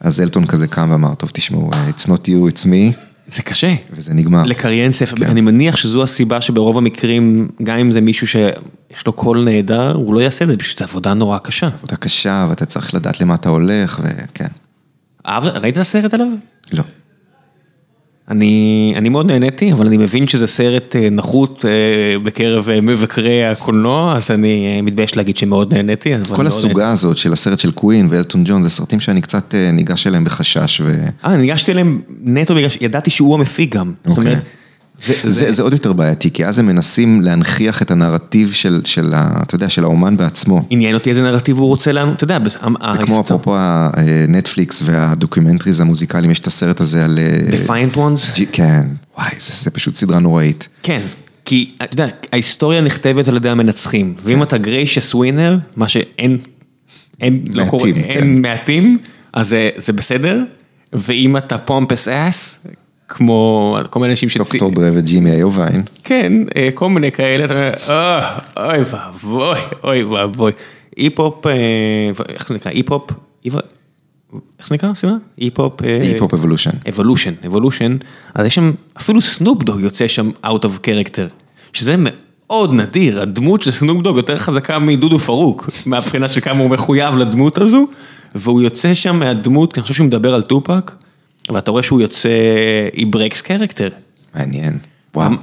אז אלטון כזה קם ואמר, טוב, תשמעו, it's not you, it's me. זה קשה. וזה נגמר. לקריין ספר, כן. אני מניח שזו הסיבה שברוב המקרים, גם אם זה מישהו שיש לו קול נהדר, הוא לא יעשה את זה, פשוט עבודה נורא קשה. עבודה קשה, ואתה צריך לדעת למה אתה הולך, וכן. ראית את הסרט עליו? לא. אני, אני מאוד נהניתי, אבל אני מבין שזה סרט אה, נחות אה, בקרב אה, מבקרי הקולנוע, אז אני מתבייש להגיד שמאוד נהניתי. כל הסוגה נהניתי. הזאת של הסרט של קווין ואלטון ג'ון, זה סרטים שאני קצת ניגש אליהם בחשש. ו... אה, ניגשתי אליהם נטו בגלל שידעתי שהוא המפיק גם. אוקיי. זאת אומרת, זה, זה, זה, זה עוד יותר בעייתי, כי אז הם מנסים להנכיח את הנרטיב של, של, ה, אתה יודע, של האומן בעצמו. עניין אותי איזה נרטיב הוא רוצה לנו, אתה יודע, זה כמו אפרופו הנטפליקס וה documentaries המוזיקליים, יש את הסרט הזה על... אה, Defiant Ones? כן, וואי, זה, זה פשוט סדרה נוראית. כן, כי, אתה יודע, ההיסטוריה נכתבת על ידי המנצחים, כן. ואם אתה gracious winner, מה שאין, אין, מעטים, לא קורה, כן. אין מעטים, אז זה, זה בסדר, ואם אתה pompous ass, כמו כל מיני אנשים שצי... דוקטור דרה וג'ימי איוביין. כן, אה, כל מיני כאלה, אתה אומר, אה, אוי ואבוי, אוי ואבוי. היפ-הופ, אה, איך זה נקרא? היפ-הופ, איך זה נקרא? סליחה? היפ-הופ... היפ-הופ evolution. Evolution, evolution. אז יש שם, אפילו סנופ דוג יוצא שם out of character, שזה מאוד נדיר, הדמות של סנופ דוג יותר חזקה מדודו פארוק, מהבחינה של כמה הוא מחויב לדמות הזו, והוא יוצא שם מהדמות, אני חושב שהוא מדבר על טופק. ואתה רואה שהוא יוצא, he breaks character. מעניין.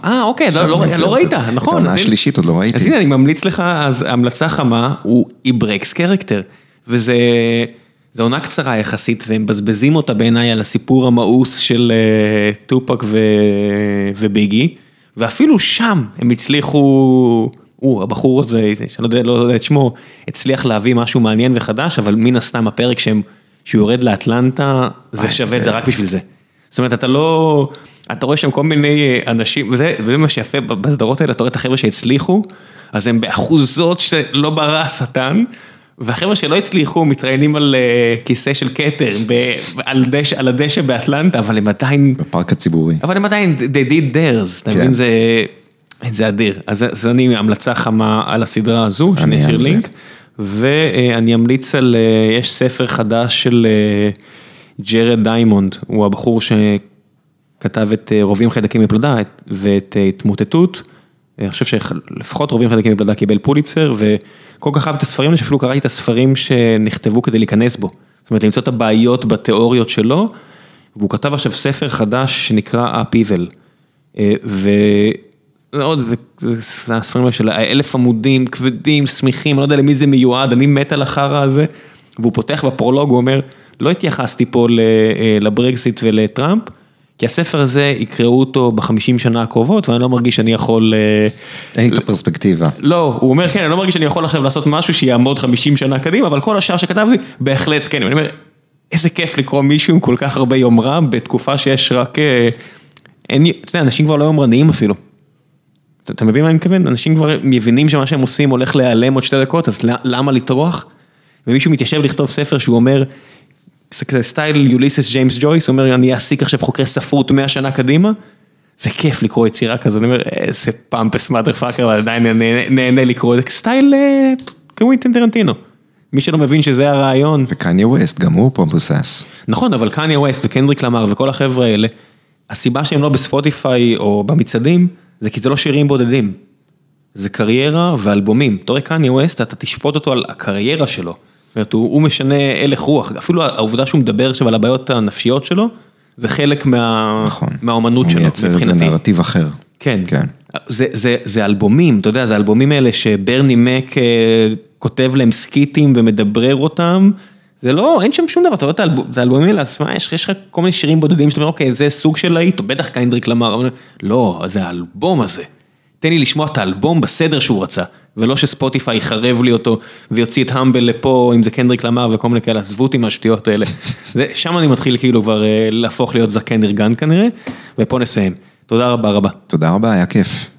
אה, אוקיי, לא, לא, לא ראית, נכון. את העונה השלישית עוד לא ראיתי. אז הנה, אני ממליץ לך, אז המלצה חמה הוא breaks character. וזה, עונה קצרה יחסית, והם מבזבזים אותה בעיניי על הסיפור המאוס של אה, טופק וביגי, ואפילו שם הם הצליחו, הוא, הבחור הזה, שאני לא, לא יודע את שמו, הצליח להביא משהו מעניין וחדש, אבל מן הסתם הפרק שהם... שהוא יורד לאטלנטה, זה שווה את זה רק בשביל זה. זאת אומרת, אתה לא, אתה רואה שם כל מיני אה, אנשים, וזה, וזה מה שיפה בסדרות האלה, אתה רואה את החבר'ה שהצליחו, אז הם באחוזות שלא ברא השטן, והחבר'ה שלא הצליחו מתראיינים על uh, כיסא של כתר, על, דש, על הדשא באטלנטה, אבל הם עדיין... בפארק הציבורי. אבל הם עדיין, they did theirs, אתה מבין, כן. זה, זה אדיר. אז זה אני המלצה חמה על הסדרה הזו, שאני אשאיר לינק. ואני אמליץ על, אה, יש ספר חדש של אה, ג'רד דיימונד, הוא הבחור שכתב את אה, רובים חיידקים מפלדה ואת התמוטטות. אני חושב שלפחות רובים חיידקים מפלדה קיבל פוליצר, וכל כך אהב את הספרים האלה שאפילו קראתי את הספרים שנכתבו כדי להיכנס בו. זאת אומרת, למצוא את הבעיות בתיאוריות שלו, והוא כתב עכשיו ספר חדש שנקרא Upheaval. עוד, זה הספרים של האלף עמודים, כבדים, אני לא יודע למי זה מיועד, אני מת על החרא הזה. והוא פותח בפרולוג, הוא אומר, לא התייחסתי פה אה, לברקזיט ולטראמפ, כי הספר הזה, יקראו אותו בחמישים שנה הקרובות, ואני לא מרגיש שאני יכול... אה, אין לי את הפרספקטיבה. לא, הוא אומר, כן, אני לא מרגיש שאני יכול עכשיו לעשות משהו שיעמוד חמישים שנה קדימה, אבל כל השאר שכתבתי, בהחלט כן. אני אומר, איזה כיף לקרוא מישהו עם כל כך הרבה יומרה, בתקופה שיש רק... אה, אין, אתה יודע, אנשים כבר לא יומרניים אפילו. אתה מבין מה אני מתכוון? אנשים כבר מבינים שמה שהם עושים הולך להיעלם עוד שתי דקות, אז למה לטרוח? ומישהו מתיישב לכתוב ספר שהוא אומר, סטייל יוליסס ג'יימס ג'ויס, הוא אומר, אני אעסיק עכשיו חוקרי ספרות 100 שנה קדימה. זה כיף לקרוא יצירה כזו, אני אומר, איזה pompous motherfucker, אבל עדיין נהנה לקרוא, זה סטייל קווינטן טרנטינו. מי שלא מבין שזה הרעיון. וקניה ווסט, גם הוא pompous. נכון, אבל קניה ווסט וקנדריק למר וכל החבר'ה האלה, הסיבה שהם לא בספוטיפיי או במצעדים, זה כי זה לא שירים בודדים. זה קריירה ואלבומים. אתה רואה קניה ווסט, אתה תשפוט אותו על הקריירה שלו. זאת אומרת, הוא, הוא משנה הלך רוח, אפילו העובדה שהוא מדבר עכשיו על הבעיות הנפשיות שלו, זה חלק מה... נכון. מהאומנות שלו, מבחינתי. הוא מייצר איזה נרטיב אחר. כן. כן. זה, זה, זה אלבומים, אתה יודע, זה אלבומים האלה שברני מק אה, כותב להם סקיטים ומדברר אותם. זה לא, אין שם שום דבר, אתה רואה את האלבומים האלה, אז מה, יש לך כל מיני שירים בודדים שאתה אומר, אוקיי, זה סוג של להיט, או בטח קיינדריק למר, לא, זה האלבום הזה. תן לי לשמוע את האלבום בסדר שהוא רצה, ולא שספוטיפיי יחרב לי אותו ויוציא את המבל לפה, אם זה קנדריק למר וכל מיני כאלה, עזבו אותי מהשטויות האלה. שם אני מתחיל כאילו כבר אה, להפוך להיות זקן ארגן כנראה, ופה נסיים. תודה רבה רבה. תודה רבה, היה כיף.